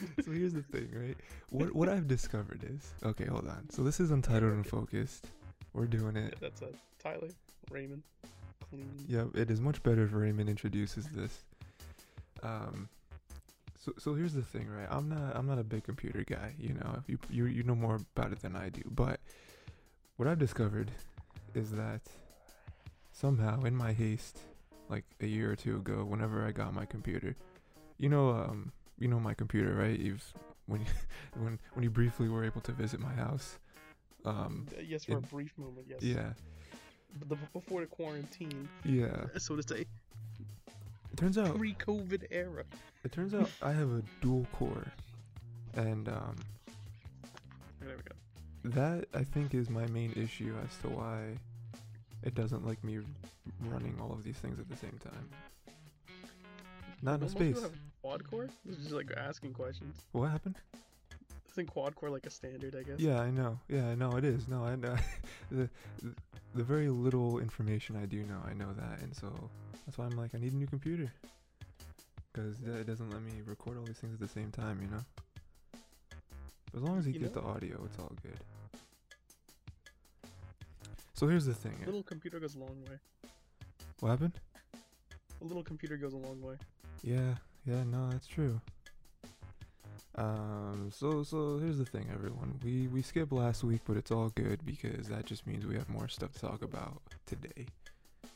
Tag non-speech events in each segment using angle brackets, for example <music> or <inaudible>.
<laughs> so here's the thing, right? What what I've discovered is okay. Hold on. So this is untitled and focused. We're doing Yeah, it. that's a Tyler Rayman. Clean. Yeah, it is much better if Rayman introduces this. Um, so so here's the thing, right? I'm not I'm not a big computer guy. You know, you you you know more about it than I do. But what I've discovered is that somehow in my haste, like a year or two ago, whenever I got my computer, you know, um, you know my computer, right? You've when you, <laughs> when when you briefly were able to visit my house. Um, Uh, yes, for a brief moment. Yes. yeah, the, before the quarantine, yeah. <laughs> so to say, It turns out pre-COVID era. It turns out I have a dual core, and um, There we go. that I think is my main issue as to why it doesn't like me running all of these things at the same time. Not enough space. have quad core. This is just like asking questions. What happened? Isn't quad core like a standard? I guess. Yeah, I know. Yeah, I know it is. No, I know. <laughs> the, the very little information I do know, I know that, and so that's why I'm like, I need a new computer, because it doesn't let me record all these things at the same time, you know. As long as you You get know- the audio, it's all good. So here's the thing. A little computer goes a long way. What happened? A little computer goes a long way. Yeah, yeah, no, that's true. Um, so so here's the thing, everyone. We we skipped last week, but it's all good because that just means we have more stuff to talk about today.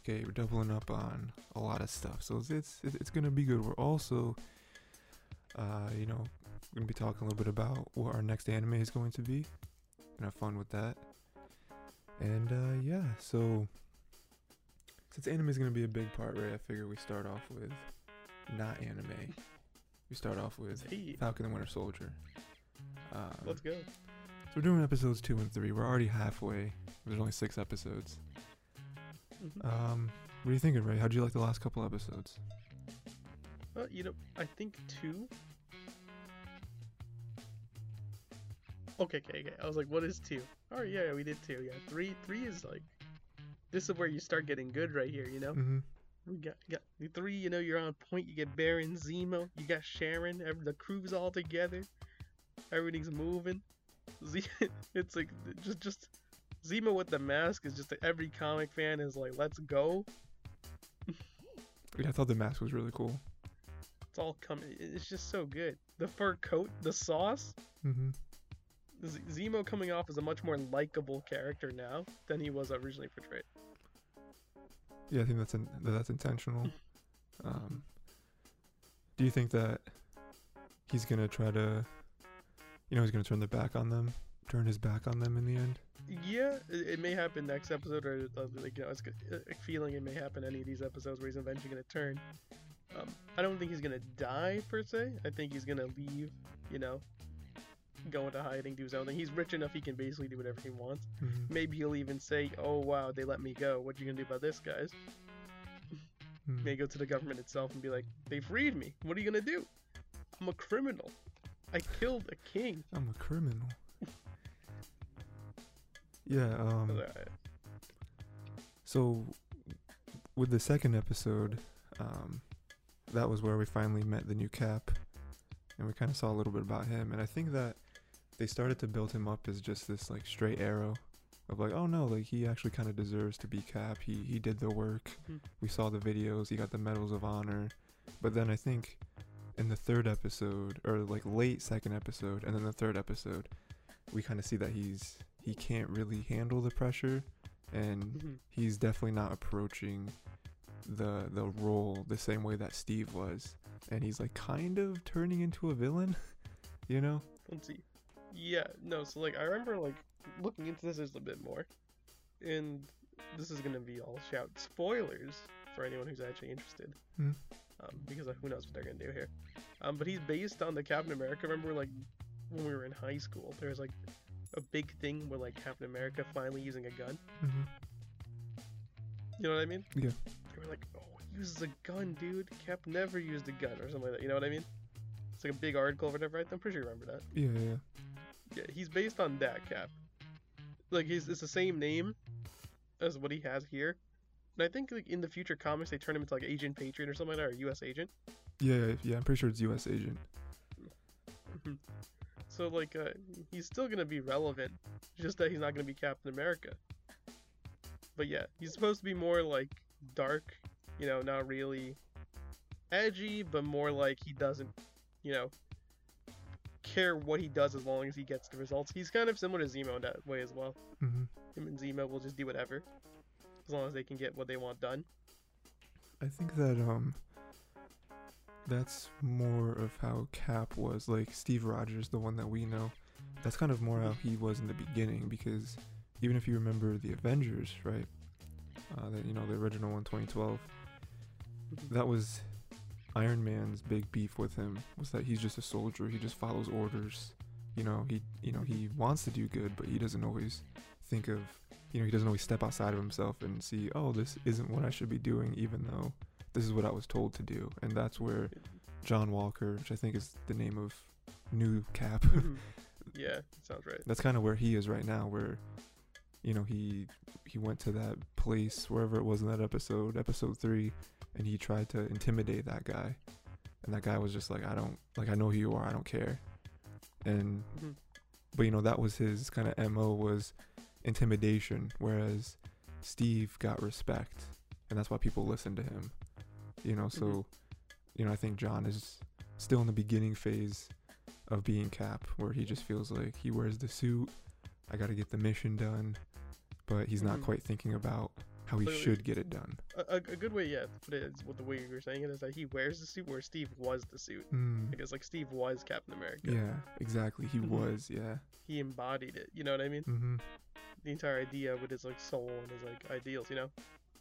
Okay, we're doubling up on a lot of stuff, so it's it's, it's gonna be good. We're also, uh, you know, we're gonna be talking a little bit about what our next anime is going to be. Gonna have fun with that. And uh, yeah, so since anime is gonna be a big part, right? I figure we start off with not anime. We start off with Hey, Falcon and Winter Soldier. Um, let's go. so we're doing episodes two and three. We're already halfway. There's only six episodes. Mhm. Um, what are you thinking, Ray? How'd you like the last couple episodes? Well, you know, I think two. Okay, okay, okay. I was like, what is two? Oh yeah, yeah, we did two. Yeah, three. Three is like, this is where you start getting good right here. You know, Mm-hmm. We got got the three. You know, you're on point. You get Baron Zemo. You got Sharon. Every, the crew's all together. Everything's moving. Z, <laughs> it's like just just Zemo with the mask is just like, every comic fan is like, let's go. <laughs> Yeah, I thought the mask was really cool. It's all coming. It's just so good. The fur coat, the sauce. Mm-hmm. Z- Zemo coming off as a much more likable character now than he was originally portrayed. Yeah, I think that's in, that that's intentional. Um, do you think that he's gonna try to, you know, he's gonna turn the back on them, turn his back on them in the end? Yeah, it, it may happen next episode, or uh, like you know, it's g- a feeling it may happen any of these episodes where he's eventually gonna turn. Um, I don't think he's gonna die per se. I think he's gonna leave. You know, go into hiding, do his own thing. He's rich enough; he can basically do whatever he wants. Mm-hmm. Maybe he'll even say, "Oh wow, they let me go. What are you gonna do about this, guys?" Mm-hmm. May go to the government itself and be like, "They freed me. What are you gonna do? I'm a criminal. I killed a king." I'm a criminal. yeah. Um. So, with the second episode, um, that was where we finally met the new Cap, and we kind of saw a little bit about him. And I think that they started to build him up as just this like straight arrow of like, oh no, like he actually kind of deserves to be Cap. He he did the work. Mhm. We saw the videos. He got the medals of honor. But then I think in the third episode, or like late second episode, and then the third episode, we kind of see that he's he can't really handle the pressure, and Mhm. he's definitely not approaching the the role the same way that Steve was, and he's like kind of turning into a villain, <laughs> you know? Let's see. Yeah, no, so like I remember like looking into this just a bit more. And this is gonna be all shout spoilers for anyone who's actually interested. Mhm. Um, because who knows what they're gonna do here. Um, but he's based on the Captain America. Remember like when we were in high school, there was like a big thing with like Captain America finally using a gun. Mm-hmm. You know what I mean? Yeah. They were like, oh, he uses a gun, dude. Cap never used a gun or something like that. You know what I mean? It's like a big article or whatever. Right? I'm pretty sure you remember that. Yeah, yeah, yeah. He's based on that Cap. Like he's it's the same name as what he has here. And I think like in the future comics they turn him into like Agent Patriot or something like that, or U.S. Agent. Yeah, yeah, yeah, I'm pretty sure it's U.S. Agent. <laughs> So like, uh, he's still gonna be relevant, just that he's not gonna be Captain America. But yeah, he's supposed to be more like dark, you know, not really edgy, but more like he doesn't, you know, care what he does as long as he gets the results. He's kind of similar to Zemo in that way as well. hmm Him and Zemo will just do whatever, as long as they can get what they want done. I think that um that's more of how Cap was like Steve Rogers, the one that we know. That's kind of more how he was in the beginning because even if you remember the Avengers, right? Uh, that you know the original one, 2012. That was Iron Man's big beef with him was that he's just a soldier. He just follows orders. You know he you know he wants to do good, but he doesn't always think of you know he doesn't always step outside of himself and see oh this isn't what I should be doing, even though this is what I was told to do. And that's where John Walker, which I think is the name of new Cap. <laughs> <laughs> Yeah, sounds right. That's kind of where he is right now, where you know he he went to that place wherever it was in that episode, episode three, and he tried to intimidate that guy, and that guy was just like, I don't like I know who you are, I don't care, and Mhm. but you know that was his kind of mo was intimidation, whereas Steve got respect, and that's why people listened to him, you know. So Mhm. you know I think John is still in the beginning phase of being Cap, where he just feels like he wears the suit. I got to get the mission done, but he's not Mhm. quite thinking about how he But- should get it done. A, a, good way, yeah, to put it is what the way you were saying it is that he wears the suit where Steve was the suit. Mm, Because like Steve was Captain America. yeah, exactly. He Mhm. was, yeah. He embodied it. You know what I mean? hmm The entire idea with his like soul and his like ideals. You know,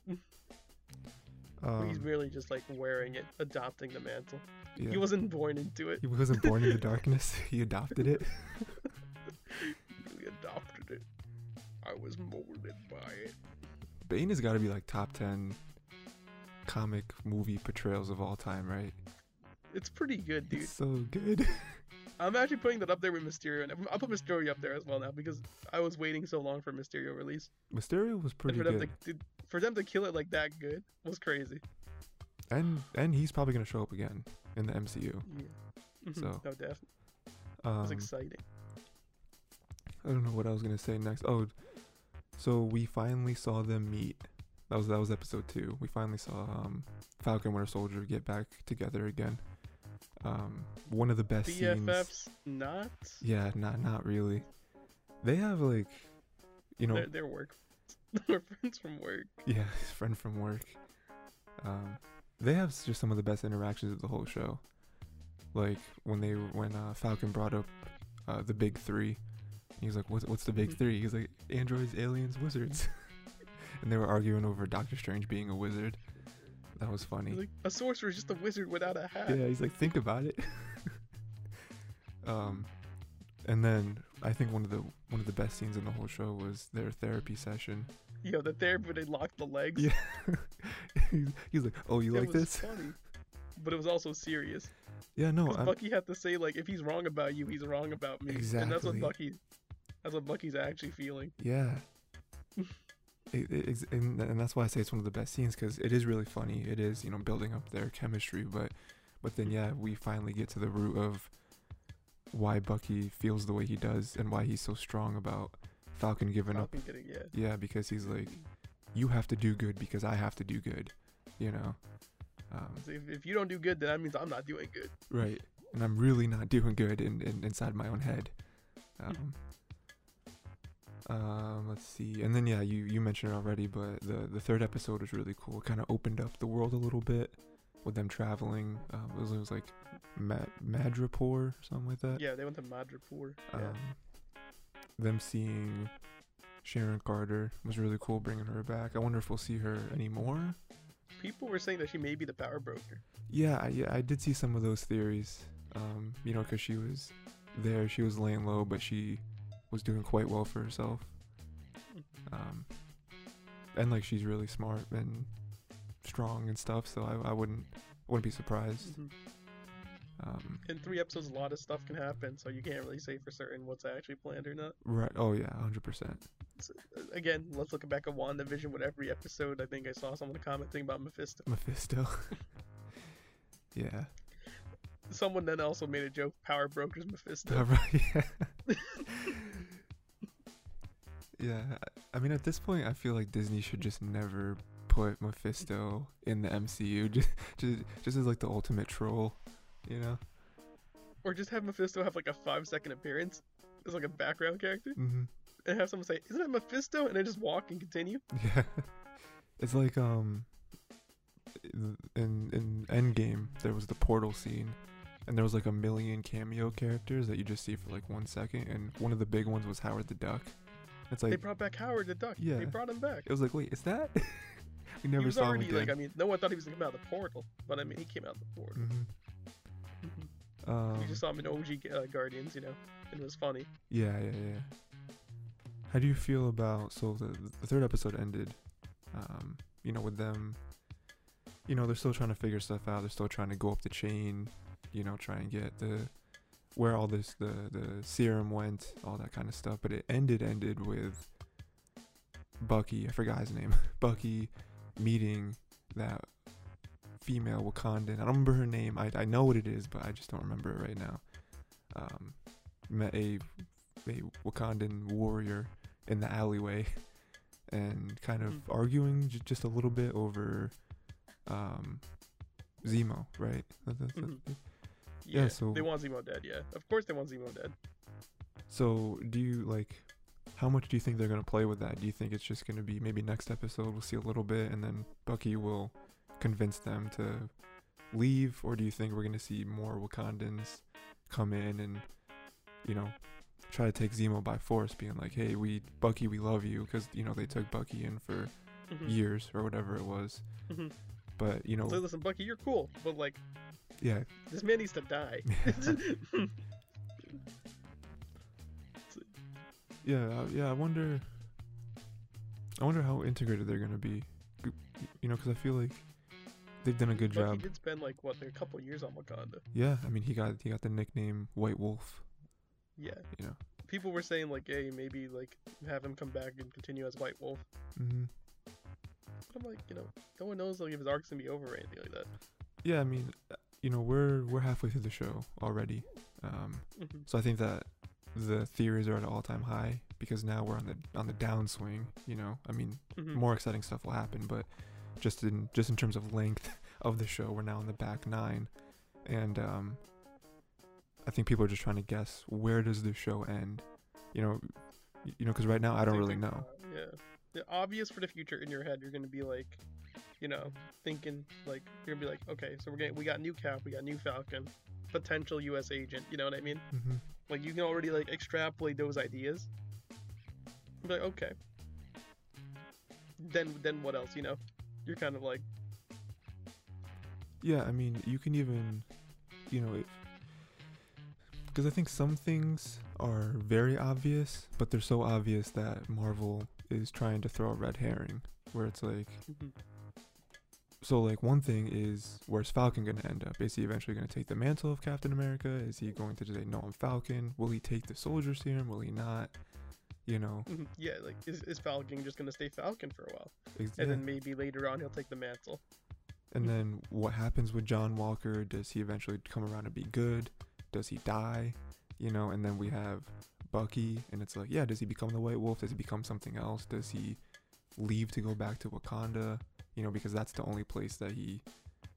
<laughs> Um, he's merely just like wearing it, adopting the mantle. yeah. He wasn't born into it. He wasn't born in the darkness. <laughs> He adopted it. <laughs> He adopted it. I was molded by it. Bane has got to be like top ten comic movie portrayals of all time, right? It's pretty good, dude. It's so good. <laughs> I'm actually putting that up there with Mysterio, and I'll put Mysterio up there as well now because I was waiting so long for Mysterio release. Mysterio was And pretty for them good, to, to for them to kill it like that good was crazy. and and he's probably gonna show up again in the MCU. Yeah. Mhm. So, no, definitely. It Um, exciting. I don't know what I was gonna say next. Oh, so we finally saw them meet. That was that was episode two. We finally saw um, Falcon Winter Soldier get back together again. Um, one of the best scenes. BFFs, not. Yeah, not not really. They have like, you know, They're, they're work. <laughs> They're friends from work. yeah, his <laughs> friend from work. Um, they have just some of the best interactions of the whole show. Like when they when uh, Falcon brought up uh, the big three, he was like, "What's what's the big Mhm. three? He's like, "Androids, aliens, wizards," <laughs> and they were arguing over Doctor Strange being a wizard. That was funny. Like, a sorcerer is just a wizard without a hat. Yeah, he's like, think about it. <laughs> um, and then I think one of the one of the best scenes in the whole show was their therapy session. Yo, the therapy where they locked the legs. Yeah. <laughs> he's, he's like, oh, you it like was this? funny. But it was also serious. Yeah, no, Bucky had to say like, if he's wrong about you, he's wrong about me. exactly. And that's what. Bucky. That's what Bucky's actually feeling. yeah. <laughs> It, it, and, and that's why I say it's one of the best scenes because it is really funny. It is, you know, building up their chemistry, but, but then yeah, we finally get to the root of why Bucky feels the way he does and why he's so strong about Falcon giving up getting yeah. Yeah, because he's like, you have to do good because I have to do good, you know. Um, If, if you don't do good, then that means I'm not doing good. right, and I'm really not <laughs> doing good in, in inside my own head. Um, um, let's see, and then yeah, you you mentioned it already, but the the third episode was really cool. It kind of opened up the world a little bit with them traveling. Um, it, was, it was like Ma- Madripoor or something like that. Yeah, they went to Madripoor. Yeah. Um, them seeing Sharon Carter was really cool, bringing her back. I wonder if we'll see her anymore. People were saying that she may be the power broker. Yeah, I, yeah, I did see some of those theories. Um, you know, because she was there, she was laying low, but she was doing quite well for herself. Um, and like she's really smart and strong and stuff, so I, I wouldn't wouldn't be surprised. Mhm. Um, In three episodes, a lot of stuff can happen, so you can't really say for certain what's actually planned or not. right? Oh yeah, hundred percent. So, again, let's look back at WandaVision with every episode. I think I saw someone commenting about Mephisto. Mephisto. <laughs> yeah. someone then also made a joke. Power brokers Mephisto. <laughs> Right, yeah. <laughs> yeah, I mean, at this point, I feel like Disney should just never put Mephisto in the MCU, <laughs> just just, just as like the ultimate troll, you know? Or just have Mephisto have like a five second appearance as like a background character, hmm and have someone say, "Isn't that Mephisto?" and then just walk and continue. <laughs> Yeah, it's like um, in in Endgame there was the portal scene, and there was like a million cameo characters that you just see for like one second, and one of the big ones was Howard the Duck. It's like they brought back Howard the Duck. Yeah. They brought him back. it was like, wait, is that? <laughs> we he never was saw him already again. like, I mean, no one thought he was gonna come out of the portal, but I mean, he came out of the portal. Mhm. Mhm. Um, you just saw him in OG uh, Guardians, you know, and it was funny. Yeah, yeah, yeah. How do you feel about so the the third episode ended, um, you know, with them, you know, they're still trying to figure stuff out. They're still trying to go up the chain, you know, try and get the where all this the the serum went, all that kind of stuff. But it ended ended with Bucky. I forgot his name. <laughs> Bucky meeting that female Wakandan. I don't remember her name. I I know what it is, but I just don't remember it right now. Um, met a a Wakandan warrior in the alleyway <laughs> and kind of Mhm. arguing j- just a little bit over um Zemo, right? Mhm. Yeah, Yeah, so- they want Zemo dead. Yeah, of course they want Zemo dead. So, do you like how much do you think they're going to play with that? Do you think it's just going to be maybe next episode we'll see a little bit and then Bucky will convince them to leave or do you think we're going to see more Wakandans come in and you know try to take Zemo by force being like, "Hey, we Bucky, we love you" cuz you know they took Bucky in for Mhm. years or whatever it was. Mhm. But, you know, So listen, Bucky, you're cool, but like yeah, this man needs to die. <laughs> <laughs> Yeah, uh, yeah. I wonder. I wonder how integrated they're gonna be. You know, because I feel like they've done a good job. He did spend like what, a couple years on Wakanda. Yeah, I mean, he got he got the nickname White Wolf. Yeah, You know. people were saying like, hey, maybe like have him come back and continue as White Wolf. Mm-hmm. But I'm like, you know, no one knows like if his arc's gonna be over or anything like that. Yeah, I mean, you know, we're we're halfway through the show already. Um, Mhm. so I think that the theories are at an all time high because now we're on the on the downswing. You know, I mean, Mhm. more exciting stuff will happen, but just in just in terms of length <laughs> of the show, we're now in the back nine, and um, I think people are just trying to guess where does the show end. You know, you know, because right now I don't really know. Yeah. The obvious for the future in your head, you're gonna be like, you know, thinking like you're gonna be like, okay, so we're getting we got new Cap, we got new Falcon, potential U.S. agent. You know what I mean? hmm Like you can already like extrapolate those ideas. Be like, okay. Then then what else? You know, you're kind of like, Yeah, I mean, you can even, you know, because I think some things are very obvious, but they're so obvious that Marvel is trying to throw a red herring, where it's like, so like one thing is where's Falcon gonna end up? Is he eventually gonna take the mantle of Captain America? Is he going to say no, I'm Falcon? Will he take the Soldier Serum? Will he not? You know, mhm, yeah, like is, is Falcon just gonna stay Falcon for a while, ex- and then maybe later on he'll take the mantle. And then what happens with John Walker? Does he eventually come around and be good? Does he die? You know, and then we have Bucky, and it's like, yeah, does he become the White Wolf? Does he become something else? Does he leave to go back to Wakanda? You know, because that's the only place that he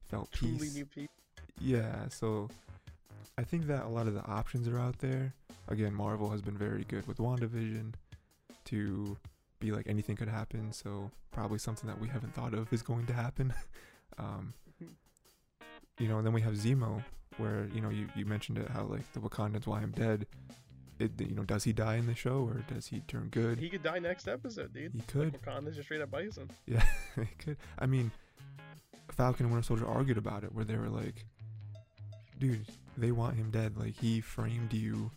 felt peace. people. Yeah, so I think that a lot of the options are out there. Again, Marvel has been very good with WandaVision to be like anything could happen, so probably something that we haven't thought of is going to happen. <laughs> um, you know, and then we have Zemo, where, you know, you, you mentioned it, how like the Wakandans, why I'm dead. It, you know, does he die in the show or does he turn good? He could die next episode, dude. He could. Like Wakanda's just straight up bison. Yeah, <laughs> he could. I mean, Falcon and Winter Soldier argued about it, where they were like, "Dude, they want him dead. Like he framed you.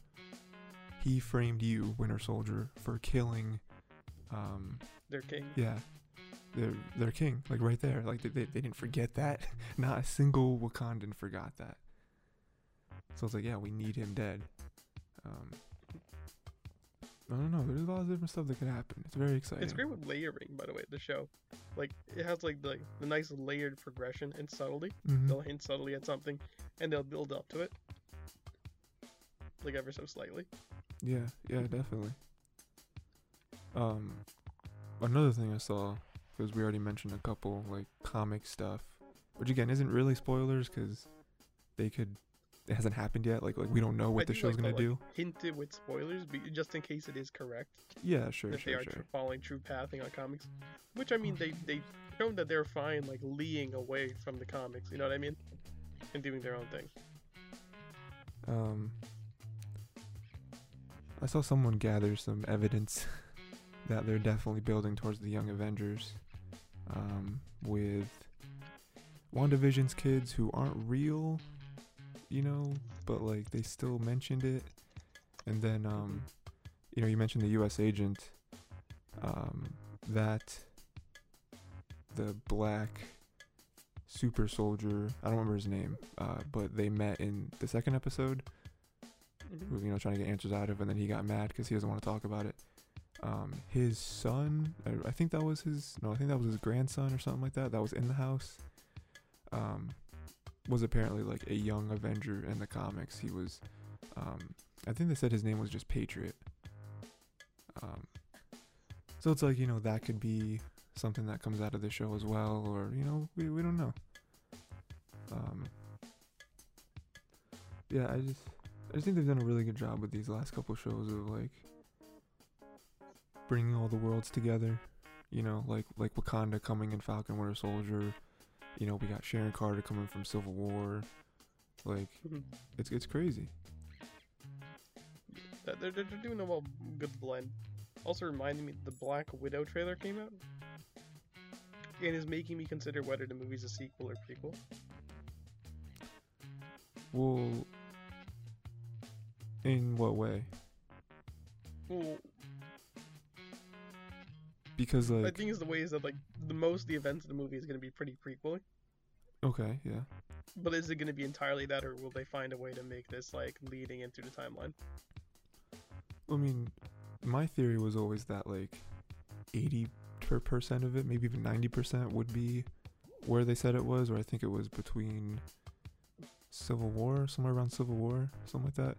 He framed you, Winter Soldier, for killing. Um, Their king. yeah, their their king. Like right there. Like they they, they didn't forget that. <laughs> Not a single Wakandan forgot that. So it's like, yeah, we need him dead. Um, I don't know. There's a lot of different stuff that could happen. It's very exciting. It's great with layering, by the way. The show, like it has like the the nice layered progression and subtlety. Mhm. They'll hint subtly at something, and they'll build up to it, like ever so slightly. Yeah, yeah, definitely. Um, another thing I saw because we already mentioned a couple like comic stuff, which again isn't really spoilers because they could. It hasn't happened yet. Like like we don't know I what the do show's like gonna the, do. like, Hinted with spoilers, just in case it is correct Yeah, sure, that they sure, are sure. tr- following true pathing on comics. Which I mean, they they shown that they're fine, like leeing away from the comics. You know what I mean? And doing their own thing. Um, I saw someone gather some evidence <laughs> that they're definitely building towards the Young Avengers, um, with WandaVision's kids who aren't real, you know, but like they still mentioned it, and then um, you know, you mentioned the U.S. agent, um, that the black super soldier, I don't remember his name, uh, but they met in the second episode Mhm. you know, trying to get answers out of, and then he got mad because he doesn't want to talk about it. Um, his son, I, I think that was his, no, I think that was his grandson or something like that. That was in the house. Um, was apparently like a young Avenger in the comics. He was, um, I think they said his name was just Patriot. Um, so it's like you know that could be something that comes out of the show as well, or you know we we don't know. Um, yeah, I just I just think they've done a really good job with these last couple shows of like bringing all the worlds together. You know, like like Wakanda coming in Falcon Winter Soldier. You know, we got Sharon Carter coming from Civil War. Like Mhm. it's it's crazy. They're they're doing a well good blend. Also reminding me the Black Widow trailer came out. And is making me consider whether the movie's a sequel or prequel. Well, in what way? Well, Because I think is the way is that like the most of the events of the movie is gonna be pretty prequel. okay, yeah. But is it gonna be entirely that or will they find a way to make this like leading into the timeline? I mean, my theory was always that like eighty per percent of it, maybe even ninety percent, would be where they said it was, or I think it was between Civil War, somewhere around Civil War, something like that.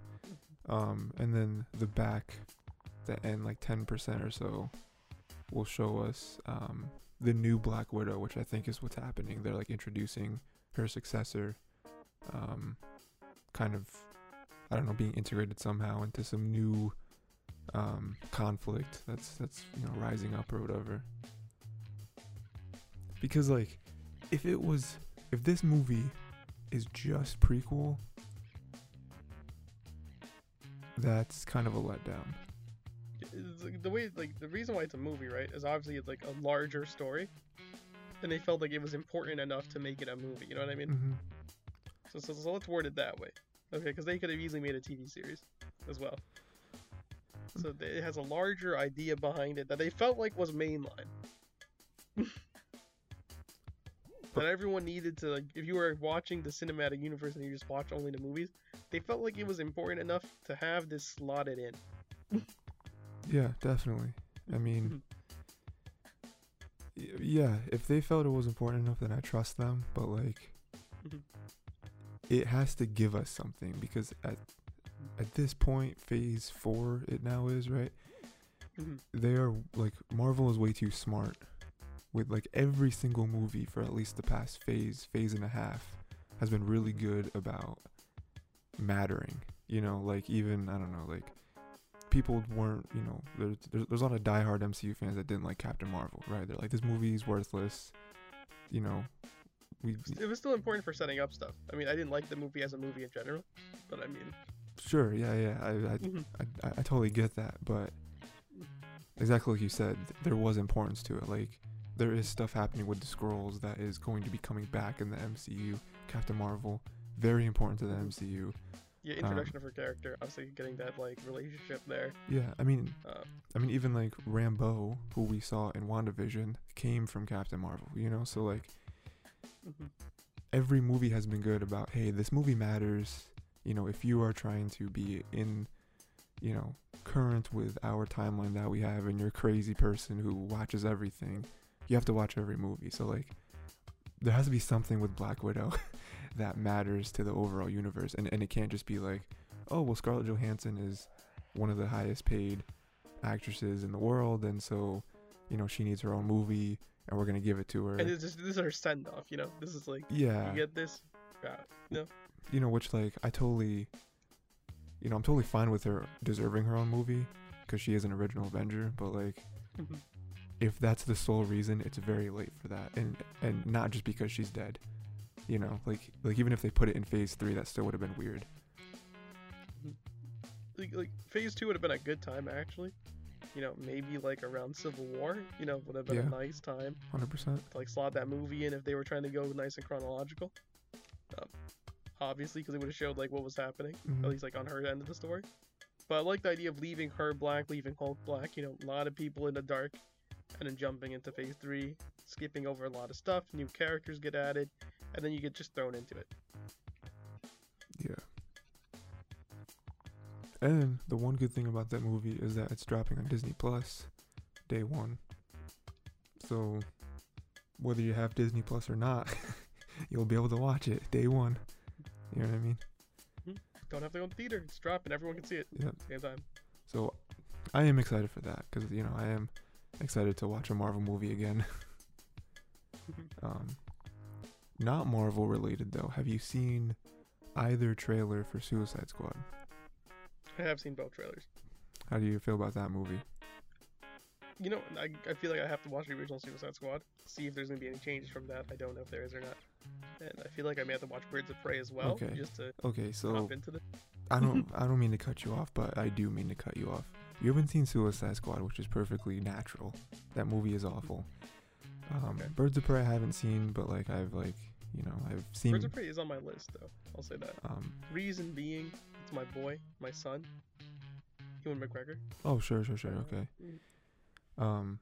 Um, and then the back, the end, like ten percent or so, will show us um the new Black Widow, which I think is what's happening. They're like introducing her successor, um, kind of, I don't know, being integrated somehow into some new um, conflict that's that's you know rising up or whatever. Because like, if it was, if this movie is just prequel, that's kind of a letdown. Like, the way like the reason why it's a movie, right, is obviously it's like a larger story. And they felt like it was important enough to make it a movie. You know what I mean? hmm So, so, so let's word it that way. Okay, because they could have easily made a TV series as well. So th- it has a larger idea behind it that they felt like was mainline. <laughs> that everyone needed to like if you were watching the cinematic universe and you just watch only the movies, they felt like it was important enough to have this slotted in. <laughs> Yeah, definitely. I mean, y- yeah, if they felt it was important enough, then I trust them. But like, Mhm. it has to give us something because at at this point, Phase Four, it now is right. Mhm. They are like Marvel is way too smart with like every single movie for at least the past phase, phase and a half, has been really good about mattering. You know, like even I don't know, like people weren't, you know, there's there's, there's a lot of diehard MCU fans that didn't like Captain Marvel, right? They're like, this movie's worthless. You know, we It was still important for setting up stuff. I mean, I didn't like the movie as a movie in general, but I mean, sure, yeah, yeah, I I, mhm. I, I totally get that, but exactly like you said, there was importance to it. Like there is stuff happening with the scrolls that is going to be coming back in the MCU. Captain Marvel, very important to the MCU. Yeah, introduction of her character, obviously getting that like relationship there. Yeah, I mean, Uh, I mean, even like Rambo, who we saw in WandaVision, came from Captain Marvel. You know, so like mhm. every movie has been good about hey this movie matters you know if you are trying to be in you know, current with our timeline that we have, and you're a crazy person who watches everything, you have to watch every movie. So like, there has to be something with Black Widow <laughs> that matters to the overall universe, and and it can't just be like, oh well, Scarlett Johansson is one of the highest paid actresses in the world, and so, you know, she needs her own movie, and we're gonna give it to her. And this is, this is her send off, you know. This is like yeah, you get this, it. No, you know, which like I totally, you know, I'm totally fine with her deserving her own movie because she is an original Avenger. But like, Mhm. if that's the sole reason, it's very late for that, and and not just because she's dead. You know, like like even if they put it in Phase Three, that still would have been weird. like, like phase two would have been a good time actually. You know, maybe like around Civil War. You know, would have been Yeah. a nice time Hundred percent. like slot that movie in if they were trying to go nice and chronological. Um, obviously, because it would have showed like what was happening, Mhm. at least like on her end of the story. But I like the idea of leaving her black, leaving Hulk black. You know, a lot of people in the dark, and then jumping into phase three, skipping over a lot of stuff. New characters get added, and then you get just thrown into it. Yeah. And the one good thing about that movie is that it's dropping on Disney Plus day one. So whether you have Disney Plus or not, <laughs> you'll be able to watch it day one. You know what I mean? Don't have to go to the theater. It's dropping. Everyone can see it the same time. So I am excited for that because you know I am excited to watch a Marvel movie again. <laughs> um, not Marvel related though. Have you seen either trailer for Suicide Squad? I have seen both trailers. How do you feel about that movie? You know, I, I feel like I have to watch the original Suicide Squad, see if there's gonna be any changes from that. I don't know if there is or not. And I feel like I may have to watch Birds of Prey as well, Okay. just to Okay, so hop into the. I don't <laughs> I don't mean to cut you off, but I do mean to cut you off. You haven't seen Suicide Squad, which is perfectly natural. That movie is awful. Um, Okay. Birds of Prey I haven't seen, but like I've like you know I've seen. Birds of Prey is on my list though. I'll say that. Um, Reason being, it's my boy, my son, Ewan McGregor. oh sure sure sure okay. Um,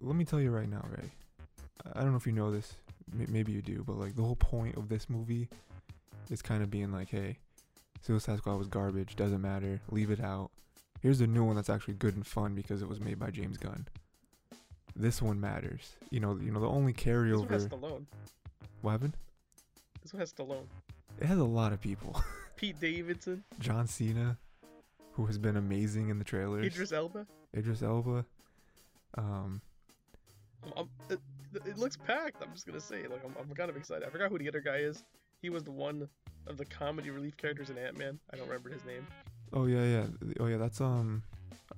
let me tell you right now, Ray. I don't know if you know this. M- maybe you do, but like the whole point of this movie is kind of being like, hey, Suicide Squad was garbage. Doesn't matter. Leave it out. Here's a new one that's actually good and fun because it was made by James Gunn. This one matters. You know, you know the only This one has carryover. What happened? This one has Stallone. It has a lot of people. <laughs> Pete Davidson, John Cena, who has been amazing in the trailers. Idris Elba. Idris Elba. Um, I'm, I'm, it, it looks packed. I'm just gonna say, like, I'm, I'm kind of excited. I forgot who the other guy is. He was the one of the comedy relief characters in Ant Man. I don't remember his name. Oh yeah, yeah. Oh yeah, that's um.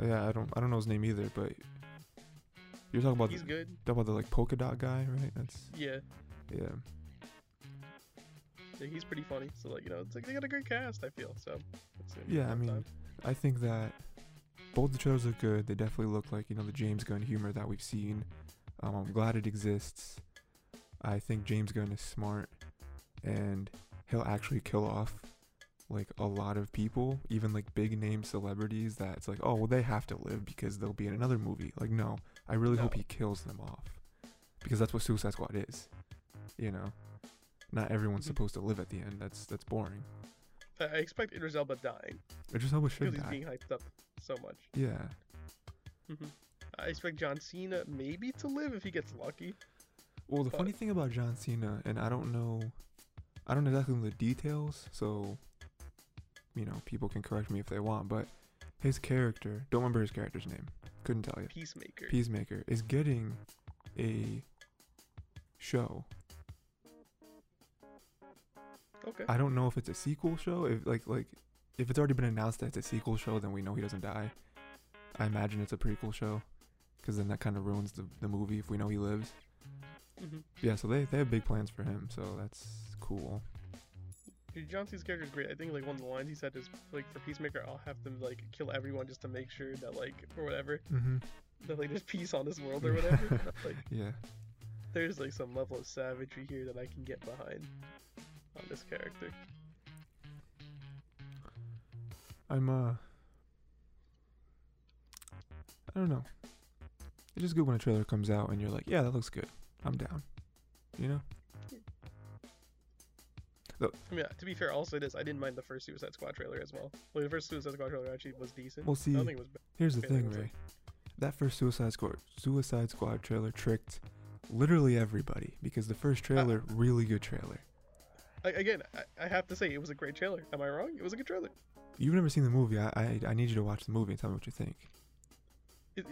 Yeah, I don't I don't know his name either, but you're talking about He's the, good. talking about the like polka dot guy, right? That's Yeah, yeah. yeah, he's pretty funny. So like, you know, it's like they got a great cast. I feel so. It's gonna be a Yeah, I mean, time. I think that both the trailers look good. They definitely look like you know the James Gunn humor that we've seen. Um, I'm glad it exists. I think James Gunn is smart, and he'll actually kill off like a lot of people, even like big name celebrities. That it's like, oh well, they have to live because they'll be in another movie. Like, no, I really hope he kills them off, because that's what Suicide Squad is. You know, not everyone's Mhm. supposed to live at the end. That's that's boring. I, expect Idris Elba dying Idris Elba should because he's being hyped up so much. Yeah. hmm I expect John Cena maybe to live if he gets lucky. Well, the But- funny thing about John Cena, and I don't know, I don't know exactly the details, so you know, people can correct me if they want, but his character, don't remember his character's name, couldn't tell you. Peacemaker. Peacemaker is getting a show. Okay. I don't know if it's a sequel show. If like like if it's already been announced that it's a sequel show, then we know he doesn't die. I imagine it's a prequel show, because then that kind of ruins the the movie if we know he lives. hmm Yeah, so they they have big plans for him, so that's cool. John Cena's character is great. I think like one of the lines he said is like for Peacemaker, I'll have to like kill everyone just to make sure that like or whatever Mm-hmm. that like there's peace on this world or whatever. <laughs> like Yeah. there's like some level of savagery here that I can get behind on this character. I'm uh I don't know. It's just good when a trailer comes out and you're like, yeah, that looks good. I'm down. You know? I mean, to be fair, I'll say this: I didn't mind the first Suicide Squad trailer as well. Well, the first Suicide Squad trailer actually was decent. Well, see, don't think it was. here's the thing, Ray. like- That first Suicide Squad Suicide Squad trailer tricked literally everybody because the first trailer, really good trailer. I, again, I, I have to say it was a great trailer. Am I wrong? It was a good trailer. You've never seen the movie. I, I I need you to watch the movie and tell me what you think. It,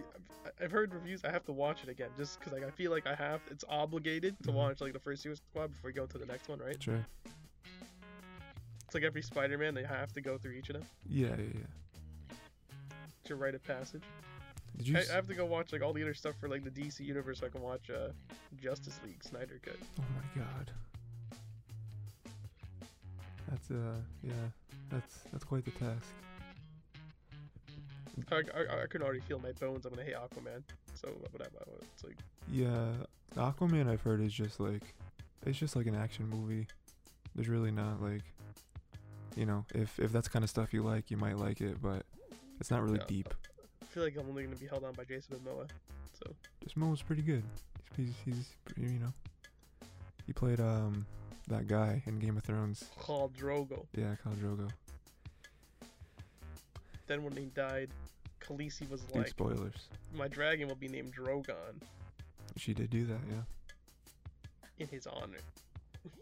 I've heard reviews. I have to watch it again just because like I feel like I have. It's obligated to Mhm. watch like the first Suicide Squad before you go to the next one, right? Sure. It's like every Spider-Man. They have to go through each of them Yeah, yeah, yeah. to write a passage. Did you? I have to go watch like all the other stuff for like the DC universe so I can watch uh, Justice League Snyder Cut. oh my god. That's uh yeah. That's that's quite the task. I, I, I can already feel my bones. I'm gonna hate Aquaman. So whatever. It's like Yeah, Aquaman I've heard is just like it's just like an action movie. There's really not like you know, if if that's kind of stuff you like, you might like it, but it's not really Yeah. deep. I feel like I'm only gonna be held on by Jason Momoa. So This Mo's pretty good. He's, he's he's you know. He played um that guy in Game of Thrones. Khal Drogo. Yeah, Khal Drogo. Then when he died, Khaleesi was Dude, like, spoilers. "My dragon will be named Drogon She did do that, yeah. in his honor." <laughs>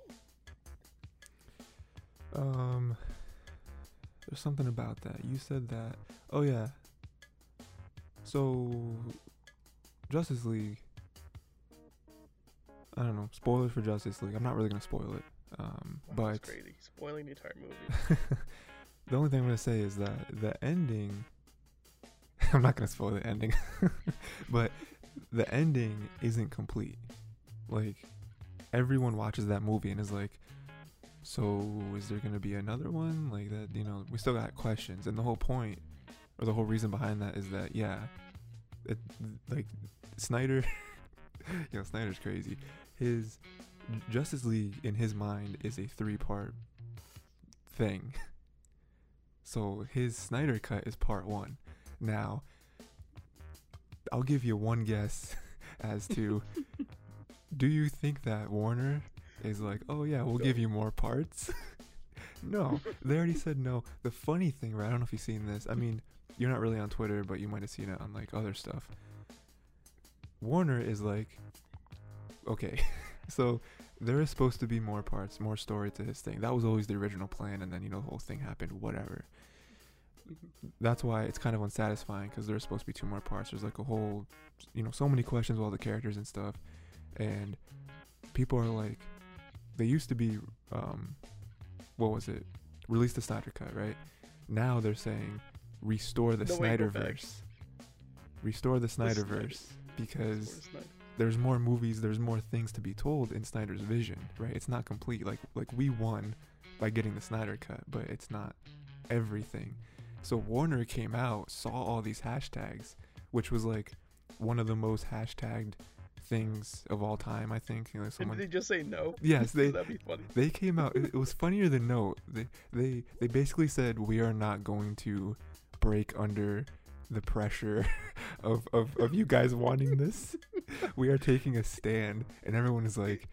Um, there's something about that. You said that. Oh yeah. So, Justice League. I don't know. Spoilers for Justice League. I'm not really gonna spoil it. Um, Wow, that's but crazy. Spoiling the entire movie. <laughs> the only thing I'm gonna say is that the ending. <laughs> I'm not gonna spoil the ending, <laughs> but the ending isn't complete. Like everyone watches that movie and is like, so is there gonna be another one? Like that, you know, we still got questions, and the whole point or the whole reason behind that is that yeah, it, like Snyder, you know, Snyder's crazy. His Justice League in his mind is a three-part thing. <laughs> So his Snyder cut is part one. Now, I'll give you one guess <laughs> as to <laughs> do you think that Warner is like, oh yeah, we'll give you more parts? no, they already said no. The funny thing, right? I don't know if you've seen this. I mean, you're not really on Twitter, but you might have seen it on like other stuff. Warner is like, okay, <laughs> so there is supposed to be more parts, more story to this thing. That was always the original plan, and then you know the whole thing happened. Whatever. That's why it's kind of unsatisfying because there's supposed to be two more parts. There's like a whole, you know, so many questions with all the characters and stuff, and people are like, they used to be, um, what was it? Release the Snyder cut, right? Now they're saying restore the No, wait, go back. Snyderverse. Restore the Snyder- Snyderverse because Snyder. There's more movies, there's more things to be told in Snyder's vision, right? It's not complete. Like like we won by getting the Snyder cut, but it's not everything. So Warner came out, saw all these hashtags, which was like one of the most hashtagged things of all time, I think. You know, someone did they just say no? Yes, <laughs> they That'd be funny. they came out it, it was funnier than no. They they they basically said we are not going to break under the pressure <laughs> of, of, of you guys wanting this. <laughs> We are taking a stand and everyone is like,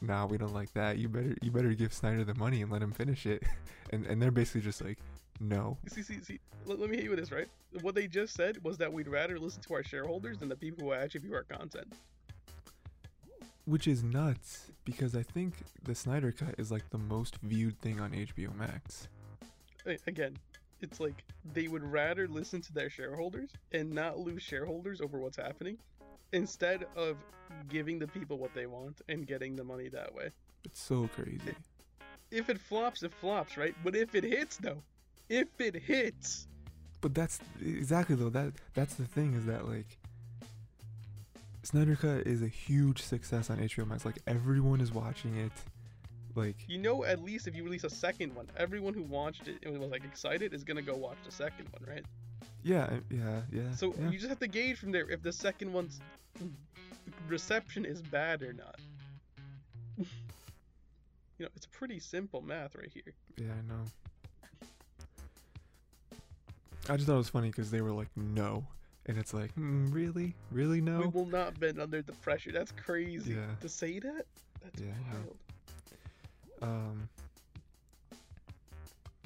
nah, we don't like that. You better you better give Snyder the money and let him finish it. <laughs> And and they're basically just like, no. See, see, see. Let, let me hit you with this, right? What they just said was that we'd rather listen to our shareholders than the people who actually view our content. Which is nuts because I think the Snyder cut is like the most viewed thing on HBO Max. Again, it's like they would rather listen to their shareholders and not lose shareholders over what's happening instead of giving the people what they want and getting the money that way. It's so crazy. If it flops, it flops, right? But if it hits, though, if it hits, But that's exactly though that that's the thing is that like Snyder Cut is a huge success on HBO Max. Like everyone is watching it. Like you know, at least if you release a second one, everyone who watched it and was like excited is gonna go watch the second one, right? yeah, yeah, yeah. So yeah. you just have to gauge from there if the second one's reception is bad or not. <laughs> you know, it's pretty simple math right here. yeah, I know. I just thought it was funny because they were like no, and it's like mm, really, really no? We will not bend under the pressure. That's crazy. Yeah. To say that? That's Yeah, wild. Um,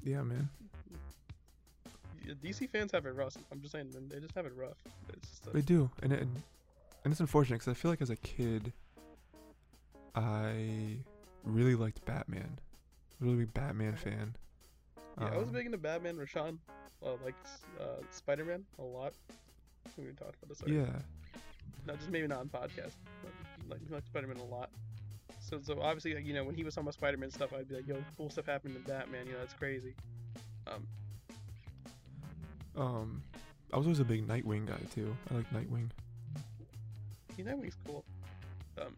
Yeah, man. DC fans have it rough. I'm just saying, they just have it rough. A- They do, and it, and it's unfortunate because I feel like as a kid, I really liked Batman. Really big Batman fan. yeah, I was Um, big into Batman. Rashawn, uh, like uh, Spider Man a lot. We talked about this. already. Yeah, not just maybe not on podcast, but like like Spider Man a lot. So so obviously like, you know when he was talking about Spider Man stuff, I'd be like, yo, cool stuff happened to Batman. You know that's crazy. Um, um, I was always a big Nightwing guy too. I like Nightwing. yeah, Nightwing's cool. Um,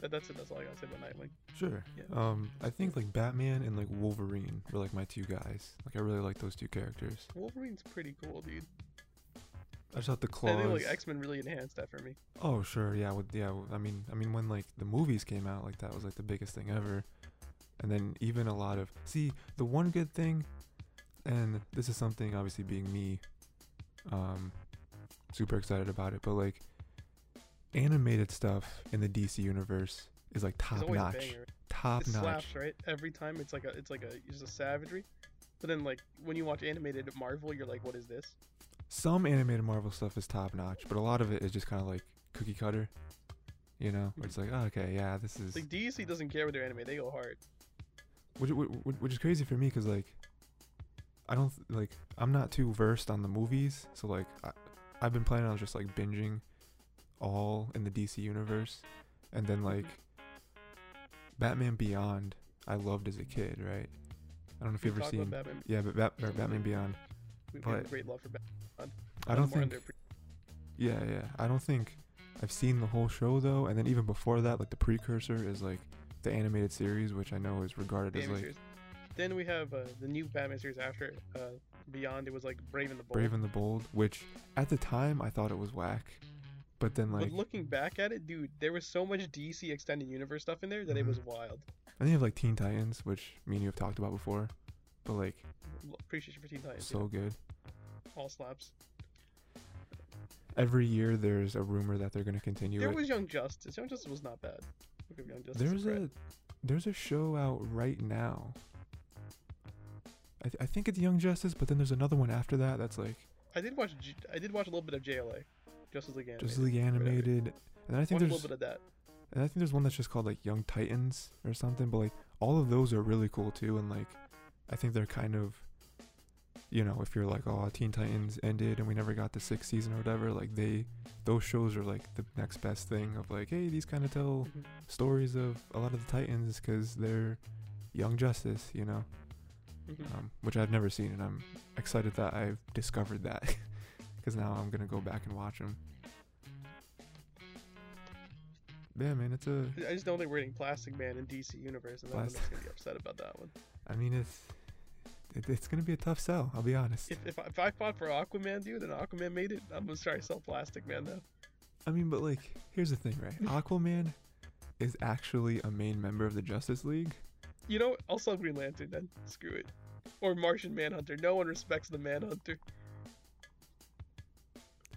that, that's it. That's all I gotta say about Nightwing. Sure. Yeah. Um, I think like Batman and like Wolverine were like my two guys. Like I really like those two characters. Wolverine's pretty cool, dude. I just thought the claws. I think like X Men really enhanced that for me. Oh sure, yeah, with yeah. I mean, I mean when like the movies came out, like that was like the biggest thing ever. And then even a lot of see the one good thing, and this is something obviously being me, um, super excited about it. But like animated stuff in the DC universe is like top notch, top It notch. slaps right every time. It's like a it's like a it's a savagery. But then like when you watch animated Marvel, you're like, what is this? Some animated Marvel stuff is top notch, but a lot of it is just kind of like cookie cutter. You know, where it's hmm. like, oh, okay, yeah, this is Like DC doesn't care what they're anime; they go hard. which, which, which is crazy for me because like i don't like i'm not too versed on the movies so like I, i've been planning on just like binging all in the dc universe and then mm-hmm. like batman beyond i loved as a kid right i don't know if you've ever seen Batman. yeah but Bat- batman mm-hmm. beyond We've but- great love for Batman. I don't think under- yeah yeah i don't think i've seen the whole show though and then even before that like the precursor is like the animated series which i know is regarded as like series. Then we have uh, the new Batman series after uh, Beyond. It was like Brave and the Bold. brave and the bold which at the time i thought it was whack but then like but looking back at it, dude, there was so much DC extended universe stuff in there that it Mhm. was wild. And then you have like Teen Titans, which me and you have talked about before, but like Appreciation for Teen Titans. so good. all slaps. Every year there's a rumor that they're gonna continue There it. was Young Justice. Young Justice was not bad. Young Justice There's a there's a show out right now. I, th- I think it's Young Justice, but then there's another one after that that's like I did watch. G- I did watch a little bit of JLA, Justice League Animated. Justice League animated, and then I think Watched a little bit of that. and I think there's one that's just called like Young Titans or something. But like all of those are really cool too, and like I think they're kind of, you know, if you're like, oh, Teen Titans ended and we never got the sixth season or whatever, like they, those shows are like the next best thing of like, hey, these kind of tell Mhm. stories of a lot of the Titans because they're Young Justice, you know, Mhm. um, which I've never seen, and I'm excited that I've discovered that <laughs> because now I'm gonna go back and watch them. Yeah, man, it's a. I just don't think we're getting Plastic Man in DC Universe, and I'm Plastic- gonna be upset about that one. <laughs> I mean, it's it, it's gonna be a tough sell. I'll be honest. If if I, if I fought for Aquaman, dude, and Aquaman made it, I'm gonna try to sell Plastic Man though. I mean, but like, here's the thing, right? <laughs> Aquaman is actually a main member of the Justice League. You know. I'll sell Green Lantern then. Screw it. Or Martian Manhunter. No one respects the Manhunter.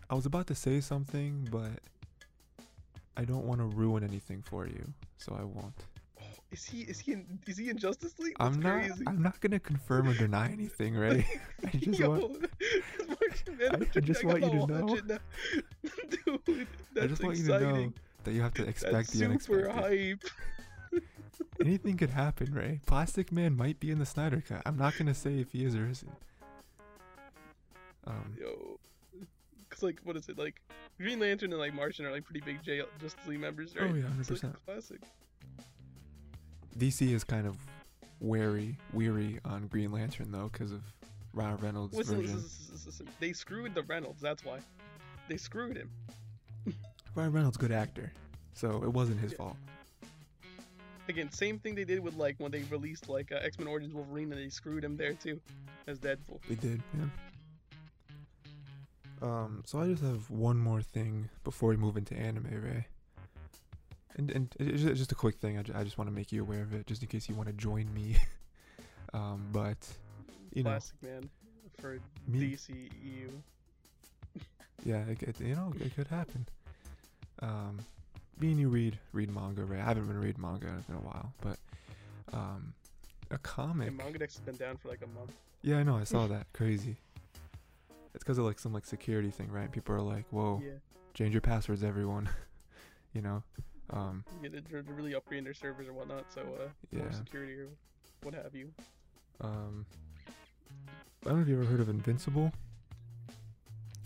I was about to say something, but I don't want to ruin anything for you, so I won't. Is he is he in is he in Justice League? That's I'm not. crazy. I'm not gonna confirm or deny anything, right? <laughs> I just Yo, want. Martian Manhunter, <laughs> just want you to know. Dude, that's I just want exciting. you to know that you have to expect That's the super unexpected. hype. <laughs> Anything could happen, Ray. Plastic Man might be in the Snyder Cut. I'm not gonna say if he is or isn't. Um, Yo. Cause like, what is it like? Green Lantern and like Martian are like pretty big J- Justice League members, right? oh yeah, hundred It's like percent. classic. DC is kind of wary, weary on Green Lantern though, because of Ryan Reynolds' Listen, version. listen, listen. They screwed the Reynolds. That's why. They screwed him. <laughs> Ryan Reynolds, good actor, so it wasn't his Yeah. fault. Again, same thing they did with like when they released like uh, X Men Origins Wolverine, and they screwed him there too, as Deadpool. They did, yeah. Um, so I just have one more thing before we move into anime, Ray. And and it's just a quick thing. I, ju- I just want to make you aware of it, just in case you want to join me. <laughs> um, but you know, Plastic Man for me, DCEU. <laughs> yeah, it, it, you know, it could happen. Um, me and you read read manga, right? I haven't been reading manga in a while, but um, a comic. And MangaDex has been down for like a month. Yeah, I know. I saw <laughs> that. Crazy. It's because of like some like security thing, right? People are like, "Whoa, Yeah. change your passwords, everyone." you know. Um. Yeah, they're, they're really upgrading their servers and whatnot, so uh, more Yeah. security or what have you. Um. I don't know if you ever heard of Invincible.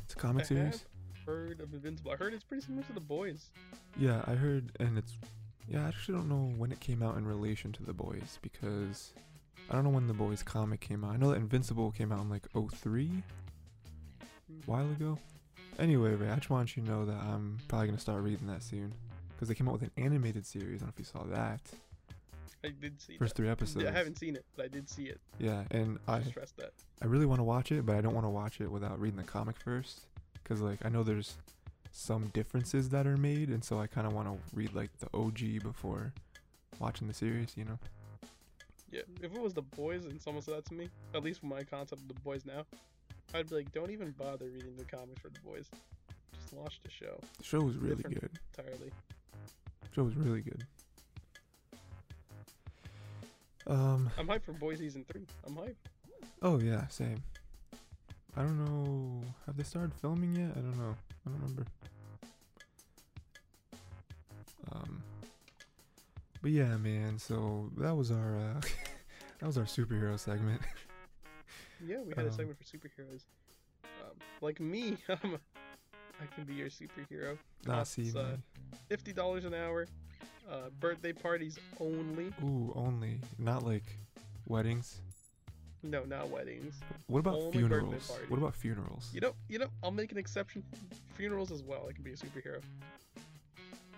It's a comic I series. heard of Invincible. I heard it's pretty similar to The Boys. Yeah, I heard, and it's. Yeah, I actually don't know when it came out in relation to The Boys because I don't know when The Boys comic came out. I know that Invincible came out in like 03, a while ago. Anyway, Ray, I just want you to know that I'm probably gonna start reading that soon because they came out with an animated series. I don't know if you saw that. I did see First that. three episodes. Yeah, I haven't seen it, but I did see it. Yeah, and I Just stress that. I really want to watch it, but I don't want to watch it without reading the comic first because like I know there's some differences that are made, and so I kind of want to read like the OG before watching the series. You know. Yeah, if it was The Boys and someone said that to me, at least from my concept of The Boys now, I'd be like, don't even bother reading the comics for The Boys. Just watch the show The show was really Different. good. entirely. Show was really good. Um. I'm hyped for Boys season three. I'm hyped. Oh yeah, same. I don't know. Have they started filming yet? I don't know. I don't remember. Um. But yeah, man. So that was our uh, <laughs> that was our superhero segment. Yeah, we had a Um, segment for superheroes. Um, like me, <laughs> I'm a, I can be your superhero. Nah, Costs, see, uh. Fifty dollars an hour. Uh, birthday parties only. Ooh, only not like weddings. No, not weddings. What about Only funerals? What about funerals? You know, you know, I'll make an exception. Funerals as well. I can be a superhero.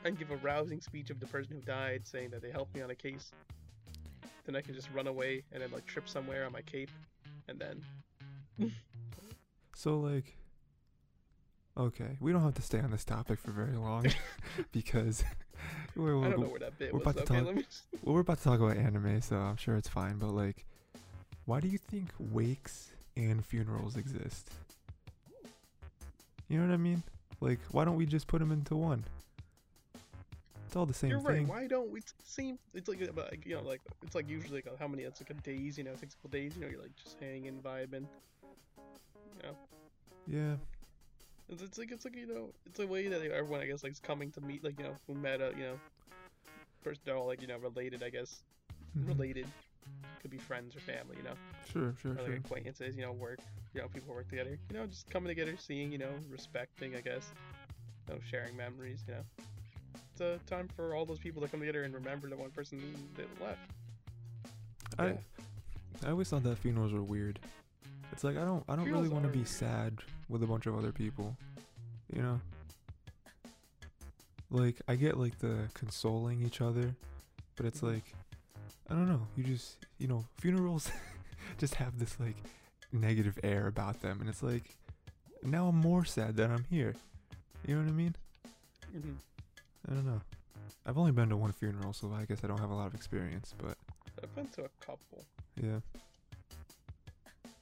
And give a rousing speech of the person who died, saying that they helped me on a case. Then I can just run away and then like trip somewhere on my cape, and then <laughs> So like, okay, we don't have to stay on this topic for very long <laughs> because <laughs> we're, we're, don't know where that bit we're was. about to Okay, talk- me. Well, we're about to talk about anime, so I'm sure it's fine. But like, why do you think wakes and funerals exist? You know what I mean? Like, why don't we just put them into one? It's all the same you're right. thing. Why don't we seem? It's like, uh, you know, like it's like usually like how many? It's like a days. You know, it takes a couple days. You know, you're like just hanging, vibing. You know, Yeah, it's, it's like it's like you know, it's a way that everyone I guess like is coming to meet like you know who met a you know, first they're all like you know related I guess mhm. related. Could be friends or family, you know, Sure, sure, or like sure. acquaintances, you know, work, you know, people work together, you know, just coming together, seeing, you know, respecting, I guess, you know, sharing memories, you know. It's a time for all those people to come together and remember the one person that left. I Yeah. I always thought that funerals were weird. It's like I don't I don't really want to be sad with a bunch of other people. You know? Like I get like the consoling each other, but it's Mhm. like I don't know, you just you know, funerals <laughs> just have this like negative air about them and it's like now I'm more sad that I'm here. You know what I mean? hmm I don't know. I've only been to one funeral, so I guess I don't have a lot of experience, but I've been to a couple. yeah.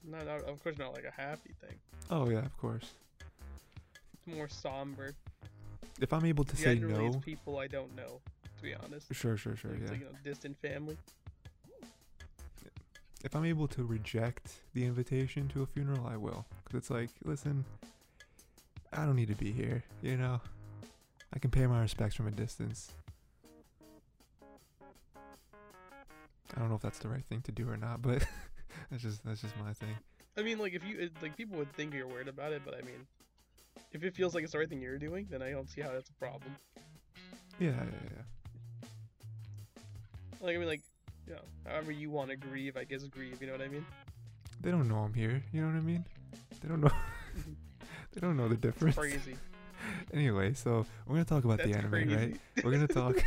Not, of course, not like a happy thing. Oh yeah, of course. It's more somber. If I'm able to say no, people I don't know. To be honest, Sure, sure, sure. It's Yeah. like, you know, distant family. If I'm able to reject the invitation to a funeral, I will. Because it's like, listen, I don't need to be here. You know, I can pay my respects from a distance. I don't know if that's the right thing to do or not, but <laughs> that's just that's just my thing. I mean, like if you it, like people would think you're weird about it, but I mean, if it feels like it's the right thing you're doing, then I don't see how that's a problem. Yeah, yeah, yeah. Like I mean, like you know, however you want to grieve, I guess grieve. You know what I mean? They don't know I'm here. You know what I mean? They don't know. <laughs> they don't know the difference. Crazy. <laughs> Anyway, so we're gonna talk about That's the anime, crazy. right? We're gonna talk.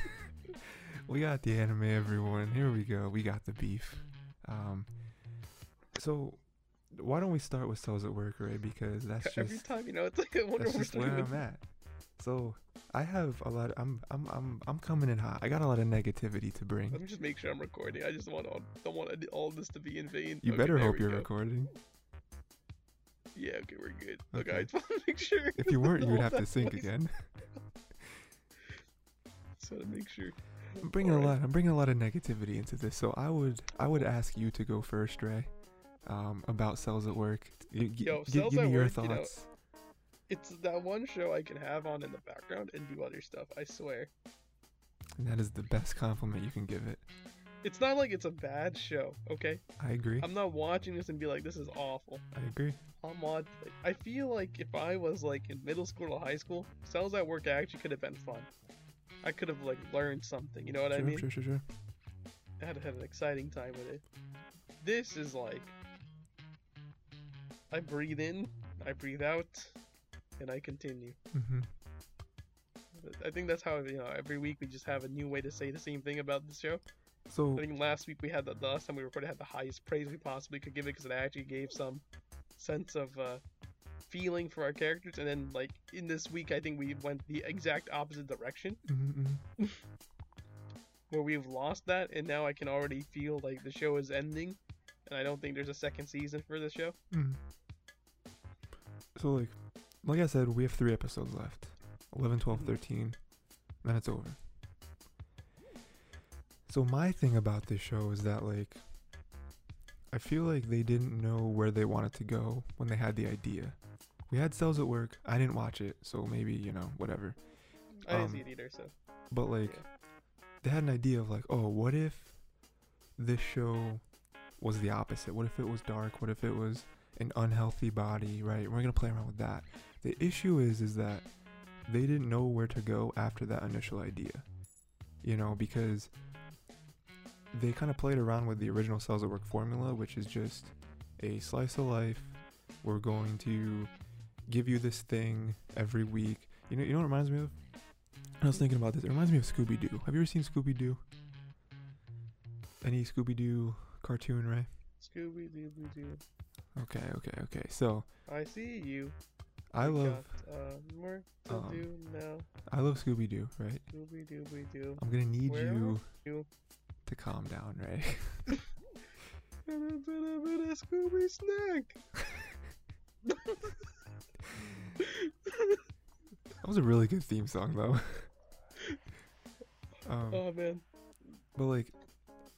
<laughs> we got the anime, everyone. Here we go. We got the beef. Um, so why don't we start with Cells at Work, right? Because that's <laughs> Every just time, you know, it's like I wonder that's just where I'm at. So I have a lot. I'm I'm I'm I'm coming in hot. I got a lot of negativity to bring. Let me just make sure I'm recording. I just want all, don't want all this to be in vain. You Okay, better hope you're go. recording. Yeah, okay, we're good. Okay, Okay. I just <laughs> want to make sure. If you weren't, you would have to <laughs> sync was- again. so to make sure. I'm bringing a Alright. lot. I'm bringing a lot of negativity into this. So I would, I would ask you to go first, Ray, um, about cells at work. G- g- Yo, gi- Cells give me your Work, you know, thoughts. It's that one show I can have on in the background and do other stuff. I swear. And that is the best compliment you can give it. It's not like it's a bad show. Okay, I agree. I'm not watching this and be like, this is awful. I agree. I'm on. I feel like if I was like in middle school or high school, Cells at Work actually could have been fun. I could have like learned something. You know what sure, I mean? sure, sure, sure. I had had an exciting time with it. This is like I breathe in, I breathe out, and I continue. hmm I think that's how you know every week we just have a new way to say the same thing about the show. So I think last week we had the, the last time we recorded had the highest praise we possibly could give it because it actually gave some sense of uh, feeling for our characters, and then like in this week I think we went the exact opposite direction mhm, mhm. <laughs> where we've lost that, and now I can already feel like the show is ending, and I don't think there's a second season for the show. Mhm. So like, like I said, we have three episodes left. 11, 12, Mhm. 13. Then it's over. So my thing about this show is that like, I feel like they didn't know where they wanted to go when they had the idea. We had cells at work. I didn't watch it, so maybe you know whatever. I didn't Um, see it either, so But like, Yeah. they had an idea of like, oh, what if this show was the opposite? What if it was dark? What if it was an unhealthy body? Right? We're gonna play around with that. The issue is, is that they didn't know where to go after that initial idea. You know, because they kind of played around with the original cells at work formula, which is just a slice of life. We're going to give you this thing every week. You know, you know what reminds me of? I was thinking about this. It reminds me of Scooby Doo. Have you ever seen Scooby Doo? Any Scooby Doo cartoon, Ray? Scooby Doo Doo. Okay, okay, okay. So I see you. I We love, got, uh, more to um, do now. I love Scooby Doo, right? Scooby Doo Doo. I'm gonna need Where you you? to calm down, Ray. And a bit of it, a Scooby snack. That was a really good theme song, though. <laughs> um, Oh man. but like,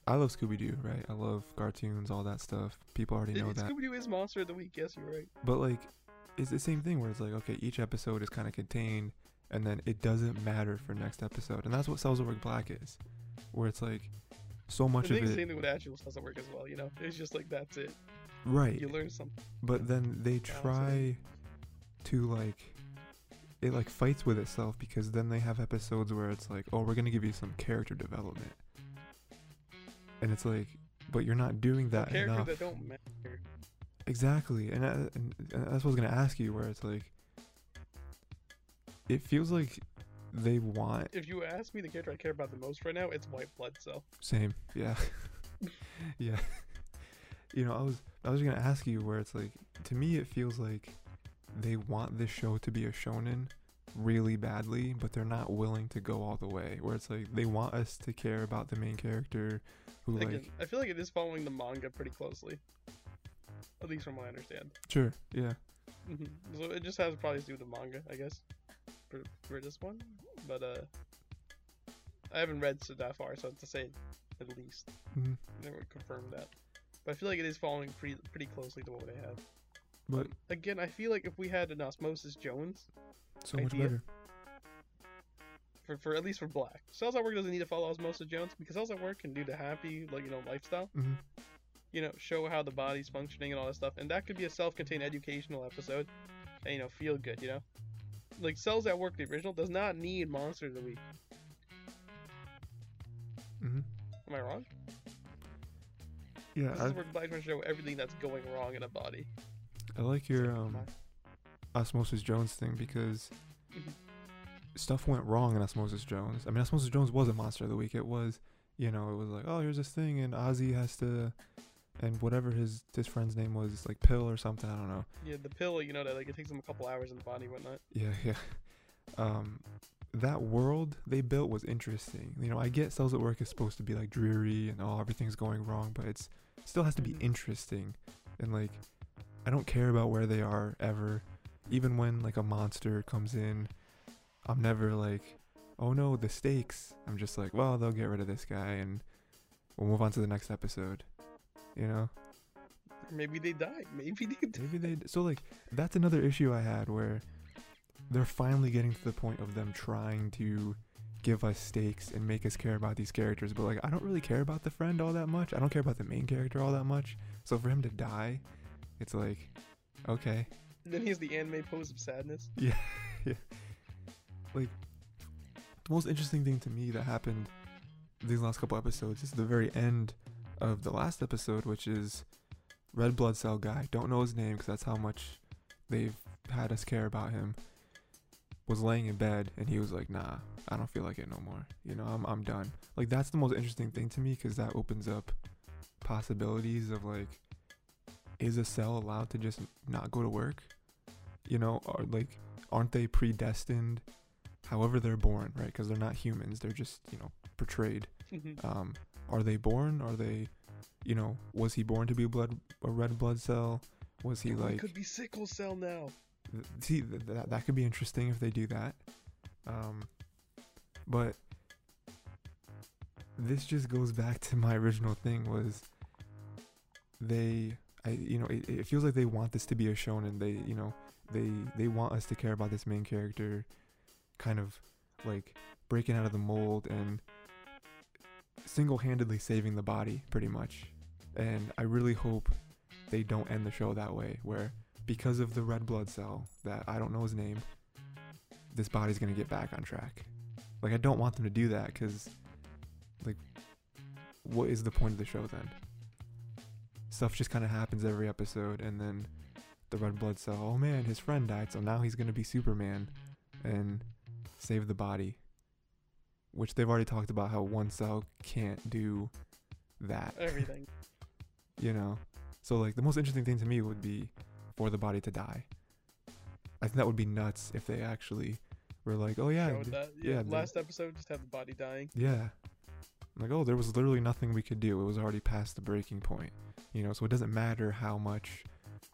I love Scooby Doo, right? I love cartoons, all that stuff. People already know that. Scooby Doo is Monster of the Week. Yes, you're right. But like, it's the same thing where it's like, okay, each episode is kind of contained, and then it doesn't matter for next episode, and that's what Work Black is, where it's like, so much I of it, same thing with Actual doesn't work as well. You know, it's just like that's it. right? You learn something. But then they try to like, it like fights with itself because then they have episodes where it's like, oh, we're gonna give you some character development, and it's like, but you're not doing that Characters enough. that don't matter. Exactly, and, I, and and that's what I was gonna ask you. Where it's like, it feels like they want If you ask me the character I care about the most right now, it's White Blood Cell. same, yeah, <laughs> yeah. You know, I was I was gonna ask you where it's like, to me, it feels like they want this show to be a shonen really badly, but they're not willing to go all the way. Where it's like they want us to care about the main character, who Again, like, I feel like it is following the manga pretty closely. At least from what I understand. sure, yeah, hmm So it just has probably to do with the manga, I guess, for, for this one. But uh, I haven't read so that far, so to say at least mhm. never confirmed that. But I feel like it is following pretty pretty closely to what they have. But Again, I feel like if we had an Osmosis Jones so much better. for, for at least for Black, Cells at Work doesn't need to follow Osmosis Jones because Cells at Work can do the happy like you know lifestyle. hmm you know, show how the body's functioning and all that stuff. And that could be a self-contained educational episode, and you know, feel good. You know, like Cells at Work, the original, does not need Monster of the Week. hmm Am I wrong? Yeah, This I, is where to show everything that's going wrong in a body. I like your um Osmosis Jones thing because Mhm. stuff went wrong in Osmosis Jones. I mean, Osmosis Jones was a monster of the week. It was, you know, it was like, oh, here's this thing, and Ozzy has to, and whatever his his friend's name was, like Pill or something. I don't know. Yeah, the pill, you know, that like it takes them a couple hours in the body, whatnot. Yeah, <laughs> yeah. Um, that world they built was interesting. You know, I get Cells at Work is supposed to be like dreary and oh, everything's going wrong, but it's still has to be Mhm. interesting. And like, I don't care about where they are ever. Even when like a monster comes in, I'm never like, oh no, the stakes, I'm just like, well, they'll get rid of this guy and we'll move on to the next episode. You know? Maybe they die. Maybe they die. <laughs> Maybe they. So like, that's another issue I had where they're finally getting to the point of them trying to give us stakes and make us care about these characters. But like, I don't really care about the friend all that much. I don't care about the main character all that much. So for him to die, it's like, okay, Then he has the anime pose of sadness. <laughs> yeah, yeah. Like, the most interesting thing to me that happened these last couple episodes is the very end of the last episode, which is Red Blood Cell guy. Don't know his name because that's how much they've had us care about him. Was laying in bed and he was like, "Nah, I don't feel like it no more. You know, I'm I'm done." Like that's the most interesting thing to me because that opens up possibilities of like, is a cell allowed to just not go to work? You know, or like, aren't they predestined? However, they're born, right? Because they're not humans; they're just you know portrayed. Um, are they born? Are they, you know, was he born to be blood a red blood cell? Was he He like? could be sickle cell now. th- See, th- that that could be interesting if they do that. Um, but this just goes back to my original thing was they I you know it, it feels like they want this to be a shonen. They you know they they want us to care about this main character kind of like breaking out of the mold and single-handedly saving the body pretty much. And I really hope they don't end the show that way where because of the red blood cell that I don't know his name this body's to get back on track. Like I don't want them to do that cuz like what is the point of the show then stuff just kind of happens every episode and then the red blood cell oh man his friend died so now he's going to be superman and save the body which they've already talked about how one cell can't do that Everything. you know so like the most interesting thing to me would be for the body to die i think that would be nuts if they actually were like oh yeah that. yeah, Yeah. last episode just had the body dying. yeah. Like, oh, there was literally nothing we could do. It was already past the breaking point. You know, so it doesn't matter how much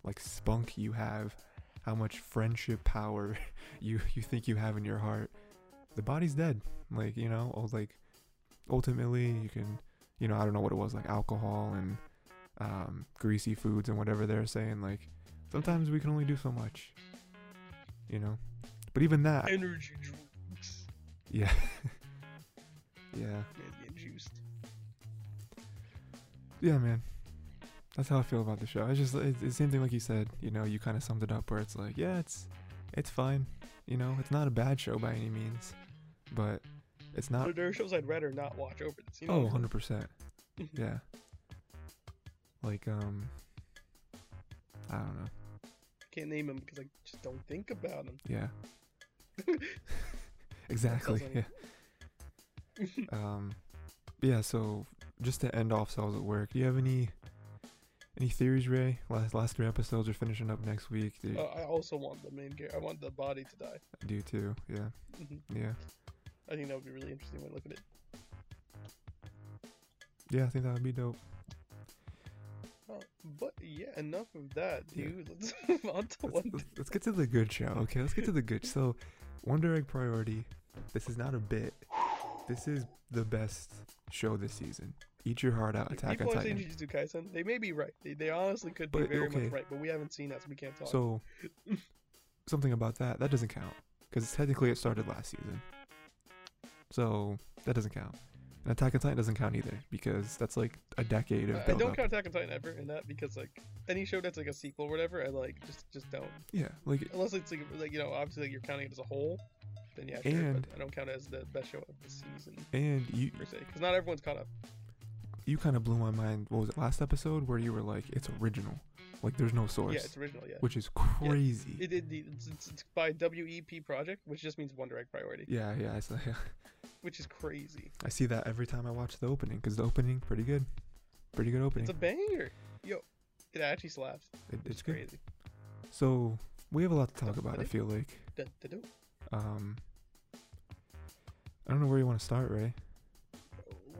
like spunk you have, how much friendship power <laughs> you you think you have in your heart. The body's dead. Like, you know, or like ultimately you can you know, I don't know what it was, like alcohol and um greasy foods and whatever they're saying, like sometimes we can only do so much. You know? But even that Energy drinks. yeah. <laughs> yeah. Man's getting juiced. Yeah, man. That's how I feel about the show. It's just it's the same thing like you said. You know, you kind of summed it up where it's like, yeah, it's it's fine. You know, it's not a bad show by any means, but it's not. There are shows I'd rather not watch over this. You know Oh, 100 percent. <laughs> Yeah. Like um, I don't know. Can't name them because I just don't think about them. Yeah. <laughs> <laughs> exactly. Yeah. Um, yeah. So just to end off cells at work, do you have any any theories, Ray? Last last three episodes are finishing up next week. Uh, I also want the main character. I want the body to die. I do too? Yeah. Mhm. Yeah. I think that would be really interesting when I look at it. Yeah, I think that would be dope. Uh, but yeah, enough of that, Yeah. dude. <laughs> Let's move on to Let's, one. let's, let's get to the good show, okay? Let's get to the good. So, Wonder Egg Priority. This is not a bit. This is the best show this season. Eat your heart out, Attack on People saying Titan. Jujutsu Kaisen. They may be right. They, they honestly could be But, very okay. much right, but we haven't seen that, so we can't talk. So, <laughs> something about that that doesn't count because technically it started last season. So that doesn't count. And Attack on Titan doesn't count either because that's like a decade of I- don't count Attack on Titan ever in that because like any show that's like a sequel or whatever, I like just just don't. Yeah, like Unless it's like, like you know, obviously like you're counting it as a whole, yeah. And- but I don't count it as the best show of the season and you per se, because not everyone's caught up. you kind of blew my mind. What was it last episode where you were like, it's original, like there's no source, Yeah, it's original. Yeah, which is crazy. it, it, it's, it's, it's by WEP Project, which just means Wonder Egg Priority, yeah, yeah, I, saw- which is crazy. I see that every time I watch the opening because the opening pretty good, pretty good opening. It's a banger. Yo, it actually slaps. It- It's crazy. So we have a lot to talk about. I feel like. Um, I don't know where you want to start, Ray.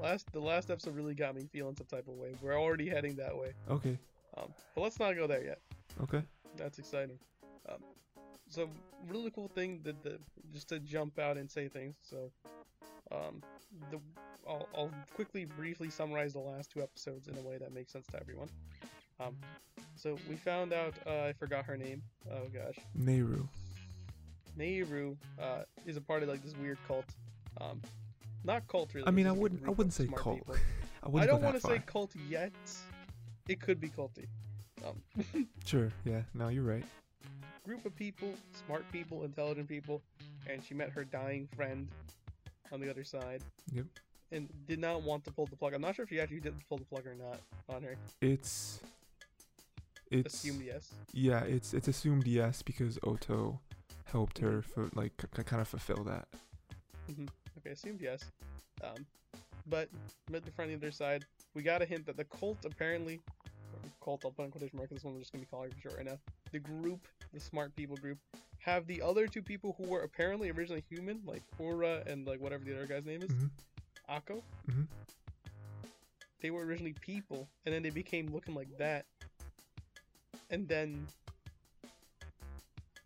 Last the last episode really got me feeling some type of way. We're already heading that way. Okay, Um, but let's not go there yet. okay. That's exciting. Um, so really cool thing that the just to jump out and say things. So, um, the I'll, I'll quickly briefly summarize the last two episodes in a way that makes sense to everyone. Um, so we found out uh, I forgot her name. Oh gosh, Neiru. Neiru uh, is a part of like this weird cult. Um, not cult really. I mean, <laughs> I wouldn't. I wouldn't say cult. I I don't want to say cult yet. It could be culty. Um, <laughs> Sure. Yeah. No, you're right. group of people, smart people, intelligent people, and she met her dying friend on the other side. Yep. And did not want to pull the plug. I'm not sure if she actually did pull the plug or not on her. It's. It's. Assumed yes. Yeah. It's it's assumed yes because Oto helped her for like k- kind of fulfill that. Okay, I assumed yes. Um, but met the friend on the other side. We got a hint that the cult apparently, cult, I'll put in quotation marks, this one we're just gonna be calling for short right now. The group, the smart people group, have the other two people who were apparently originally human, like Ura and like whatever the other guy's name is, Mhm. Acca. Mhm. They were originally people, and then they became looking like that. And then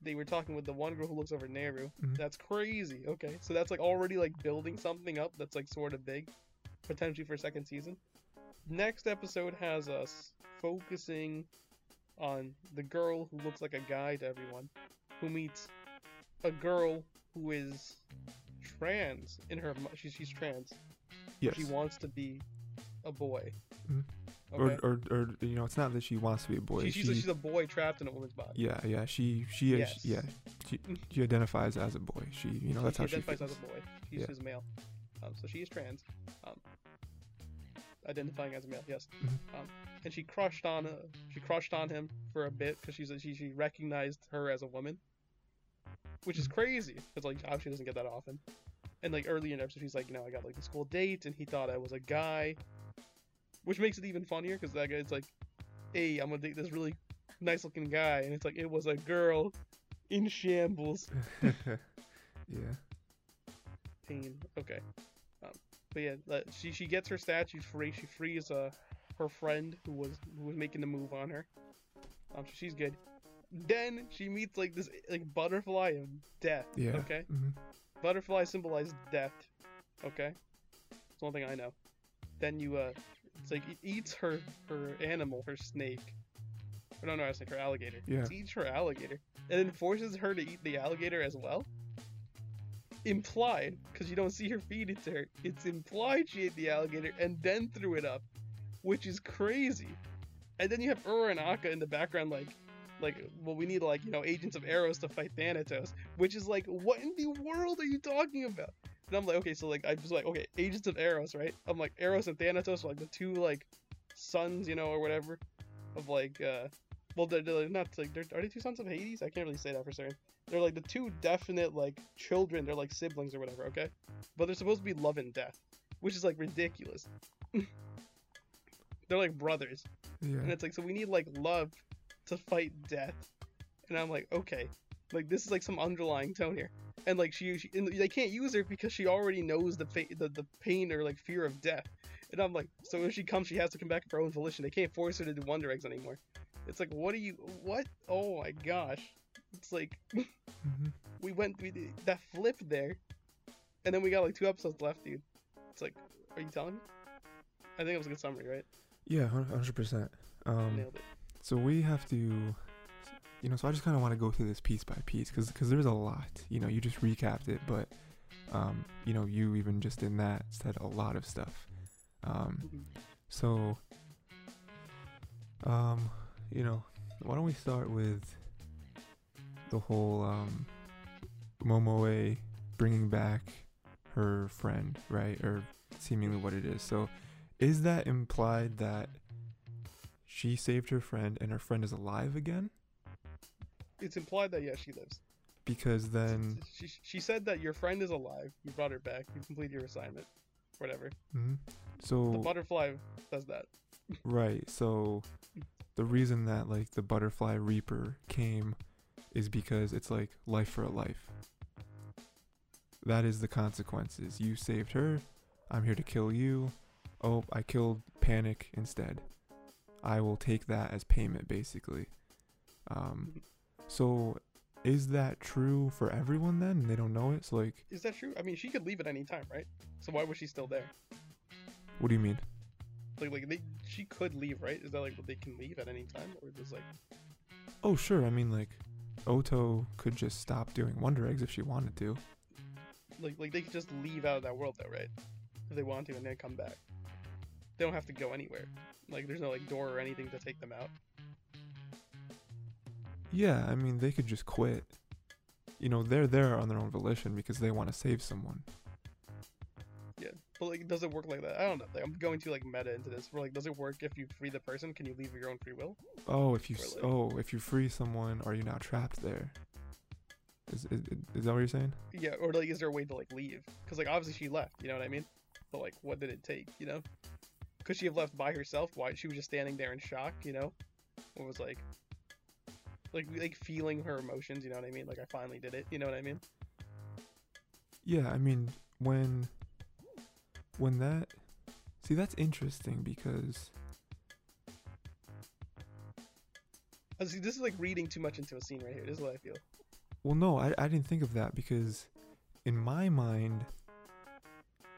they were talking with the one girl who looks over Neiru. Mhm. That's crazy. Okay, so that's like already like building something up that's like sort of big, potentially for second season. Next episode has us focusing on the girl who looks like a guy to everyone, who meets a girl who is trans in her. She's she's trans. Yes. She wants to be a boy. Mhm. Okay. Or, or or you know, it's not that she wants to be a boy. she, she's, she, a, she's a boy trapped in a woman's body. yeah, yeah. She she is Yes. yeah. She, she identifies as a boy. She you know that's she how she identifies feels. as a boy. She's Yeah. male. Um, so she is trans. Um, identifying as a male, yes. Mhm. Um, and she crushed on uh, she crushed on him for a bit because she's she she recognized her as a woman, which is Mhm. crazy because like obviously she doesn't get that often. And like early in the episode, she's like, you know, I got like the school date, and he thought I was a guy, which makes it even funnier because that guy's like, hey, I'm gonna date this really nice looking guy, and it's like it was a girl in shambles. <laughs> yeah. pain. Okay. Um, but yeah, uh, she she gets her statue free. She frees uh her friend who was who was making the move on her. Um, so she's good. Then she meets like this like butterfly of death. Yeah. Okay. hmm Butterfly symbolizes death. Okay. That's one thing I know. Then you uh, it's like it eats her her animal, her snake. Or no, no, I was like her alligator. Yeah. It eats her alligator, and then forces her to eat the alligator as well. Implied, because you don't see her feed it to her. It's implied she ate the alligator and then threw it up, which is crazy. And then you have Ura and Acca in the background, like, like, well, we need like you know agents of Eros to fight Thanatos, which is like, what in the world are you talking about? And I'm like, okay, so like I was like, okay, agents of Eros, right? I'm like Eros and Thanatos are like the two like sons, you know, or whatever, of like, uh, well, they're, they're not like, they're, are they two sons of Hades? I can't really say that for certain. They're like the two definite like children. They're like siblings or whatever, okay? But they're supposed to be love and death, which is like ridiculous. <laughs> they're like brothers. Yeah. And it's like, so we need like love to fight death. And I'm like, okay, like this is like some underlying tone here. And like she, she and they can't use her because she already knows the, fa- the the pain or like fear of death. And I'm like, so when she comes, she has to come back of her own volition. They can't force her to do Wonder Eggs anymore. It's like, what are you? What? Oh my gosh! It's like <laughs> hmm we went we that flip there, and then we got like two episodes left, dude. It's like, are you telling me? I think it was a good summary, right? Yeah, hun- hundred percent. Um, Nailed it. so we have to, you know, so I just kind of want to go through this piece by piece because because there's a lot. You know, you just recapped it, but um, you know, you even just in that said a lot of stuff. Um, Mhm. so, um, you know, why don't we start with the whole um, Momoe bringing back her friend, right? Or seemingly what it is. So, is that implied that she saved her friend and her friend is alive again? It's implied that yeah, she lives. Because then, She, she said that your friend is alive. You brought her back. You completed your assignment. Whatever. Mhm. The so butterfly does that. <laughs> right, so the reason that like the butterfly reaper came is because it's like life for a life. That is the consequences. You saved her. I'm here to kill you. Oh, I killed Panic instead. I will take that as payment, basically. Um, <laughs> so is that true for everyone then? And they don't know it. So like, Is that true? I mean, she could leave at any time, right? So why was she still there? what do you mean? Like, like they, she could leave, right? Is that like what they can leave at any time, or just like, Oh sure. I mean like, Oto could just stop doing Wonder Eggs if she wanted to. like, like they could just leave out of that world, though, right? If they want to, and then come back. They don't have to go anywhere. Like, there's no like door or anything to take them out. Yeah, I mean they could just quit. You know, they're there on their own volition because they want to save someone. Yeah, but like, does it work like that? I don't know. Like, I'm going to like meta into this. Where like, does it work if you free the person? Can you leave your own free will? Oh, if you Or, like- oh if you free someone, are you now trapped there? Is, is is that what you're saying? Yeah, or like, is there a way to like leave? Because like, obviously she left. You know what I mean? But like, what did it take? You know? Could she have left by herself? Why she was just standing there in shock? You know? What was like, like like feeling her emotions? You know what I mean? Like I finally did it. You know what I mean? Yeah, I mean when when that see that's interesting because Uh, See, this is like reading too much into a scene right here. This is what I feel. well no, I I didn't think of that because in my mind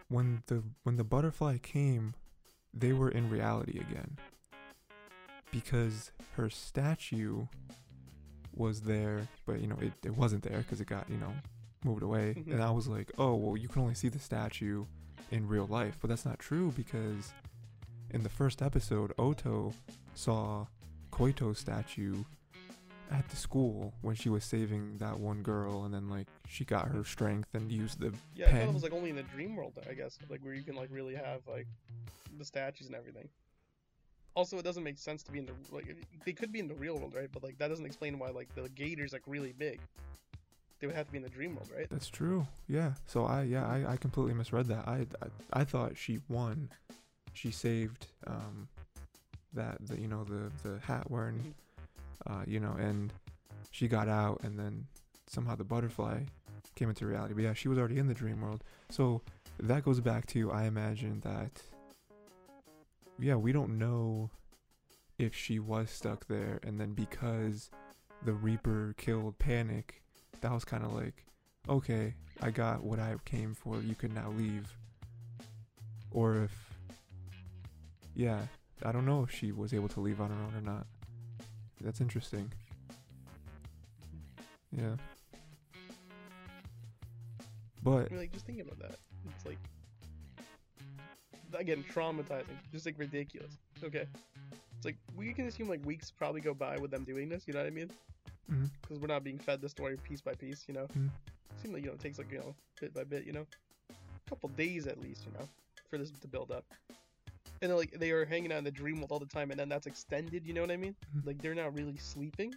when the when the butterfly came, they were in reality again. Because her statue was there, but you know, it, it wasn't there because it got, you know, moved away. <laughs> And I was like, oh, well, you can only see the statue in real life. But that's not true because in the first episode, Oto saw Koito's statue at the school when she was saving that one girl. And then, like, she got her strength and used the. Yeah, I thought it was like only in the dream world, I guess, like where you can like really have like the statues and everything. Also, it doesn't make sense to be in the like they could be in the real world, right? But like that doesn't explain why like the gator's like really big. They would have to be in the dream world, right? That's true. Yeah. So I, yeah, I, I completely misread that. I, I, I thought she won. She saved, um, that, the, you know, the, the hat wearing, uh, you know, and she got out and then somehow the butterfly came into reality. But yeah, she was already in the dream world. So that goes back to, I imagine that, yeah, we don't know if she was stuck there. And then because the Reaper killed Panic, that was kind of like, okay, I got what I came for. You can now leave. Or if, yeah, I don't know if she was able to leave on her own or not. That's interesting. Yeah. But I mean, like just thinking about that, it's like again traumatizing, just like ridiculous. Okay, it's like we can assume like weeks probably go by with them doing this. You know what I mean? Because we're not being fed the story piece by piece. You know, Mhm. seems like you know it takes like you know bit by bit. You know, a couple days at least. You know, for this to build up. And then, like they are hanging out in the dream world all the time, and then that's extended. You know what I mean? Mhm. Like they're not really sleeping.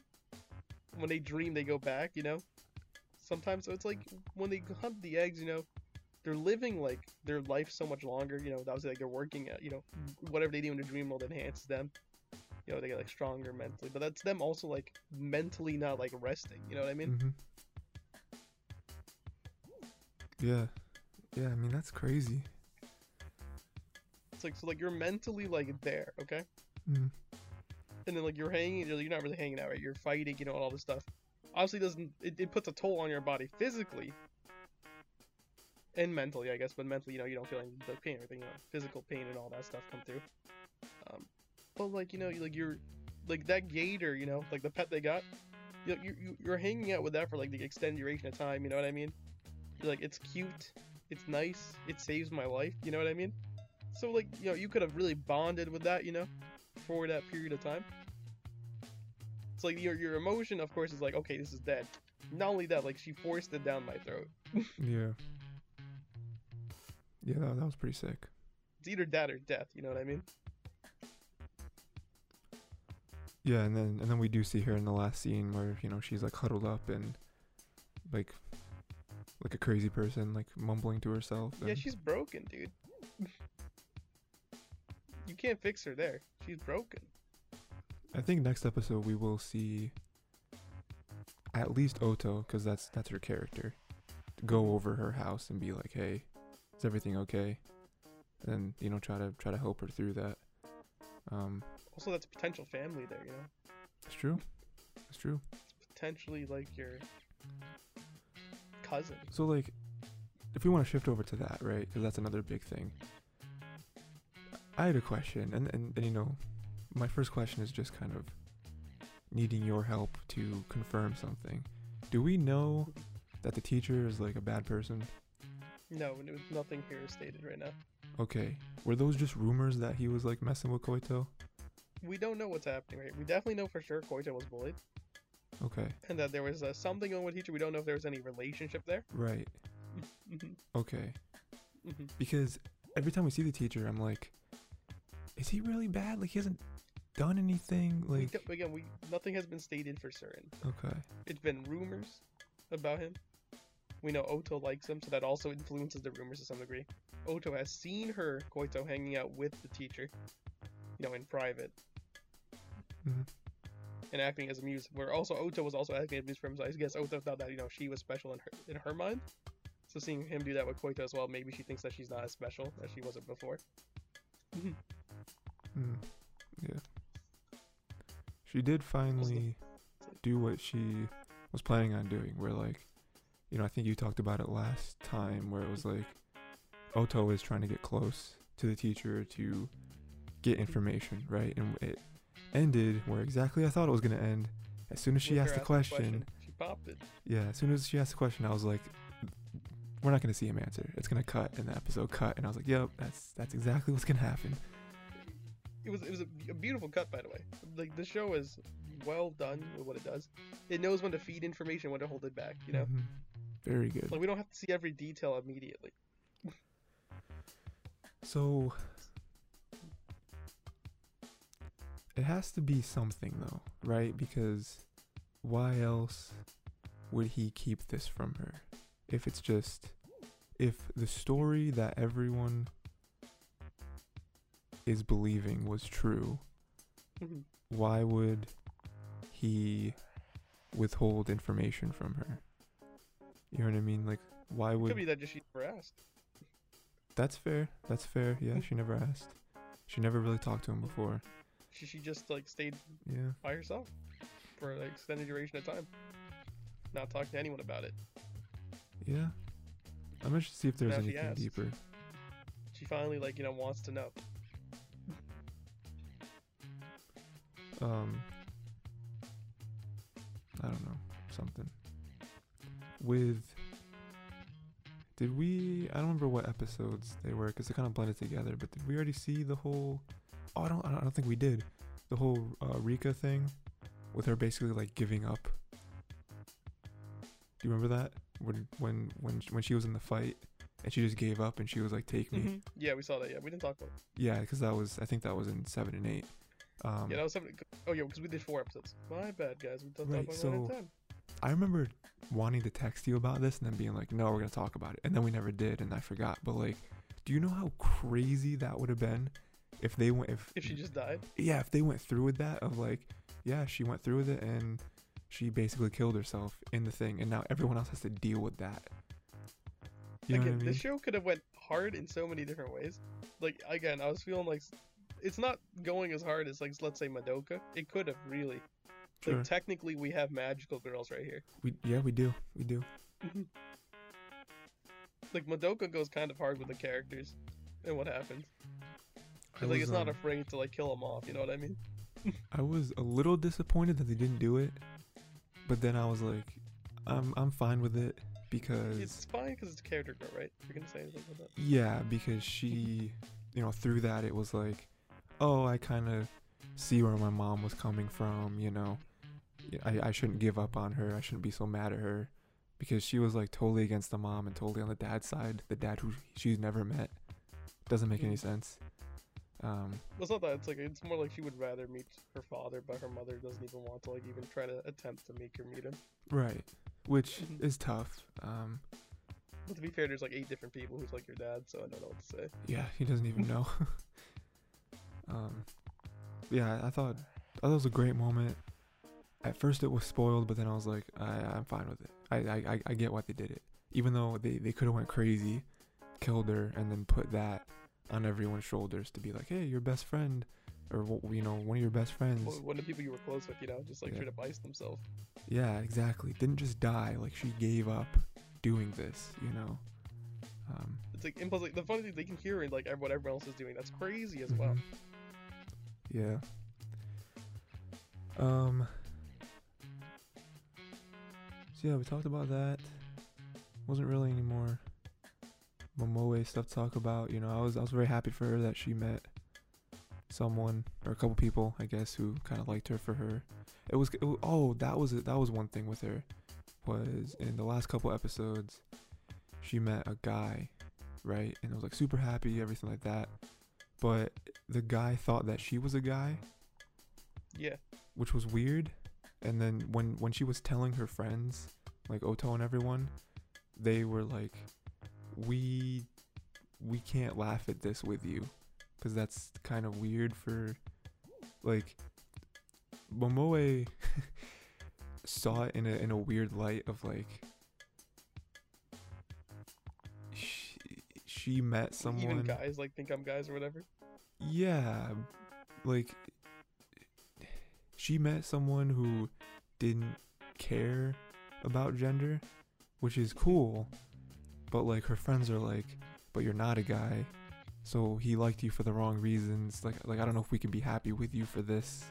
When they dream, they go back. You know, sometimes so it's like when they hunt the eggs. You know, they're living like their life so much longer. You know, that was like they're working at. You know, whatever they do in the dream world enhances them. You know, they get like stronger mentally, but that's them also like mentally not like resting. You know what I mean? mhm. Yeah. Yeah, I mean, that's crazy. It's like so like you're mentally like there, okay? Mm. and then like you're hanging you're not really hanging out right you're fighting you know all this stuff obviously doesn't it, it puts a toll on your body physically and mentally i guess but mentally you know you don't feel any like pain or anything you know physical pain and all that stuff come through um but like you know you like you're like that gator you know like the pet they got you know, you, you you're hanging out with that for like the extended duration of time you know what i mean you're like it's cute it's nice it saves my life you know what i mean so like you know you could have really bonded with that you know for that period of time. It's like your your emotion, of course, is like, okay, this is dead. Not only that, like she forced it down my throat. <laughs> Yeah. Yeah, that, that was pretty sick. It's either that or death. You know what I mean? Yeah, and then and then we do see her in the last scene where you know she's like huddled up and like like a crazy person, like mumbling to herself. Yeah, she's broken, dude. you can't fix her there. She's broken. I think next episode we will see at least Oto, because that's that's her character, go over her house and be like, "Hey, is everything okay?" And you know try to try to help her through that. Um, Also, that's potential family there. You know, it's true. It's true. potentially like your cousin. So like, if we want to shift over to that, right? Because that's another big thing. I had a question, and, and and you know, my first question is just kind of needing your help to confirm something. Do we know that the teacher is like a bad person? No, nothing here is stated right now. Okay. Were those just rumors that he was like messing with Koito? We don't know what's happening right. We definitely know for sure Koito was bullied, Okay. and that there was uh, something going with teacher. We don't know if there was any relationship there. Right. hmm Okay. hmm Because every time we see the teacher, I'm like, is he really bad? Like he hasn't done anything. Like don't- again, we nothing has been stated for certain. okay. It's been rumors about him. We know Oto likes him, so that also influences the rumors to some degree. Oto has seen her Koito hanging out with the teacher, you know, in private, Mhm. and acting as a muse. Where also Oto was also acting as a muse for him. So I guess Oto thought that you know she was special in her in her mind. So seeing him do that with Koito as well, maybe she thinks that she's not as special as she wasn't before. Mm. Yeah. She did finally do what she was planning on doing. Where like, you know, I think you talked about it last time, where it was like, Oto is trying to get close to the teacher to get information, right? And it ended where exactly I thought it was gonna end. As soon as she asked the asking question, she popped it. yeah, as soon as she asked the question, I was like, we're not gonna see him answer. It's gonna cut, and the episode cut, and I was like, yep, that's that's exactly what's gonna happen. it was it was a, a beautiful cut by the way like the show is well done with what it does it knows when to feed information when to hold it back you know Mhm. Very good. like we don't have to see every detail immediately So it has to be something though, right? Because why else would he keep this from her? If it's just if the story that everyone is believing was true, Mhm. why would he withhold information from her? You know what I mean? Like why would? could would be that just she never asked That's fair. That's fair. Yeah, she never asked. She never really talked to him before. she, she just like stayed Yeah. by herself for an extended duration of time not talking to anyone about it Yeah. I'm interested to see if there's Now anything asked. deeper. she finally like you know wants to know Um I don't know. Something. With did we I don't remember what episodes they were cuz they kind of blended together, but did we already see the whole Oh, I don't I don't, think we did. The whole uh, Rika thing with her basically like giving up. Do you remember that? When when when when she was in the fight and she just gave up and she was like take me. Mhm. yeah we saw that yeah we didn't talk about it. Yeah, because that was I think that was in seven and eight. Um, yeah that was something oh yeah because we did four episodes my bad guys we don't Right, talk about one so- at a time I remember wanting to text you about this and then being like, "No, we're gonna talk about it," and then we never did, and I forgot. But like, do you know how crazy that would have been if they went if, if she just died yeah if they went through with that of like yeah she went through with it and she basically killed herself in the thing and now everyone else has to deal with that. You again, I mean? this show could have went hard in so many different ways. Like again, I was feeling like it's not going as hard as like let's say Madoka. It could have really. Sure. Like technically, we have magical girls right here. we yeah we do we do. <laughs> Like Madoka goes kind of hard with the characters and what happens. I 'Cause, like it's was, not um, afraid to like kill them off. You know what I mean? <laughs> I was a little disappointed that they didn't do it, but then I was like, I'm I'm fine with it because It's fine because it's character growth, right? You're gonna say something about that? yeah, because she, you know, through that it was like, oh, I kind of see where my mom was coming from. You know, I I shouldn't give up on her. I shouldn't be so mad at her because she was like totally against the mom and totally on the dad's side, the dad who she's never met. Doesn't make any Mm. sense. Um, it's not that. It's like it's more like she would rather meet her father, but her mother doesn't even want to like even try to attempt to make her meet him. right, which Mhm. is tough. Um, But to be fair, there's like eight different people who's like your dad, so I don't know what to say. Yeah, he doesn't even know. <laughs> <laughs> um, yeah, I thought I thought it was a great moment. At first, it was spoiled, but then I was like, I, I'm fine with it. I, I, I- get why they did it. Even though they, they could have went crazy, killed her, and then put that on everyone's shoulders to be like, hey, your best friend or you know one of your best friends. One of the people you were close with, you know, just like Yeah. straight up iced themselves. Yeah, exactly. Didn't just die. Like she gave up doing this. You know. Um, It's like impulse. Like, the funny thing, they can hear it, like what everyone else is doing. That's crazy as well. mhm. Yeah. Um. So yeah, we talked about that. Wasn't really any more Momoe stuff to talk about. You know, I was I was very happy for her that she met someone or a couple people, I guess, who kind of liked her for her. It was, it wa- oh that was it. That was one thing with her was in the last couple episodes, she met a guy, right, and it was like super happy, everything like that. But the guy thought that she was a guy, Yeah. which was weird. And then when when she was telling her friends, like Oto and everyone, they were like, "We we can't laugh at this with you, because that's kind of weird for like Momoe <laughs> saw it in a in a weird light of like." She, she met someone Even guys like think I'm guys or whatever. yeah, like she met someone who didn't care about gender, which is cool. But like her friends are like, "But you're not a guy." So he liked you for the wrong reasons. Like like I don't know if we can be happy with you for this.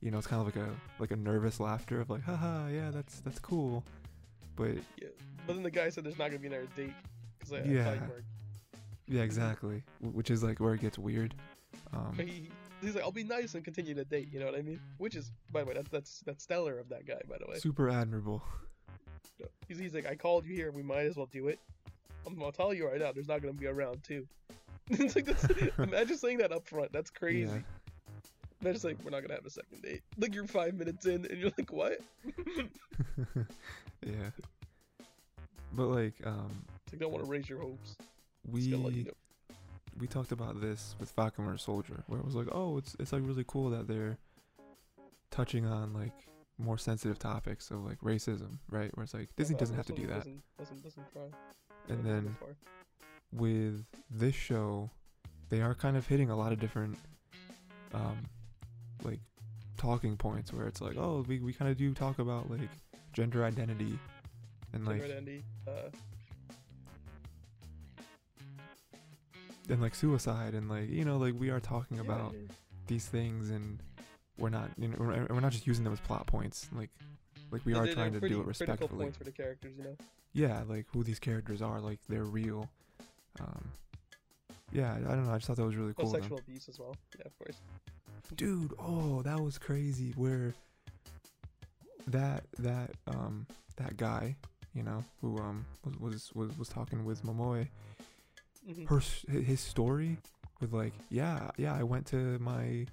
You know, it's kind of like a like a nervous laughter of like, "Haha, yeah, that's that's cool." But yeah. But then the guy said there's not gonna be another date I Yeah. yeah, exactly. Which is like where it gets weird. Um he, he's like, I'll be nice and continue to date. You know what I mean? Which is, by the way, that's that's that's stellar of that guy. By the way, super admirable. <laughs> he's, he's like, I called you here. We might as well do it. I'm gonna tell you right now, there's not gonna be a round two. <laughs> it's like that's, <laughs> imagine saying that up front. That's crazy. Yeah. They're just like, we're not gonna have a second date. Like you're five minutes in, and you're like, what? yeah. But like, um, It's like, don't want to raise your hopes. we we talked about this with Falcon Winter Soldier, where it was like, oh, it's it's like really cool that they're touching on like more sensitive topics of like racism, right? Where it's like Disney But doesn't have to do that. Doesn't doesn't, doesn't. And then with this show, they are kind of hitting a lot of different, um, like talking points where it's like, oh, we we kind of do talk about like gender identity, and like identity, uh, and like suicide, and like you know like we are talking about these things and we're not you know we're, we're not just using them as plot points like like we are trying to pretty do it respectfully points for the characters, you know. yeah like who these characters are like they're real um yeah i don't know i just thought that was really cool sexual abuse as well. Yeah, of course. dude oh that was crazy where that that um that guy you know who um was was was, was talking with momoe Mhm. her his story with like yeah yeah i went to my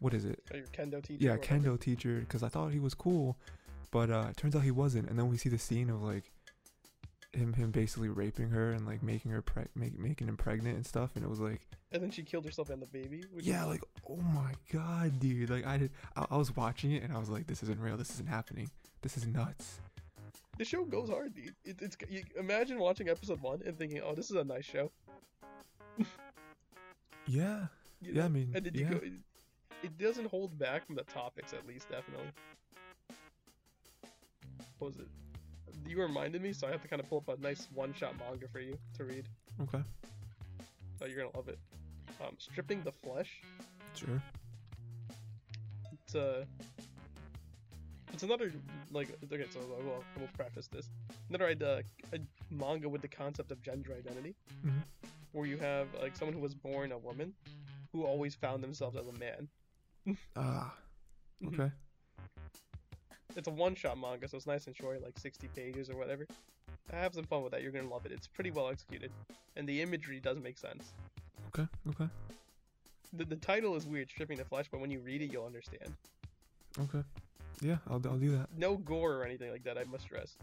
what is it Oh, your kendo teacher. yeah kendo teacher because i thought he was cool but uh it turns out he wasn't and then we see the scene of like him him basically raping her and like making her preg- make, making him pregnant and stuff and it was like And then she killed herself and the baby. yeah like oh my god dude like i did I, I was watching it and i was like this isn't real this isn't happening this is nuts the show goes hard, dude. It, it's you, imagine watching episode one and thinking, "Oh, this is a nice show." yeah you yeah i mean And did you go? It, it doesn't hold back from the topics, at least, definitely. What was it? You reminded me, so I have to kind of pull up a nice one-shot manga for you to read. okay Oh, you're gonna love it. Um, stripping the flesh. sure It's uh It's another like okay. So I will we'll preface this. Another idea, a manga with the concept of gender identity, Mhm. where you have like someone who was born a woman, who always found themselves as a man. ah <laughs> okay It's a one-shot manga, so it's nice and short, like 60 pages or whatever. Have some fun with that. You're gonna love it. It's pretty well executed, and the imagery does make sense. okay okay The, the title is weird, stripping the flesh, but when you read it, you'll understand. okay yeah i'll, I'll do that No gore or anything like that. I must stress.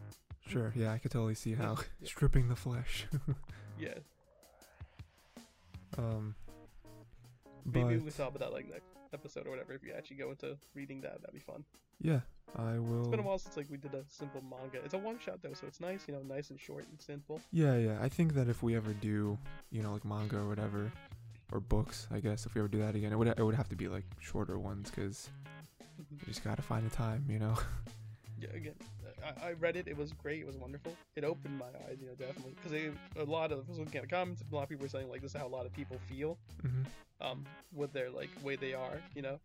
sure yeah i could totally see how Yeah. stripping the flesh <laughs> Yeah. um Maybe but we'll talk about that like next episode or whatever. If you actually go into reading that, that'd be fun. yeah i will It's been a while since like we did a simple manga. It's a one shot though, so it's nice, you know, nice and short and simple. Yeah, yeah. I think that if we ever do, you know, like manga or whatever, or books. I guess if we ever do that again, it would it would have to be like shorter ones because. You just gotta find the time, you know. <laughs> yeah, again, I, I read it. It was great. It was wonderful. It opened my eyes, you know, definitely, because a lot of I was looking at the comments. A lot of people were saying like this is how a lot of people feel, hmm um, with their like way they are, you know,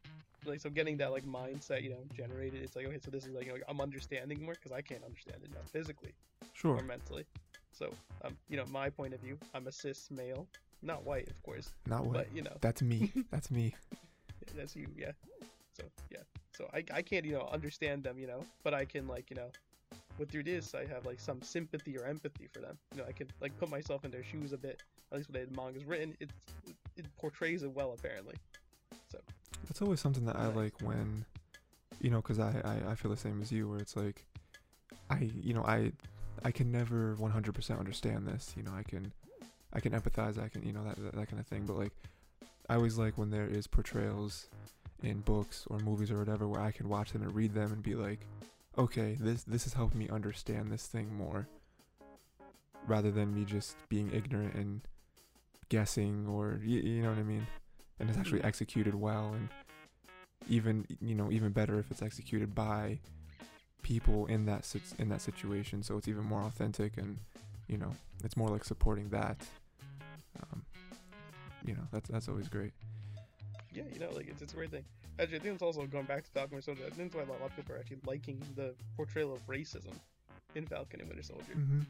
like so getting that like mindset, you know, generated. It's like okay, so this is like, you know, I'm understanding more because I can't understand it now physically Sure. or mentally. So, um, you know, my point of view, I'm a cis male, not white, of course, Not white. but you know, That's me. <laughs> That's me. that's you, yeah. So yeah, so I, I can't you know understand them, you know, but I can like you know, with through this I have like some sympathy or empathy for them. You know, I can like put myself in their shoes a bit. At least when the manga's written, it it portrays it well apparently. So That's always something that I like when, you know, because I, I I feel the same as you, where it's like, I you know I I can never 100% understand this. You know, I can I can empathize. I can you know that that, that kind of thing. But like, I always like when there is portrayals in books or movies or whatever where I can watch them and read them and be like, okay, this this is helping me understand this thing more, rather than me just being ignorant and guessing or you, you know what I mean. And it's actually Mhm. executed well and even you know even better if it's executed by people in that in that situation so it's even more authentic and you know it's more like supporting that um, you know that's that's always great Yeah, you know, like it's, it's a weird thing. Actually, I think it's also going back to Falcon Winter Soldier. I think that's why a lot of people are actually liking the portrayal of racism in Falcon and Winter Soldier. mm-hmm.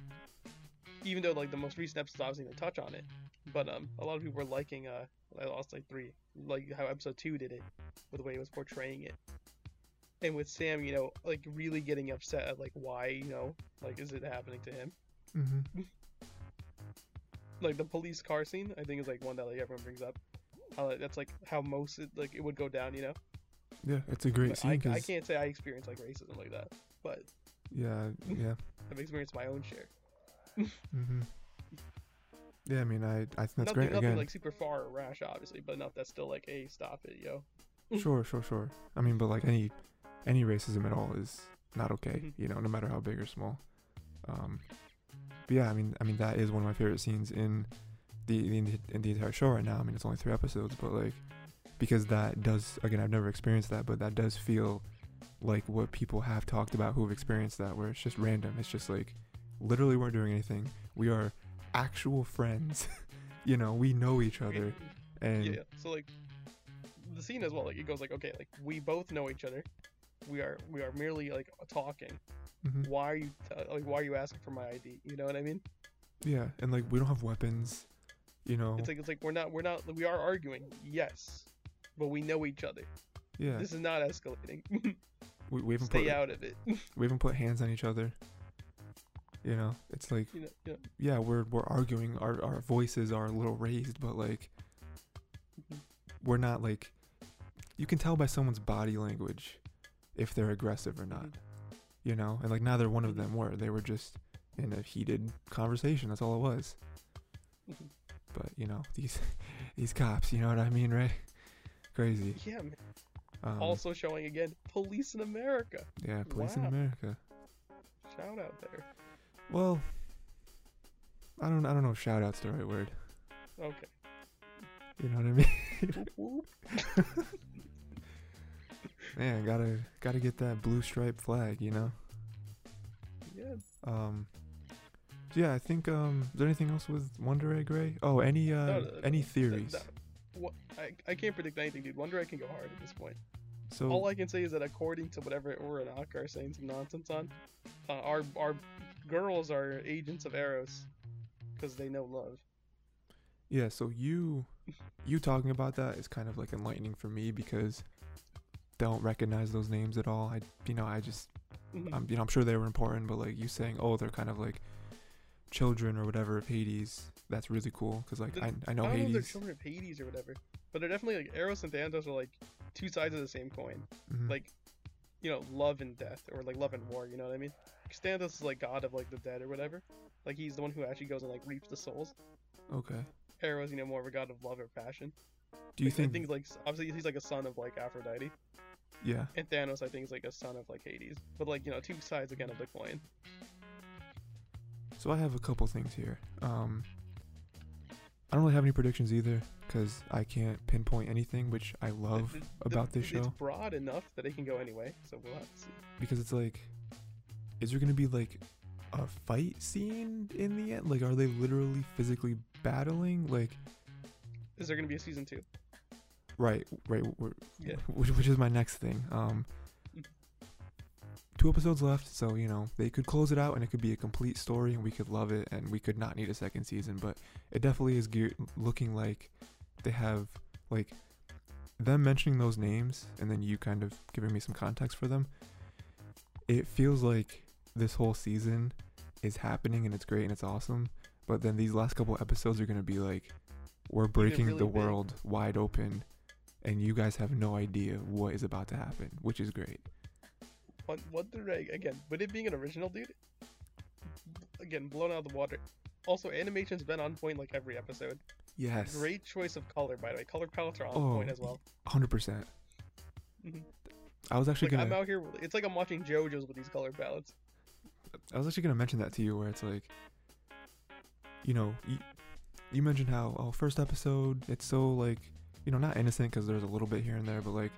even though like the most recent episodes obviously didn't touch on it, but um, a lot of people were liking uh, I lost like three, like how episode two did it, with the way it was portraying it, and with Sam, you know, like really getting upset at like why, you know, like is it happening to him? Mm-hmm. Like the police car scene, I think is like one that like everyone brings up. How that's like how most it, like it would go down, you know. yeah it's a great But scene I, I can't say I experienced like racism like that, but yeah yeah <laughs> I've experienced my own share. mm-hmm. yeah I mean I I think that's nothing, great nothing again like super far or rash, obviously, but enough that's still like, hey, stop it, yo. <laughs> sure sure sure I mean but like any any racism at all is not okay Mhm. you know no matter how big or small um but yeah I mean I mean that is one of my favorite scenes in the in, in the entire show right now I mean it's only three episodes but like because that does again I've never experienced that but that does feel like what people have talked about who have experienced that where it's just random it's just like literally weren't doing anything we are actual friends <laughs> you know we know each other and yeah. So like the scene as well, like it goes like, okay, like we both know each other. We are we are merely like talking. mhm. Why are you t- like why are you asking for my ID? You know what I mean? yeah and like we don't have weapons you know It's like it's like we're not we're not we are arguing, yes, but we know each other. yeah This is not escalating. <laughs> we, we haven't Stay put out of it. <laughs> we haven't put hands on each other you know it's like you know, you know. yeah we're we're arguing our our voices are a little raised but like Mhm. we're not like you can tell by someone's body language if they're aggressive or not Mhm. you know and like neither one of Mhm. them were they were just in a heated conversation that's all it was Mhm. But you know these <laughs> these cops you know what i mean right crazy Yeah, man. um, also showing again, police in America. yeah police in america Shout out there. well i don't i don't know if shout out's the right word Okay. you know what i mean Whoop, whoop. <laughs> man gotta gotta get that blue stripe flag you know Yeah. Um, yeah, I think. Um, is there anything else with Wonder Egg Ray? Oh, any uh, No, no, any theories? what, I, I can't predict anything, dude. Wonder Egg can go hard at this point. so All I can say is that according to whatever Ura and Acca are saying some nonsense on, uh, our our girls are agents of Eros because they know love. yeah, so you you talking about that is kind of like enlightening for me because don't recognize those names at all. I you know I just Mhm. I'm you know I'm sure they were important, but like you saying oh they're kind of like children or whatever of Hades. That's really cool because like The- I I know I don't know if they're Hades. children of Hades or whatever, but they're definitely like Eros and Thanatos are like two sides of the same coin. Mhm. Like, you know, love and death, or like love and war. You know what I mean? 'Cause Thanatos is like god of like the dead or whatever. Like he's the one who actually goes and like reaps the souls. okay. Eros, you know, more of a god of love or passion. Do you Like, think? I think like obviously he's like a son of like Aphrodite, yeah. and Thanos I think is like a son of like Hades. But like you know, two sides again of the coin. So I have a couple things here. Um, I don't really have any predictions either because I can't pinpoint anything, which I love <laughs> The- the- about this It's show broad enough that it can go anyway, so we'll have to see. because it's like, is there gonna be like a fight scene in the end? Like, are they literally physically battling? Like, Is there gonna be a season two? right, right, Yeah. which, <laughs> which is my next thing. Um, two episodes left, so you know they could close it out and it could be a complete story, and we could love it, and we could not need a second season. But it definitely is geared, looking like they have like them mentioning those names, and then you kind of giving me some context for them. It feels like this whole season is happening, and it's great and it's awesome. But then these last couple episodes are gonna be like, we're breaking really the big. world wide open and you guys have no idea what is about to happen, which is great. One, one thing, I- again, with it being an original, dude, again, blown out of the water. Also, animation's been on point like every episode. Yes, Great choice of color, by the way. Color palettes are on Oh, point as well. hundred percent. Mhm. I was actually Like, I'm out here, it's like I'm watching JoJo's with these color palettes. I was actually gonna mention that to you, where it's like, you know, you, you mentioned how oh first episode it's so like you know not innocent because there's a little bit here and there, but like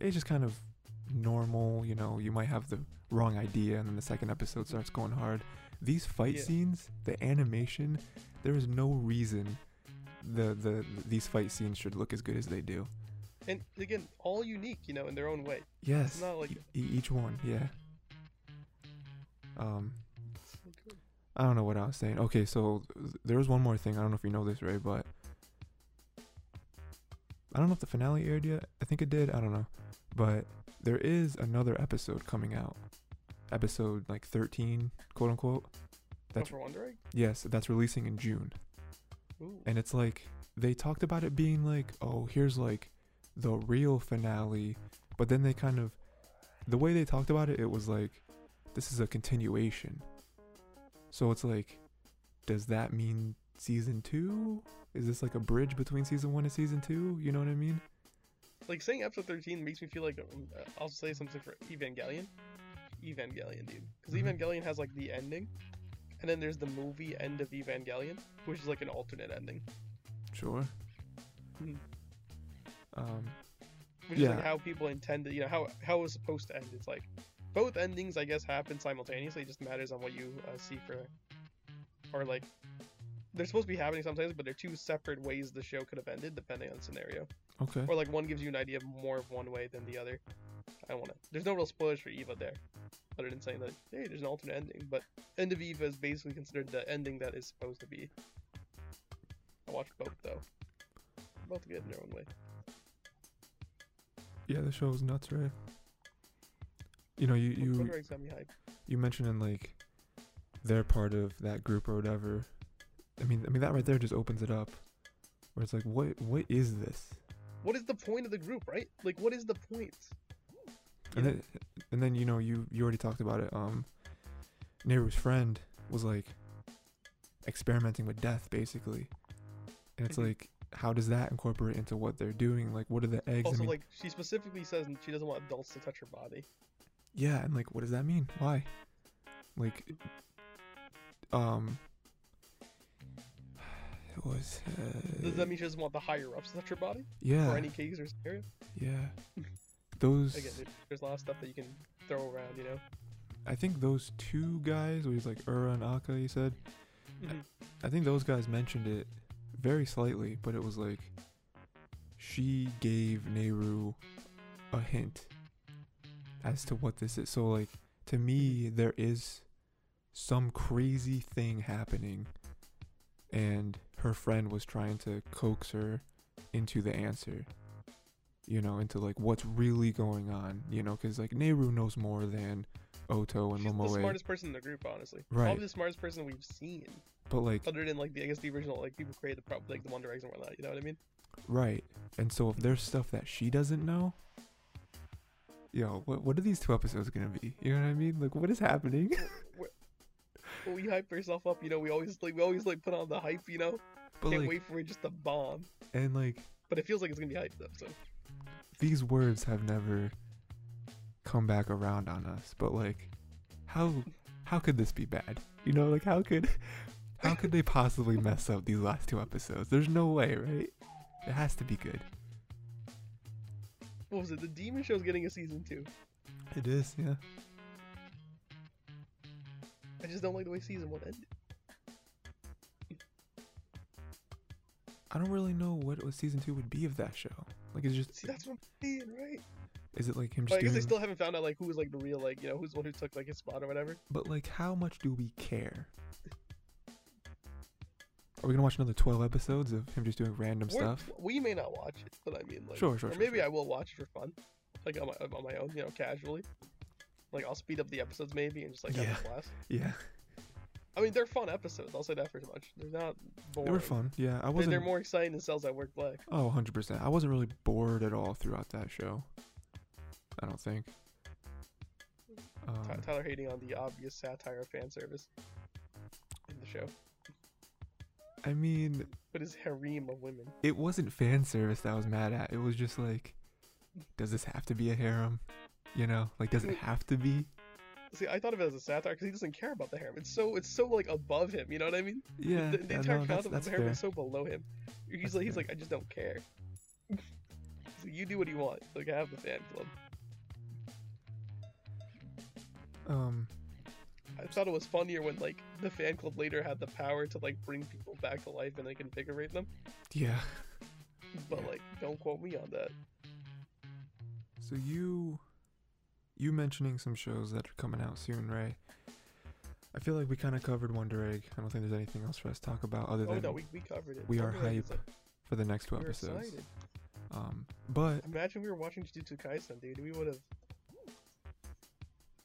it's just kind of normal. You know, you might have the wrong idea, and then the second episode starts going hard. These fight Yeah. scenes, the animation, there is no reason the the these fight scenes should look as good as they do. And again, all unique, you know, in their own way. Yes, not like- e- e- each one, yeah. Um, So. I don't know what I was saying. Okay, so there was one more thing. I don't know if you know this, Ray, but I don't know if the finale aired yet. I think it did. I don't know, but there is another episode coming out. Episode like 13, quote unquote. That's for Wonder Egg? yes, that's releasing in June. Ooh. And it's like they talked about it being like, oh, here's like the real finale, but then they kind of the way they talked about it, it was like this is a continuation. So it's like, does that mean season two? Is this like a bridge between season one and season two? You know what I mean? Like saying episode 13 makes me feel like um, uh, I'll say something for Evangelion. Evangelion, dude. Because Mhm. Evangelion has like the ending, and then there's the movie end of Evangelion, which is like an alternate ending. Sure. Mhm. Um, Which is Yeah. like how people intended, you know, how how it was supposed to end. It's like both endings, I guess, happen simultaneously. It just matters on what you uh, see for, or like they're supposed to be happening sometimes, but they're two separate ways the show could have ended depending on the scenario. Okay. Or like one gives you an idea more of one way than the other. I don't want to. There's no real spoilers for Eva there, other than saying that hey, there's an alternate ending. But end of Eva is basically considered the ending that is supposed to be. I watched both though. Both good in their own way. Yeah, the show was nuts, right? You know, you you Wonder Egg's got me hyped. you mentioning like they're part of that group or whatever. I mean, I mean that right there just opens it up, where it's like, what what is this? What is the point of the group, right? Like, what is the point? And then and then you know you you already talked about it. Um, Neiru's friend was like experimenting with death basically, and it's Mhm. like, how does that incorporate into what they're doing? Like, what are the eggs? I Also, mean, like, she specifically says she doesn't want adults to touch her body. Yeah, and like, what does that mean? Why? Like, um, was. Uh, Does that mean she doesn't want the higher ups to touch her body? Yeah. For any case or scenario? Yeah. <laughs> Those. Again, there- there's a lot of stuff that you can throw around, you know? I think those two guys, where he's like Ura and Acca, you said. Mhm. I think those guys mentioned it very slightly, but it was like she gave Neiru a hint as to what this is. So like to me there is some crazy thing happening and her friend was trying to coax her into the answer. You know, into like what's really going on, you know, cuz like Neiru knows more than Oto and She's the Momoe. smartest person in the group, honestly. Right. Probably the smartest person we've seen. But like Other than, like, the, I guess the original, like, people created the, like, the Wonder Eggs and whatnot, you know what I mean? Right. And so if there's stuff that she doesn't know, yo, what what are these two episodes gonna be? You know what I mean? Like what is happening? We hype ourselves up, you know, we always, like, we always, like, put on the hype, you know? But Can't like wait for it just to bomb. and like But it feels like it's gonna be hyped up, so. these words have never come back around on us. But like how how could this be bad? You know, like how could <laughs> How could they possibly mess up these last two episodes? There's no way, right? It has to be good. What was it? The Demon Show's getting a season two. It is, yeah. I just don't like the way season one ended. I don't really know what, what season two would be of that show. Like, is it just See, that's what I'm saying, right? is it like him just I guess doing? they still haven't found out like who was like the real like you know who's the one who took like his spot or whatever. But like, how much do we care? Are we gonna watch another twelve episodes of him just doing random We're- stuff? We may not watch it, but I mean like Sure, sure, or sure, maybe sure. I will watch it for fun, like on my on my own, you know, casually. Like I'll speed up the episodes maybe and just like Yeah. have a blast. <laughs> Yeah, I mean they're fun episodes. I'll say that for as much. They're not boring. They were fun. Yeah, I wasn't. They're, more exciting than Cells at Work Black. Oh, 100 percent. I wasn't really bored at all throughout that show. I don't think. Ty- Um, Tyler hating on the obvious satire of fan service in the show, I mean, but his harem of women. it wasn't fan service that I was mad at. It was just like, does this have to be a harem? You know, like, does it have to be? See, I thought of it as a satire because he doesn't care about the harem. It's so it's so like above him. You know what I mean? <laughs> Yeah, the, the yeah, entire no, that's, concept of the harem fair. is so below him. He's That's like he's fair. like I just don't care. <laughs> so you do what you want. Like I have the fan club. Um, I thought it was funnier when like the fan club later had the power to like bring people back to life and like invigorate them. yeah. But like, don't quote me on that. So you, you mentioning some shows that are coming out soon, Ray? I feel like we kind of covered Wonder Egg. I don't think there's anything else for us to talk about other Oh than no, we, we covered it. we are Wonder Egg is, hype for the next two Like, we're episodes. excited. Um, but Imagine we were watching Jujutsu Kaisen, dude. We would have.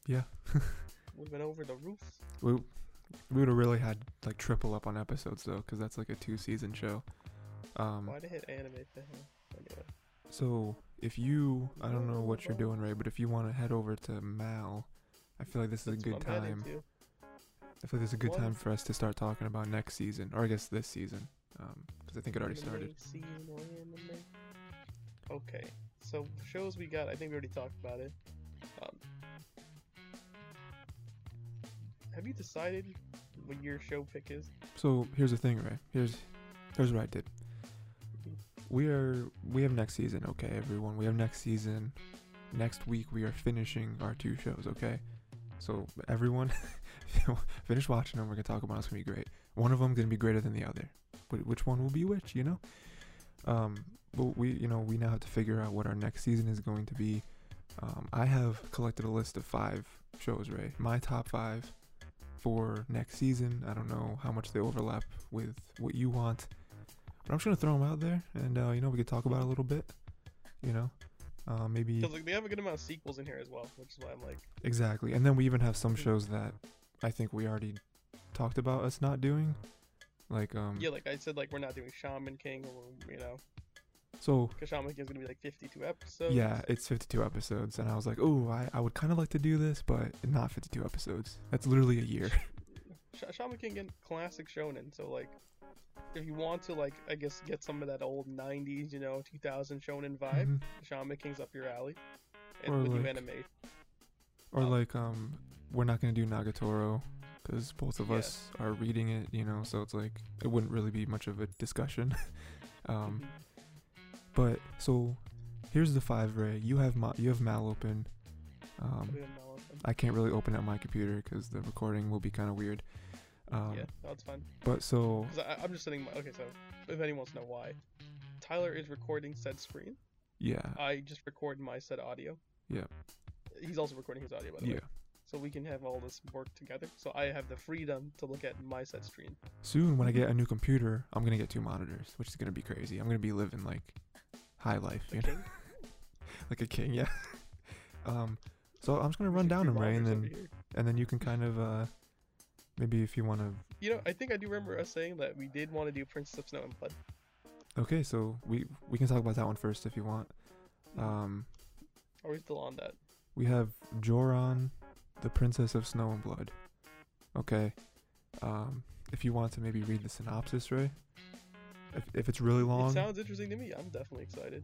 Yeah. <laughs> We've been over the roof. we we would have really had like triple up on episodes though, because that's like a two season show. Um, Why'd I hit anime thing? Anyway. so if you, I don't know what you're doing, Ray, but if you want to head over to Mal, I feel like this is That's a good time. I feel like this is a good What? time for us to start talking about next season, or I guess this season, because I think it already started. Okay, so shows we got. I think we already talked about it. Um, have you decided what your show pick is? So here's the thing, Ray. Here's here's what I did. We are we have next season, okay, everyone. We have next season. Next week we are finishing our two shows, okay. So everyone, <laughs> finish watching them. We're gonna talk about. it. It's gonna be great. One of them gonna be greater than the other. Which one will be which? You know. Um, but we, you know, we now have to figure out what our next season is going to be. Um, I have collected a list of five shows, Ray. My top five for next season. I don't know how much they overlap with what you want, but I'm just gonna throw them out there, and uh, you know we could talk about a little bit. You know, uh, maybe Because like they have a good amount of sequels in here as well, which is why I'm like, exactly, and then we even have some shows that I think we already talked about us not doing, like um. yeah, like I said, like we're not doing Shaman King, or you know, So because Shaman King is gonna be like 52 episodes. yeah, it's 52 episodes, and I was like, oh, I, I would kind of like to do this, but not 52 episodes. That's literally a year. <laughs> Sh- Shaman King again, classic shonen. So like, if you want to like, I guess get some of that old 90s, you know, 2000 shonen vibe, Mhm. Shaman King's up your alley. And Or like- anime. Or Um, like um, we're not gonna do Nagatoro because both of Yeah. us are reading it, you know. So it's like it wouldn't really be much of a discussion. <laughs> um, but so here's the five, Ray. You have Ma- you have Mal open. Um, I can't really open up my computer because the recording will be kind of weird. Um, yeah, that's fine. But so Because I'm just sitting. My, okay, so if anyone wants to know why, Tyler is recording said screen. yeah, I just record my said audio. Yeah. He's also recording his audio, by the yeah. way. So we can have all this work together. So I have the freedom to look at my set screen. Soon when I get a new computer, I'm gonna get two monitors, which is gonna be crazy. I'm gonna be living like high life, you know, king. <laughs> like a king. Yeah. <laughs> um. So I'm just gonna run down them, Ray, and then and then you can kind of uh maybe if you want to You know, I think I do remember us saying that we did want to do Princess of Snow and Blood. okay so we we can talk about that one first if you want um Are we still on that? we have joran the princess of snow and blood okay um if you want to maybe read the synopsis ray if, if it's really long. It sounds interesting to me. I'm definitely excited.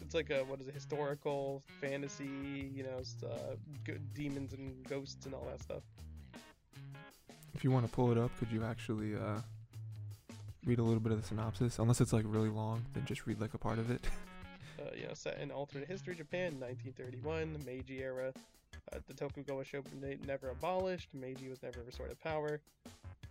It's like a what is it? Historical fantasy. You know, uh, demons and ghosts and all that stuff. If you want to pull it up, could you actually uh, read a little bit of the synopsis? Unless it's like really long, then just read like a part of it. <laughs> uh, you know, set in alternate history Japan, 1931, Meiji era. Uh, the Tokugawa shogunate never abolished. Meiji was never restored to power.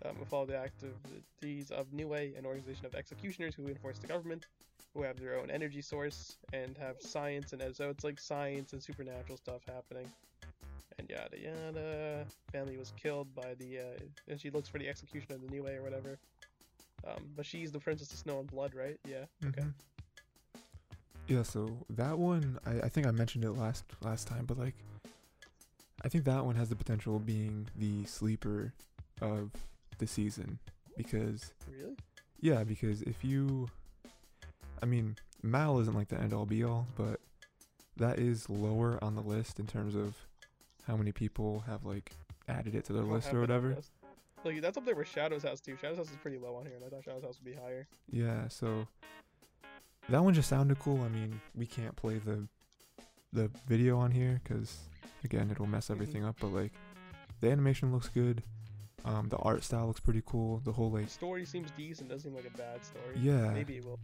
Um, follow the activities of Nue, an organization of executioners who enforce the government, who have their own energy source and have science and so it's like science and supernatural stuff happening. And yada yada. Family was killed by the, uh, and she looks for the execution of the Nue or whatever. Um, but she's the princess of snow and blood, right? Yeah. Okay. Mhm. Yeah, so that one, I, I think I mentioned it last last time, but like, I think that one has the potential of being the sleeper of the season because Really? yeah, because if you, I mean, Mal isn't like the end all be all, but that is lower on the list in terms of how many people have like added it to their list or it on the whatever. Like that's up there with Shadow's House too. Shadow's House is pretty low on here, and I thought Shadow's House would be higher. Yeah, so that one just sounded cool. I mean, we can't play the the video on here because again, it'll mess Mhm. everything up. But like, the animation looks good. Um, the art style looks pretty cool. The whole The like, story seems decent. Doesn't seem like a bad story. yeah, Maybe it will,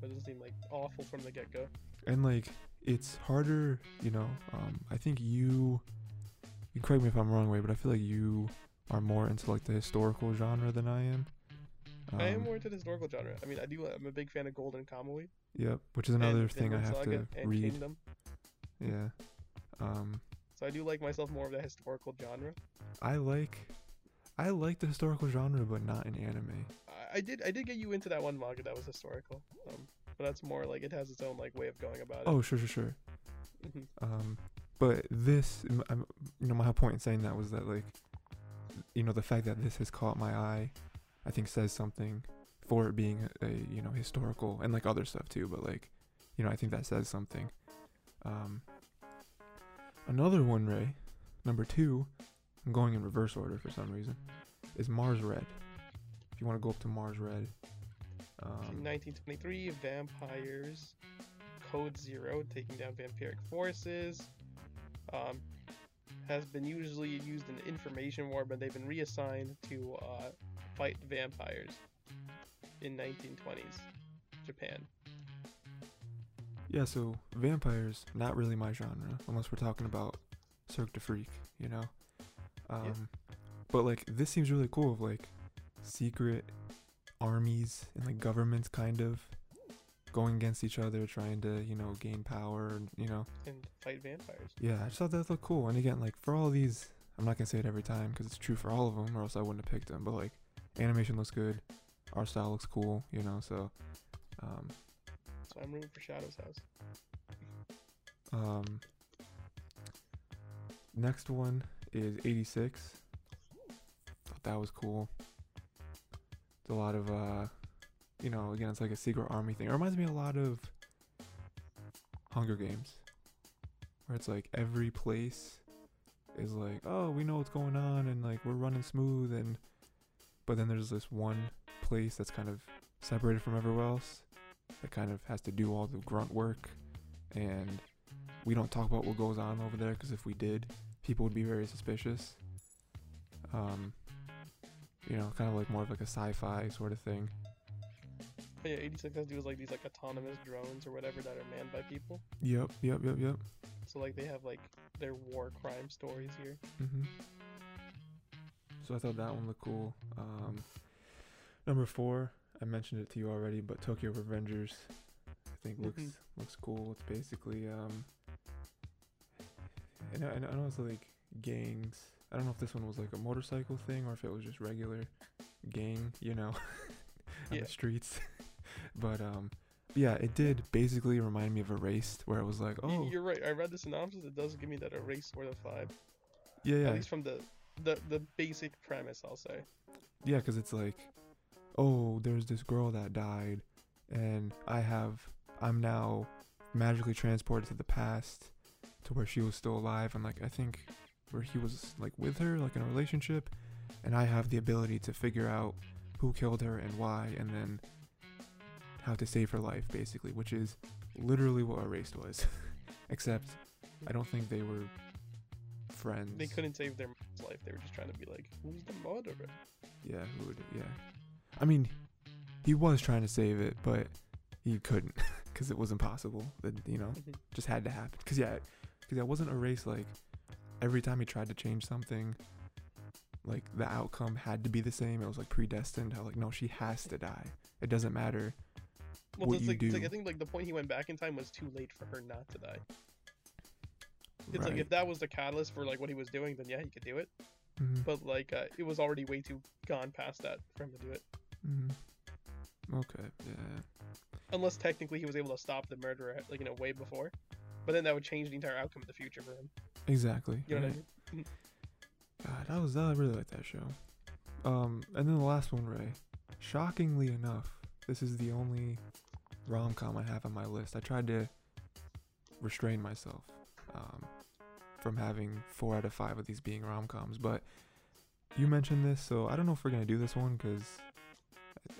but it doesn't seem like awful from the get go. and like it's harder. You know, um, I think you. You correct me if I'm wrong, way, but I feel like you are more into like the historical genre than I am. I am Um, more into the historical genre. I mean, I do. I'm a big fan of Golden Kamuy. Yep, which is and another thing I have Saga to and read. Kingdom. Yeah. Um, So I do like myself more of the historical genre. I like I like the historical genre, but not in anime. I, I did. I did get you into that one manga that was historical. Um, but that's more like it has its own like way of going about it. Oh, sure, sure, sure. Mhm. Um, but this, I'm, you know, my whole point in saying that was that like, you know, the fact that this has caught my eye, I think says something for it being a, a you know historical and like other stuff too. But like, you know, I think that says something. Um, another one, Ray, number two. I'm going in reverse order for some reason. Is Mars Red? If you want to go up to Mars Red. Um, 1923, vampires, Code Zero, taking down vampiric forces. Um, has been usually used in information war, but they've been reassigned to uh, fight vampires in 1920s Japan. Yeah, so vampires, not really my genre, unless we're talking about Cirque du Freak, you know? Um, But, like, this seems really cool of, like, secret armies and, like, governments kind of going against each other, trying to, you know, gain power, and, you know? and fight vampires. Yeah, I just thought that looked cool. And again, like, for all these, I'm not gonna say it every time because it's true for all of them, or else I wouldn't have picked them, but, like, animation looks good, art style looks cool, you know? So, um, So I'm rooting for Shadow's House. Um, next one is 86. Thought that was cool. It's a lot of, uh, you know, again, it's like a secret army thing. It reminds me a lot of Hunger Games, where it's like every place is like, oh, we know what's going on, and like we're running smooth, and but then there's this one place that's kind of separated from everywhere else that kind of has to do all the grunt work and we don't talk about what goes on over there because if we did, people would be very suspicious. Um, you know, kind of like more of like a sci-fi sort of thing. Yeah, 86 has to do with like these like autonomous drones or whatever that are manned by people. Yep, yep, yep, yep. So like they have like their war crime stories here. hmm So I thought that one looked cool. Um, number four, I mentioned it to you already, but Tokyo Revengers, I think looks Mhm. looks cool. It's basically um, and I, and I know it's like gangs. I don't know if this one was like a motorcycle thing or if it was just regular gang, you know, <laughs> on Yeah. the streets. <laughs> but um, yeah, it did basically remind me of Erased, where it was like, oh, You're right. I read the synopsis. It does give me that erase sort of vibe. yeah, yeah, At least from the the the basic premise, I'll say. Yeah, because it's like, oh, there's this girl that died, and I have, I'm now magically transported to the past to where she was still alive, and like, I think where he was like with her, like in a relationship, and I have the ability to figure out who killed her and why, and then how to save her life, basically, which is literally what Erased was. <laughs> Except, I don't think they were friends. They couldn't save their. Life. They were just trying to be like, who's the murderer? Yeah, who would? Yeah, I mean, he was trying to save it, but he couldn't <laughs> because it was impossible. That you know, Mhm. just had to happen. Cause yeah, cause that wasn't a race like every time he tried to change something, like the outcome had to be the same. It was like predestined. How like no, she has to die. It doesn't matter. Well, What you like, it's like. I think like the point he went back in time was too late for her not to die. It's right. like if that was the catalyst for like what he was doing, then yeah, he could do it. Mhm, But like uh, it was already way too gone past that for him to do it. mhm. Okay. Yeah. Unless technically he was able to stop the murderer, like you know, way before. But then that would change the entire outcome of the future for him. Exactly. You know right. what I mean? God, that was I really like that show. Um, and then the last one, Ray. Shockingly enough, this is the only rom com I have on my list. I tried to restrain myself um, from having four out of five of these being rom coms, but you mentioned this, so I don't know if we're gonna do this one because.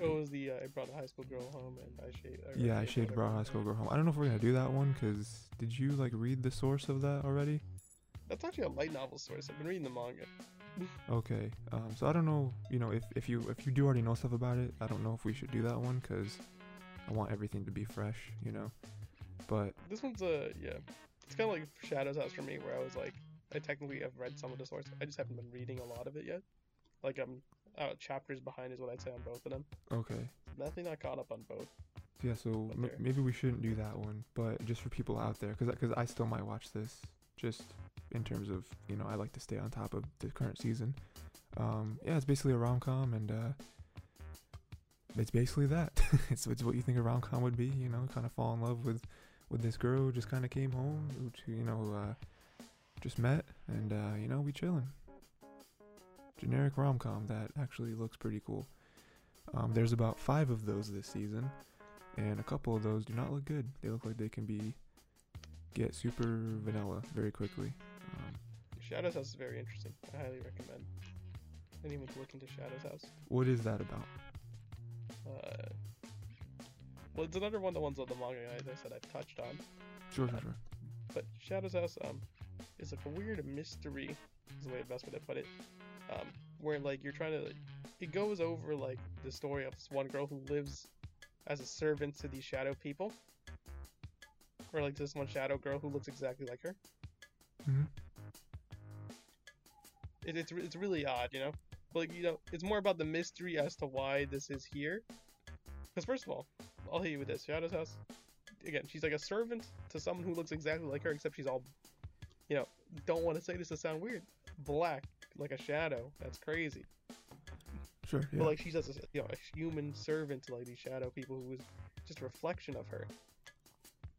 It was the uh, I brought a high school girl home and I shaved. Yeah, I shaved whatever. Brown High School Girl Home. I don't know if we're gonna do that one because did you like read the source of that already? That's actually a light novel source. I've been reading the manga. <laughs> Okay. Um, so I don't know, you know, if, if you if you do already know stuff about it, I don't know if we should do that one because I want everything to be fresh, you know. But This one's a yeah. It's kind of like Shadow's House for me, where I was like, I technically have read some of the source. I just haven't been reading a lot of it yet. Like I'm uh, chapters behind is what I'd say on both of them. okay, Nothing not caught up on both. yeah. So m- maybe we shouldn't do that one. But just for people out there, because because I still might watch this, just in terms of you know I like to stay on top of the current season. Um, yeah, it's basically a rom com, and uh, it's basically that. <laughs> it's it's what you think a rom com would be, you know, kind of fall in love with with this girl who just kind of came home, who you know uh, just met, and uh, you know we chilling. Generic rom com that actually looks pretty cool. Um, there's about five of those this season, and a couple of those do not look good. They look like they can be get super vanilla very quickly. Um, Shadow's House is very interesting. I highly recommend anyone to look into Shadow's House. what is that about? Uh, well, it's another one of the ones on the manga, as I said, I've touched on. Sure, sure, sure. But Shadow's House um is like a weird mystery is the way best way to put it. Um, where like you're trying to like, it goes over like the story of this one girl who lives as a servant to these shadow people. Or like this one shadow girl who looks exactly like her. hmm It, it's it's really odd, you know. But you know, it's more about the mystery as to why this is here. Because first of all, I'll hit you with this. Shadow's house. Again, she's like a servant to someone who looks exactly like her, except she's all, you know, don't want to say this to sound weird, black like a shadow. That's crazy. Sure, yeah. But like she's just a, you know a human servant to like these shadow people who is just a reflection of her.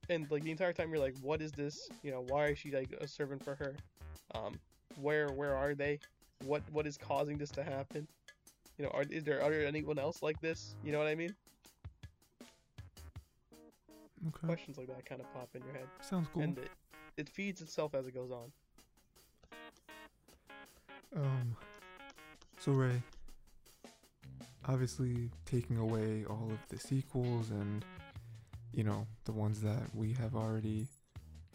And like the entire time you're like, what is this? You know, why is she like a servant for her? Um, where where are they? What what is causing this to happen? You know, are is there are there anyone else like this? You know what I mean? okay. Questions like that kind of pop in your head, Sounds cool. and it, it feeds itself as it goes on. Um, so Ray, obviously taking away all of the sequels and you know the ones that we have already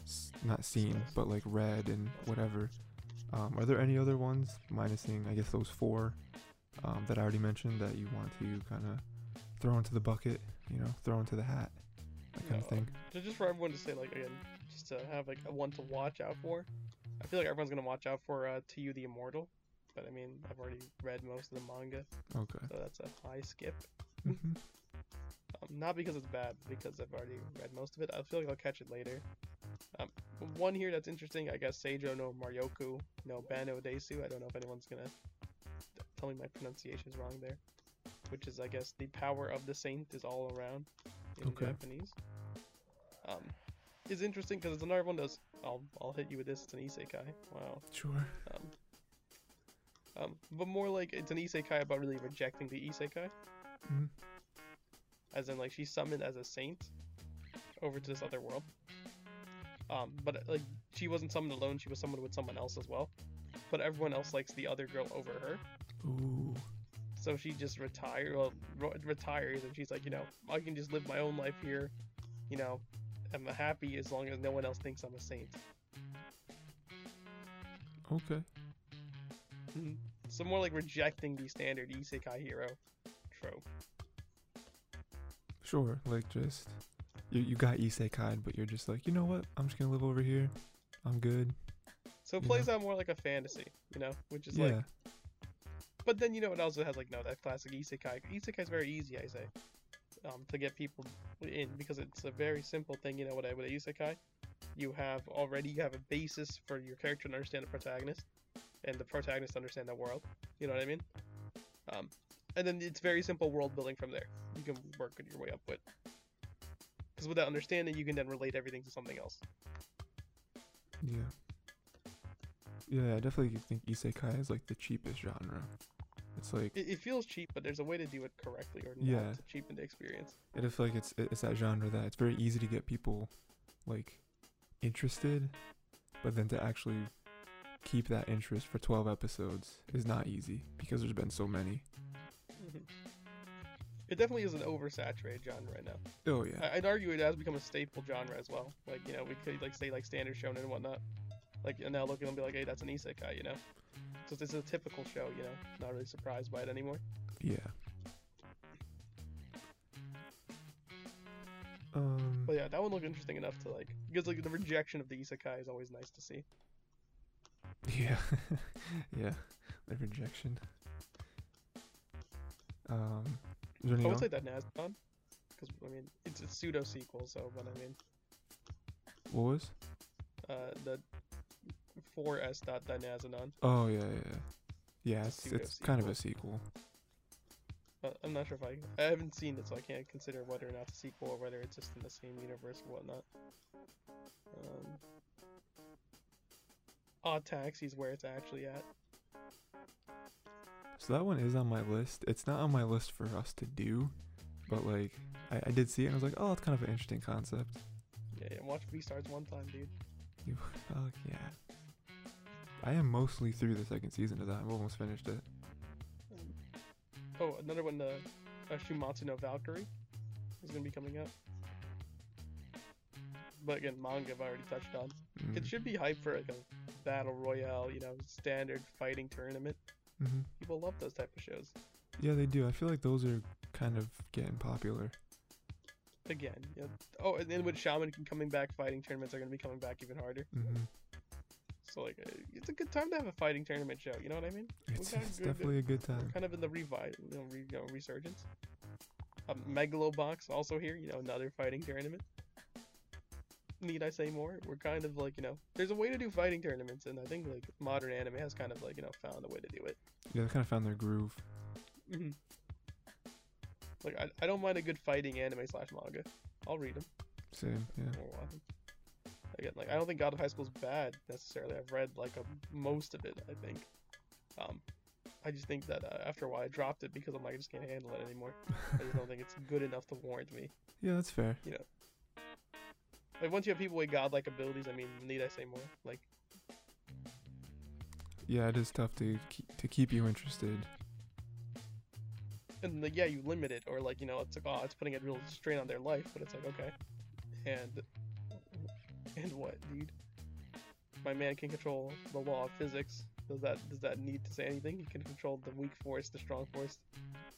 s- not seen but like read and whatever. Um, are there any other ones, minusing I guess those four um, that I already mentioned that you want to kind of throw into the bucket, you know, throw into the hat, that kind of No, thing? So just for everyone to say, like again, just to have like a one to watch out for. I feel like everyone's gonna watch out for uh, To You the Immortal, but I mean I've already read most of the manga, Okay. so that's a high skip. hmm Um, not because it's bad, because I've already read most of it. I feel like I'll catch it later. One here that's interesting, I guess Seijo no Maryoku no Bano Desu. I don't know if anyone's gonna tell me my pronunciation is wrong there. Which is, I guess, the power of the saint is all around in Okay. Japanese. Um, is interesting because it's another one that's. I'll I'll hit you with this. It's an isekai. Wow. Sure. Um, um, but more like it's an isekai about really rejecting the isekai hmm as in like she's summoned as a saint over to this other world. Um, but like she wasn't someone alone; she was someone with someone else as well. But everyone else likes the other girl over her, Ooh. so she just retire, well, ro- retires, and she's like, you know, I can just live my own life here. You know, I'm happy as long as no one else thinks I'm a saint. Okay. Mhm. So more like rejecting the standard isekai hero trope. Sure, like just you you got isekai, but you're just like, you know what? I'm just gonna live over here. I'm good. So it You plays know? out more like a fantasy, you know, which is yeah, like. But then you know it also has like no that classic isekai. Isekai is very easy, I say, um, to get people in because it's a very simple thing. You know what I a isekai, you have already you have a basis for your character to understand the protagonist, and the protagonist to understand the world. You know what I mean? Um, and then it's very simple world building from there. You can work your way up with. Because with that understanding, you can then relate everything to something else. yeah, yeah. I definitely think isekai is like the cheapest genre. It's like It, it feels cheap, but there's a way to do it correctly or not Yeah. to cheapen the experience. And I just feel like it's it's that genre that it's very easy to get people like interested, but then to actually keep that interest for 12 episodes is not easy because there's been so many. Mhm. It definitely is an oversaturated genre right now. Oh yeah. I- I'd argue it has become a staple genre as well. Like you know, we could like say like standard shonen and whatnot. Like and now look at them and be like, hey, that's an isekai, you know. So it's a typical show, you know. Not really surprised by it anymore. Yeah. Um But yeah, that one looked interesting enough to like because like the rejection of the isekai is always nice to see. yeah. <laughs> yeah. The rejection. Um is I would say that Nazcon, because I mean it's a pseudo sequel, so but I mean What was? uh the 4S dot Dynazenon. Oh yeah, yeah. Yeah, yeah it's, Pseudo it's kind of a sequel. Uh, I'm not sure if I I haven't seen it, so I can't consider whether or not it's a sequel or whether it's just in the same universe or whatnot. Um, Odd Taxi's where it's actually at. So that one is on my list. It's not on my list for us to do, but like I, I did see it and I was like, oh, that's kind of an interesting concept. Yeah, yeah watch Beastars one time, dude. You, fuck yeah. I am mostly through the second season of that. I've almost finished it. Um, oh, another one, uh, uh, Shumatsu no Valkyrie is gonna be coming out. But again, manga I've already touched on. It Mm. should be hype for like a battle royale, you know, standard fighting tournament. hmm People love those type of shows. Yeah, they do. I feel like those are kind of getting popular. Again, yeah. Oh, and then with Shaman coming back, fighting tournaments are gonna be coming back even harder. hmm So like, uh, it's a good time to have a fighting tournament show. You know what I mean? It's, it's good- definitely a good time. kind of in the revive, you know, re, you know resurgence. Um, Megalobox also here. You know, another fighting tournament. Need I say more? We're kind of like you know, there's a way to do fighting tournaments, and I think like modern anime has kind of like you know found a way to do it. Yeah, they kind of found their groove. hmm Like I, I don't mind a good fighting anime slash manga. I'll read them. Same, yeah. or watch 'em. Again, like I don't think God of High School is bad necessarily. I've read like a, most of it. I think. Um, I just think that uh, after a while I dropped it because I'm like I just can't handle it anymore. I just don't think it's good enough to warrant me. <laughs> Yeah, that's fair. Like once you have people with godlike abilities, I mean, need I say more? Like Yeah, it is tough to keep, to keep you interested. and like yeah, you limit it, or like you know, it's like oh, it's putting a real strain on their life, but it's like okay, and and what, dude? My man can control the law of physics. Does that does that need to say anything? He can control the weak force, the strong force,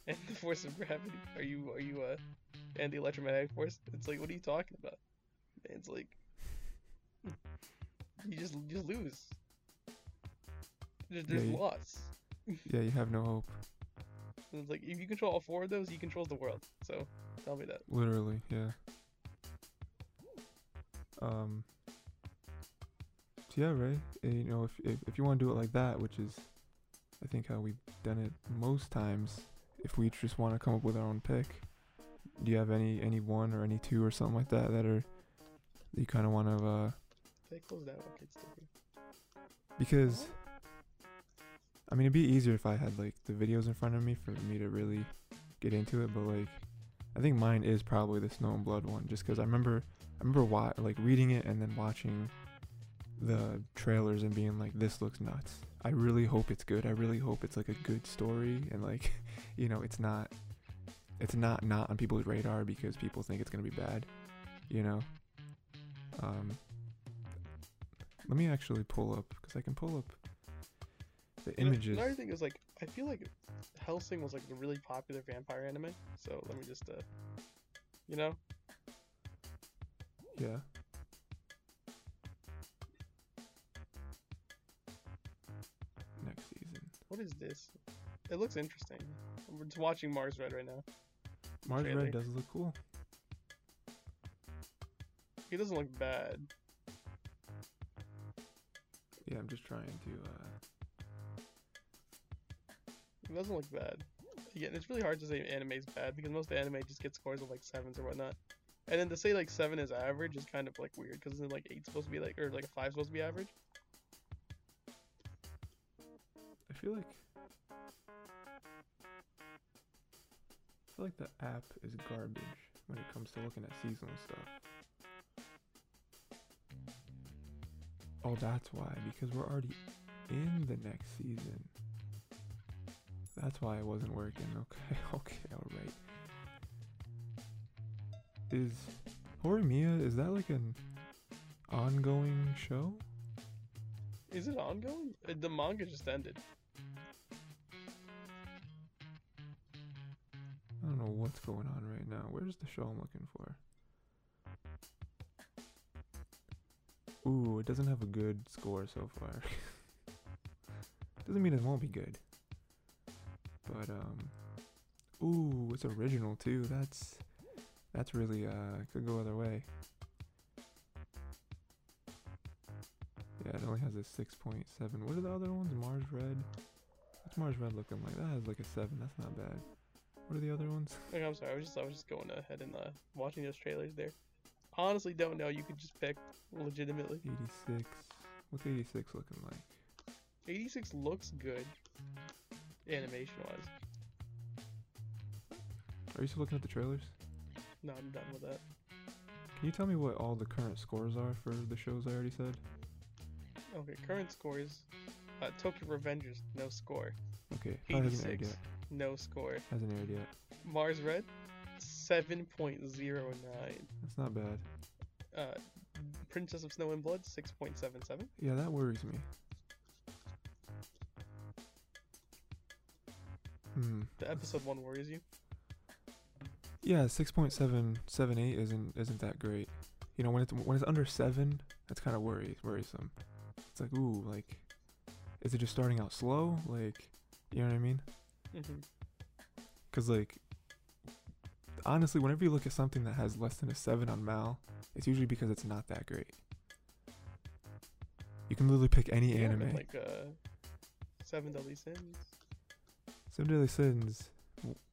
and <laughs> the force of gravity. Are you are you uh and the electromagnetic force? It's like what are you talking about? It's like you just you just lose. There's, there's you- loss. Yeah, you have no hope. <laughs> It's like if you control all four of those, you control the world. So tell me that. Literally, yeah. Um. So yeah, Ray. uh, You know, if if, if you want to do it like that, which is, I think how we've done it most times. If we just want to come up with our own pick, do you have any any one or any two or something like that that are you kind of want to uh They close down. Okay, it's still because I mean it'd be easier if I had like the videos in front of me for me to really get into it, but like I think mine is probably the Snow and Blood one, just because I remember I remember wa- like reading it and then watching the trailers and being like, this looks nuts. I really hope it's good. I really hope it's like a good story and like <laughs> you know it's not it's not not on people's radar because people think it's gonna be bad, you know. Um, let me actually pull up because I can pull up The You know, images. Another thing is like I feel like Hellsing was like a really popular vampire anime. So let me just uh, you know, Yeah. Next season. what is this? It looks interesting. We're just watching Mars Red right now. Mars Trailer. Red does look cool. He doesn't look bad. Yeah, I'm just trying to. uh It doesn't look bad. Again, it's really hard to say anime's bad because most anime just get scores of like sevens or whatnot. And then to say like seven is average is kind of like weird because isn't like eight supposed to be like or like a five supposed to be average? I feel like. I feel like the app is garbage when it comes to looking at seasonal stuff. Oh, that's why. Because we're already in the next season. That's why it wasn't working. <laughs> Okay, okay, alright. Is Horimiya, is that like an ongoing show? Is it ongoing? Uh, The manga just ended. I don't know what's going on right now. Where's the show I'm looking for? Ooh, it doesn't have a good score so far. <laughs> doesn't mean it won't be good. But um Ooh, it's original too. That's that's really uh could go either way. Yeah, it only has a 6.7. What are the other ones? Mars Red. What's Mars Red looking like? That has like a 7. That's not bad. What are the other ones? Like, I'm sorry, I was just I was just going ahead and uh, watching those trailers there. Honestly, don't know. You could just pick legitimately. 86. What's 86 looking like? 86 looks good, animation wise. Are you still looking at the trailers? No, I'm done with that. Can you tell me what all the current scores are for the shows I already said? Okay, current scores. Uh, Tokyo Revengers, no score. Okay, probably hasn't aired 86, no score. Hasn't aired yet. Mars Red, 7.09. That's not bad. Uh, Princess of Snow and Blood, 6.77. Yeah, that worries me. Hmm. The episode one worries you. Yeah, 6.778 isn't isn't that great. You know, when it's when it's under 7, that's kind of worry worrisome. It's like, ooh, like is it just starting out slow? Like, you know what I mean? hmm Cuz like honestly, whenever you look at something that has less than a 7 on Mal, it's usually because it's not that great. You can literally pick any Yeah, anime. Like uh, Seven Deadly Sins. Seven Deadly Sins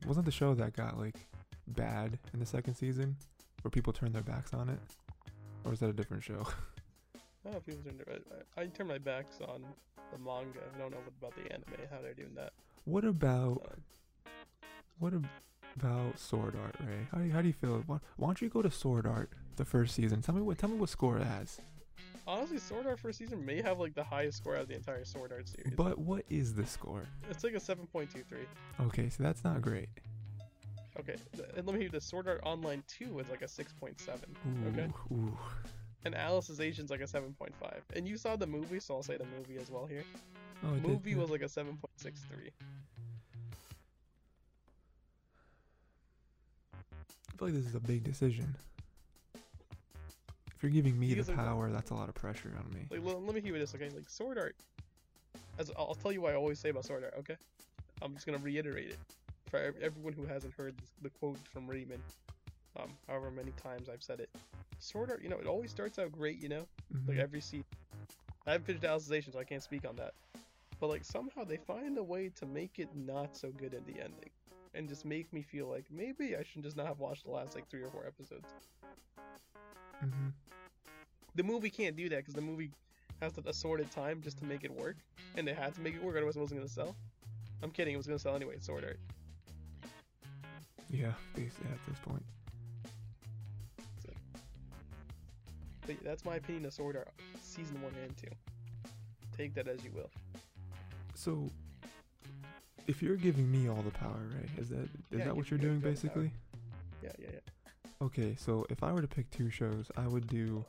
wasn't the show that got like bad in the second season, where people turned their backs on it, or is that a different show? <laughs> I don't know if people turned their. I, I turn my backs on the manga. I don't know what about the anime, how they're doing that. what about Uh, what ab- about Sword Art, Ray? How do you, how do you feel? Why, why don't you go to Sword Art the first season? Tell me what tell me what score it has. honestly, Sword Art first season may have like the highest score out of the entire Sword Art series. But what is the score? it's like a 7.23. Okay, so that's not great. Okay, and let me hear. The Sword Art Online 2 is like a 6.7. Ooh, Okay. ooh. And Alicization's like a 7.5. And you saw the movie, so I'll say the movie as well here. Oh, it did, movie was like a 7.63. I feel like this is a big decision. If you're giving me Because, the like, power, that's a lot of pressure on me. Like, let, let me hear you this, okay? Like, Sword Art. As I'll tell you what I always say about Sword Art, okay? I'm just gonna reiterate it for everyone who hasn't heard the quote from Rayman. Um, however many times I've said it. Sword Art, you know, it always starts out great, you know, like Mhm. every season. I haven't finished Alicization, so I can't speak on that. But like somehow they find a way to make it not so good in the ending, and just make me feel like maybe I should just not have watched the last like three or four episodes. Mhm. The movie can't do that because the movie has an assorted time just to make it work, and they had to make it work, otherwise it wasn't gonna sell. I'm kidding, it was gonna sell anyway. Sword Art. Yeah, basically at this point. But yeah, that's my opinion of Sword Art season one and two. Take that as you will. So, if you're giving me all the power, right? Is that is Yeah, that what you're doing all the power. basically? Yeah, yeah, yeah. Okay, so if I were to pick two shows, I would do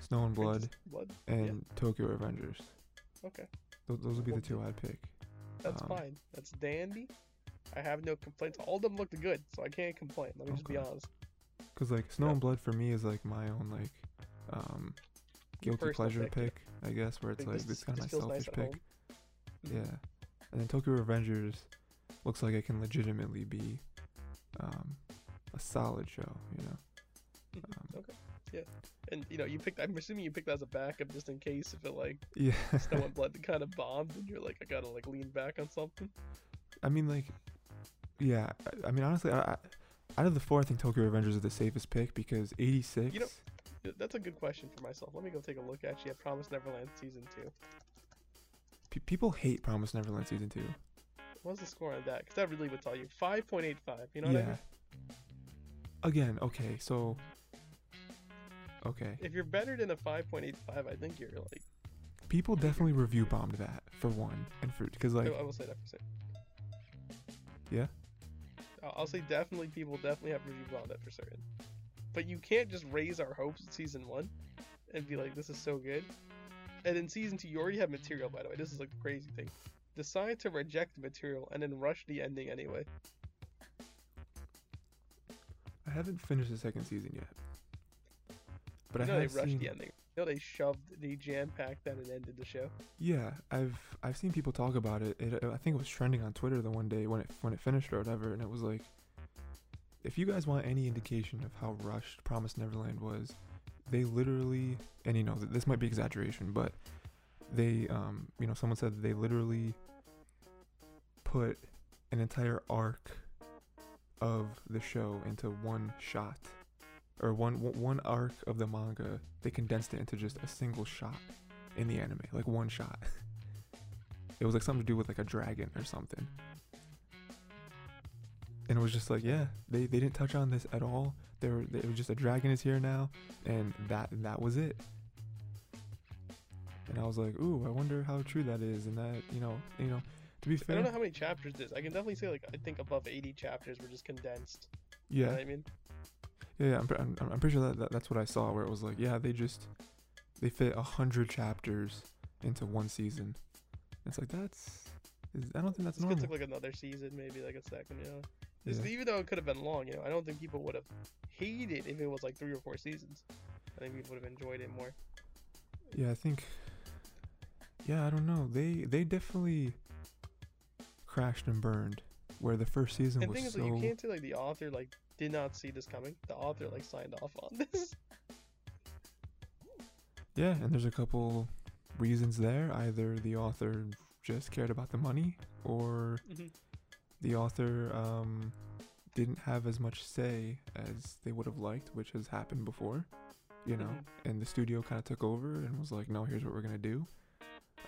Snow and Blood Blood. and Tokyo Revengers. Okay. Those, those would be the two I'd pick. That's Um, fine. That's dandy. I have no complaints. All of them looked good, so I can't complain. Let me just be Okay. honest. Cause like Snow Yeah. and Blood for me is like my own like um guilty personal pleasure pick, pick, yeah. I guess, where it's Like, this- it's kind of my nice selfish at pick. Mhm. Yeah. And then Tokyo Revengers looks like it can legitimately be um a solid show, you know. Um, Okay. Yeah. And you know, you picked. I'm assuming you picked that as a backup just in case if it like <laughs> Yeah. Snow and Blood kind of bombed, and you're like, I gotta like lean back on something. I mean like yeah, I, I mean honestly I, I out of the four I think Tokyo Revengers is the safest pick because 86 You know- That's a good question for myself. Let me go take a look. Actually, I Promise Neverland season two. Pe- people hate Promise Neverland season 2. What's the score on that? Because that really would tell you. Five point eight five. You know what yeah. I mean? Again, okay, so okay. If you're better than a five point eight five, I think you're like. People definitely review bombed that for one, and for because like I, I will say that for a second. Yeah? I'll, I'll say definitely people definitely have review bombed that for certain. But you can't just raise our hopes in season one, and be like, this is so good. And in season two, you already have material. By the way, this is the crazy thing. Decide to reject the material and then rush the ending anyway. I haven't finished the second season yet, but you know I they rushed seen. the ending. You know they shoved, they jam packed that and ended the show. Yeah, I've I've seen people talk about it. it. I think it was trending on Twitter the one day when it when it finished or whatever, and it was like, if you guys want any indication of how rushed Promise Neverland was, they literally and you know this might be exaggeration, but they um you know someone said they literally put an entire arc of the show into one shot or one one arc of the manga. They condensed it into just a single shot in the anime like one shot. <laughs> It was like something to do with like a dragon or something. And it was just like yeah they, they didn't touch on this at all they were it was just a dragon is here now and that that was it and i was like ooh i wonder how true that is and that you know you know to be fair, I don't know how many chapters this. I can definitely say like I think above 80 chapters were just condensed. You yeah know what I mean? Yeah, yeah I'm, I'm, I'm pretty sure that, that that's what I saw, where it was like, yeah, they just they fit a hundred chapters into one season. It's like that's, is, I don't think that's could normal. took like another season, maybe like a second. You know, This- yeah. even though it could have been long, you know, I don't think people would have hated if it was like three or four seasons. I think people would have enjoyed it more. yeah, I think, yeah, I don't know. They they definitely crashed and burned, where the first season And the was thing is, so. like, you can't say like the author like did not see this coming. The author like signed off on this. <laughs> Yeah, and there's a couple reasons there. Either the author just cared about the money, or Mhm. The author um, didn't have as much say as they would have liked, which has happened before, you know. Mhm. And the studio kind of took over and was like, "No, here's what we're gonna do."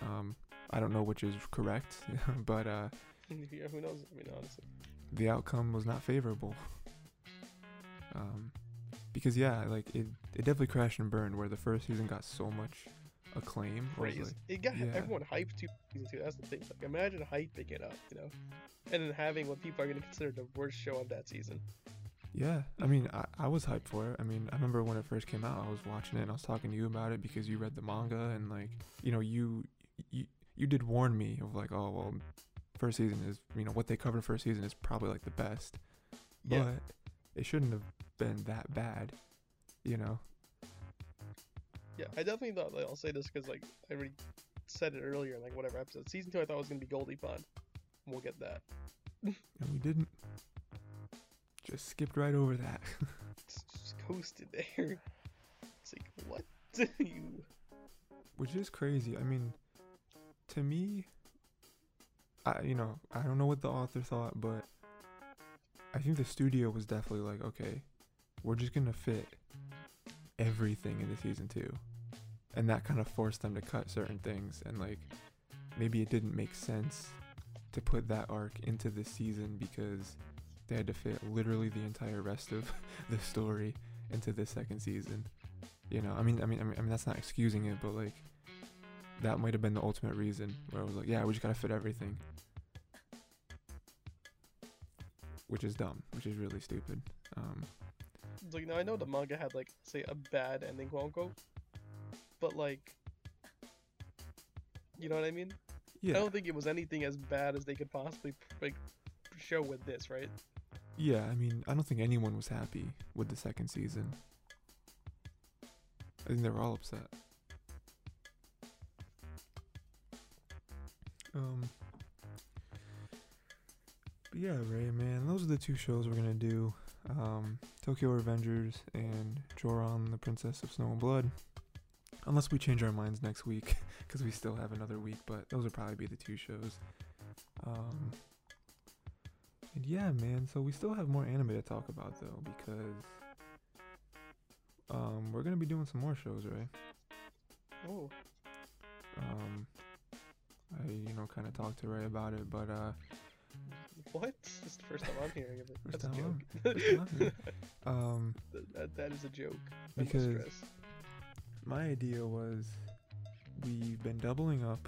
Um, I don't know which is correct, <laughs> but uh, <laughs> yeah, who knows? I mean, honestly. the outcome was not favorable. Um, because yeah, like it, it definitely crashed and burned. Where the first season got so much acclaim, praise. like, it got yeah. everyone hyped to season two. That's the thing. Like, imagine hyping it up, you know, and then having what people are going to consider the worst show of that season. Yeah, I mean, I, I was hyped for it. I mean, I remember when it first came out, I was watching it and I was talking to you about it because you read the manga and like, you know, you you you did warn me of like, oh well, first season is you know what they covered first season is probably like the best, Yeah. but it shouldn't have been that bad, you know. Yeah, I definitely thought. Like, I'll say this because like I already said it earlier in like whatever episode. Season two, I thought was going to be Goldy Pond. We'll get that. And we didn't. Just skipped right over that. <laughs> Just, just coasted there. It's like what do <laughs> you. which is crazy. I mean, to me, I you know I don't know what the author thought, but I think the studio was definitely like, okay, we're just gonna fit everything into season two, and that kind of forced them to cut certain things, and like maybe it didn't make sense to put that arc into this season because they had to fit literally the entire rest of <laughs> the story into this second season. You know, I mean, I mean, I mean, I mean, that's not excusing it, but like, that might have been the ultimate reason where I was like, yeah, we just gotta fit everything, which is dumb, which is really stupid. Um, Like now I know the manga had like say a bad ending, quote unquote, but like, you know what I mean? Yeah, I don't think it was anything as bad as they could possibly like show with this, right? yeah. I mean, I don't think anyone was happy with the second season. I think they were all upset. Um. But yeah, Ray, man, those are the two shows we're gonna do. Um, Tokyo Revengers and Joran, the Princess of Snow and Blood. Unless we change our minds next week, <laughs> because we still have another week. But those will probably be the two shows. Um. And yeah, man. So we still have more anime to talk about though, because um, we're gonna be doing some more shows, right? Oh, Um, I you know kind of talked to Ray about it, but uh, what? This is the first time I'm hearing of it. First That's a time joke. first time <laughs> um, That- that, is a joke. I'm Because- my idea was we've been doubling up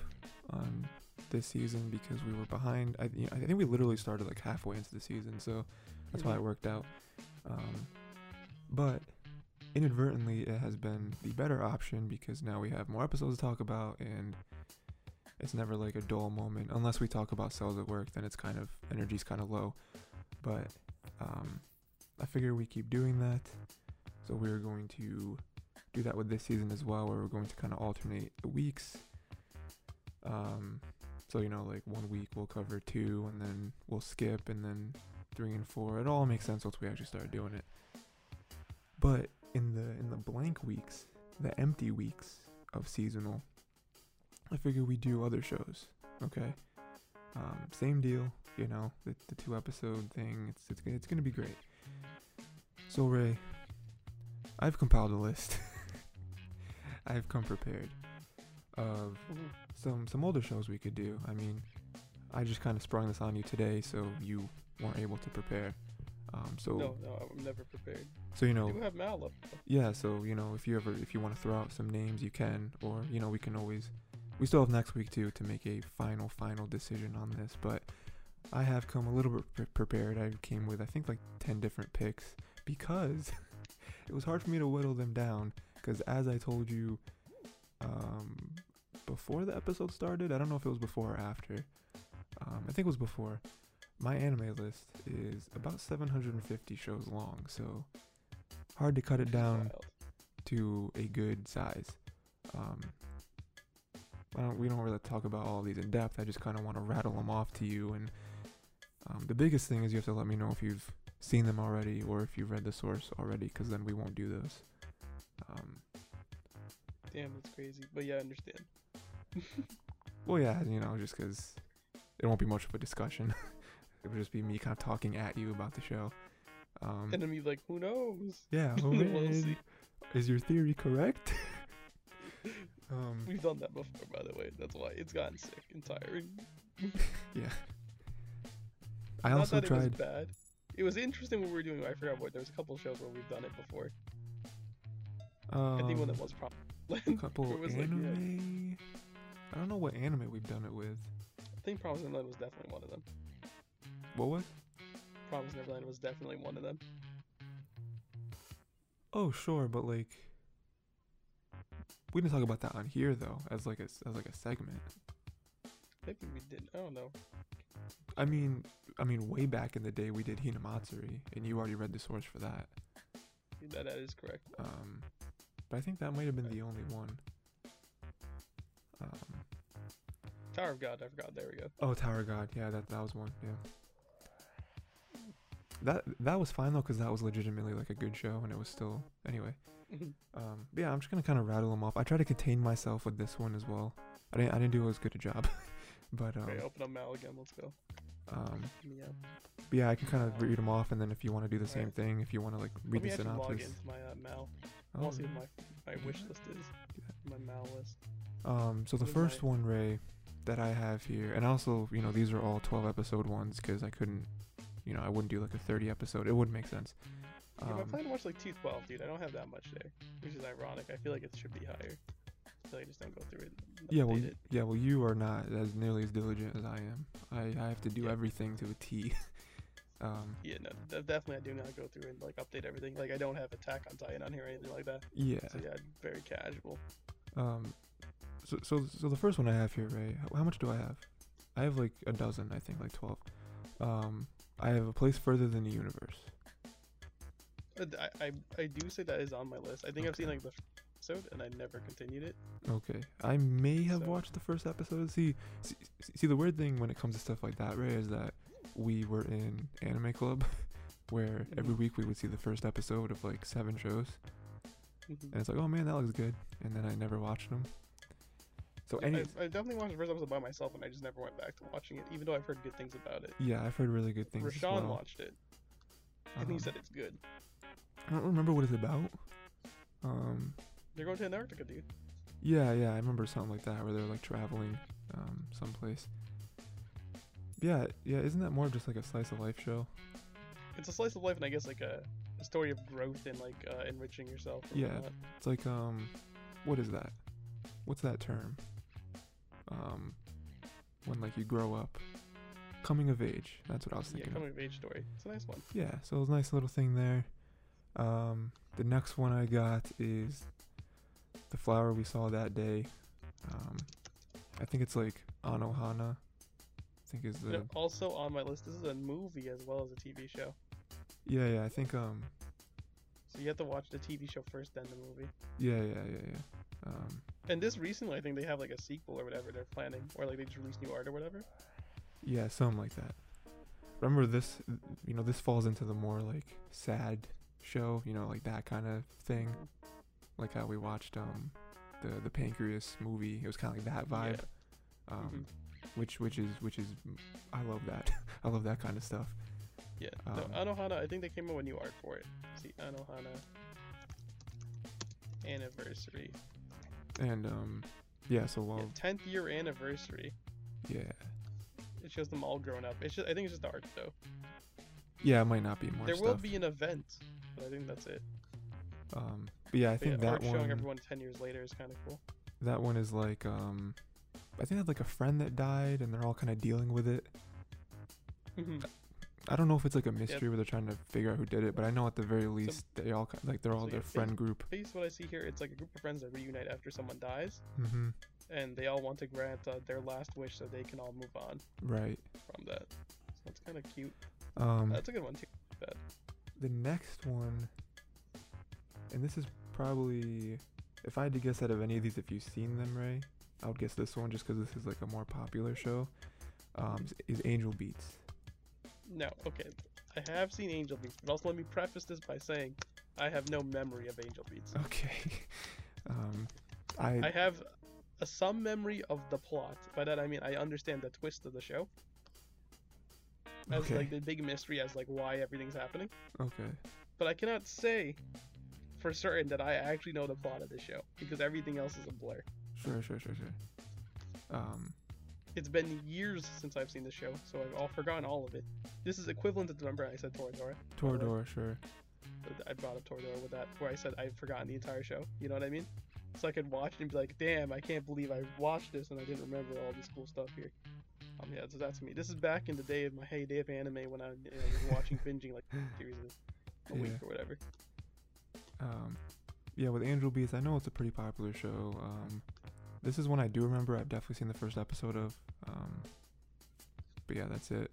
on this season because we were behind. I you know, I think we literally started like halfway into the season, so that's why it Mhm. worked out. Um, but inadvertently, it has been the better option because now we have more episodes to talk about, and it's never like a dull moment. Unless we talk about cells at work, then it's kind of energy's kind of low. But um, I figure we keep doing that, so we're going to do that with this season as well, where we're going to kind of alternate the weeks. Um, so you know, like one week we'll cover two, and then we'll skip, and then three and four. It all makes sense once we actually start doing it. But in the in the blank weeks, the empty weeks of seasonal, I figure we do other shows. Okay. Um, same deal, you know, the, the two episode thing. It's it's it's gonna be great. So Ray, I've compiled a list. <laughs> I've come prepared of some some older shows we could do. I mean, I just kind of sprung this on you today, so you weren't able to prepare. Um, so No, no, I'm never prepared. so you know, do have Mal up. yeah. So you know, if you ever if you want to throw out some names, you can, or you know, we can always. We still have next week too to make a final final decision on this, but I have come a little bit pre- prepared. I came with I think like ten different picks because <laughs> it was hard for me to whittle them down. Because as I told you, um, before the episode started, I don't know if it was before or after. Um, I think it was before. My anime list is about 750 shows long, so hard to cut it down to a good size. Um, don't, we don't really talk about all these in depth. I just kind of want to rattle them off to you. And um, the biggest thing is you have to let me know if you've seen them already or if you've read the source already, because then we won't do those. Um, Damn, that's crazy. But yeah, I understand. <laughs> well, yeah, you know, just because it won't be much of a discussion. <laughs> it would just be me kind of talking at you about the show. Um, And then you'd be like, who knows? yeah, oh, <laughs> We'll is your theory correct? Um, We've done that before, by the way. That's why it's gotten sick and tiring. <laughs> yeah. I Not also that it was tried. bad. It was interesting what we were doing. I forgot what. There was a couple shows where we've done it before. I think one um, that was probably. <laughs> a couple It was like, yeah. I don't know what anime we've done it with. I think Promise Neverland was definitely one of them. What was? Promise Neverland was definitely one of them. Oh, sure, but like, we didn't talk about that on here though, as like a as like a segment. Maybe we did. I don't know. I mean, I mean, way back in the day, we did Hinamatsuri, and you already read the source for that. That that is correct. Um, but I think that might have been the only one. Um, Tower of God. I forgot. There we go. oh, Tower God, yeah, that that was one, yeah. That that was fine though, cause that was legitimately like a good show, and it was still anyway. Um, but yeah, I'm just gonna kind of rattle them off. I try to contain myself with this one as well. I didn't, I didn't do as good a job, <laughs> but um, okay, open up Mal again. Let's go. um, Yeah. yeah, I can kind of read them off, and then if you want to do the same Alright. thing, if you want to like read Let me the actually log synopsis. into my uh, Mal. I Oh, see what my my wish list is. My Mal list. Um, so the first my- one, Ray, that I have here, and also, you know, these are all 12 episode ones because I couldn't, you know, I wouldn't do like a 30 episode. It wouldn't make sense. Yeah, I Um, plan to watch like T12, dude. I don't have that much there, which is ironic. I feel like it should be higher. So I just don't go through it. yeah, well, it. yeah, well, you are not as nearly as diligent as I am. I, I have to do Yeah. everything to a T. <laughs> um, Yeah, no, definitely I do not go through and like update everything. Like I don't have Attack on Titan on here or anything like that. yeah. So yeah, very casual. Um, So, so, so the first one I have here, Ray. How, how much do I have? I have like a dozen, I think, like twelve. Um, I have a place further than the universe. Uh, I, I I do say that is on my list. I think I've seen like the episode and I never continued it. Okay, I may have So- watched the first episode. See, see, see, the weird thing when it comes to stuff like that, Ray, is that we were in anime club, <laughs> where every Mhm. week we would see the first episode of like seven shows, Mhm. and it's like, oh man, that looks good, and then I never watched them. So any, I, I definitely watched the first episode by myself and I just never went back to watching it, even though I've heard good things about it. yeah, I've heard really good things. as Rashawn well. watched it and Um, he said it's good. I don't remember what it's about. Um, They're going to Antarctica, dude. yeah, yeah, I remember something like that where they're like traveling, um, someplace. Yeah, yeah, isn't that more of just like a slice of life show? It's a slice of life and I guess like a, a story of growth and like uh, enriching yourself. Yeah. whatnot. It's like um, what is that? What's that term? Um, when like you grow up, coming of age. That's what I was thinking. Yeah, coming of. of age story. It's a nice one. Yeah, so it was a nice little thing there. Um, the next one I got is the flower we saw that day. Um, I think it's like Anohana. I think is the know, also on my list, this is a movie as well as a TV show. yeah yeah I think um So you have to watch the TV show first, then the movie. yeah yeah yeah yeah um And this recently, I think they have like a sequel or whatever they're planning, or like they just released new art or whatever. Yeah, something like that. Remember this, you know, this falls into the more like sad show, you know, like that kind of thing. Like how we watched um the the pancreas movie. It was kind of like that vibe. Um which which is which is I love that. <laughs> I love that kind of stuff. Yeah. Um, no, Anohana, I think they came out with new art for it. See, Anohana anniversary. And um yeah, so Yeah, well, 10th year anniversary. yeah. It shows them all grown up. It's just, I think it's just art though. Yeah, it might not be more there stuff. will be an event, but I think that's it. um but yeah, I But yeah, think that art showing everyone 10 years later is kind of cool. that one is like um I think that's like a friend that died and they're all kind of dealing with it. Mhm. I don't know if it's like a mystery where they're trying to figure out who did it, but I know at the very least they all like they're all so their friend group. Based what I see here, it's like a group of friends that reunite after someone dies, Mm-hmm. and they all want to grant uh, their last wish so they can all move on Right. from that. So it's kind of cute. Um, That's a good one too. the next one, and this is probably, if I had to guess out of any of these, if you've seen them, Ray, I would guess this one just because this is like a more popular show. Um, is Angel Beats. No, okay. I have seen Angel Beats, but also let me preface this by saying I have no memory of Angel Beats. Okay. <laughs> um, I, I have a, some memory of the plot. By that I mean I understand the twist of the show. As okay. like the big mystery as like why everything's happening. okay. But I cannot say for certain that I actually know the plot of the show because everything else is a blur. Sure, sure, sure, sure. Um, It's been years since I've seen the show, so I've all forgotten all of it. This is equivalent to the number I said Toradora. Toradora, sure. I brought up Toradora with that, where I said I've forgotten the entire show. You know what I mean? So I could watch it and be like, "Damn, I can't believe I watched this and I didn't remember all this cool stuff here." Um, yeah, so that's me. This is back in the day of my heyday of anime when I you know, was watching binging like <laughs> series a week or whatever. Um, yeah, with Angel Beats, I know it's a pretty popular show. Um, this is one I do remember. I've definitely seen the first episode of. Um, but yeah, that's it.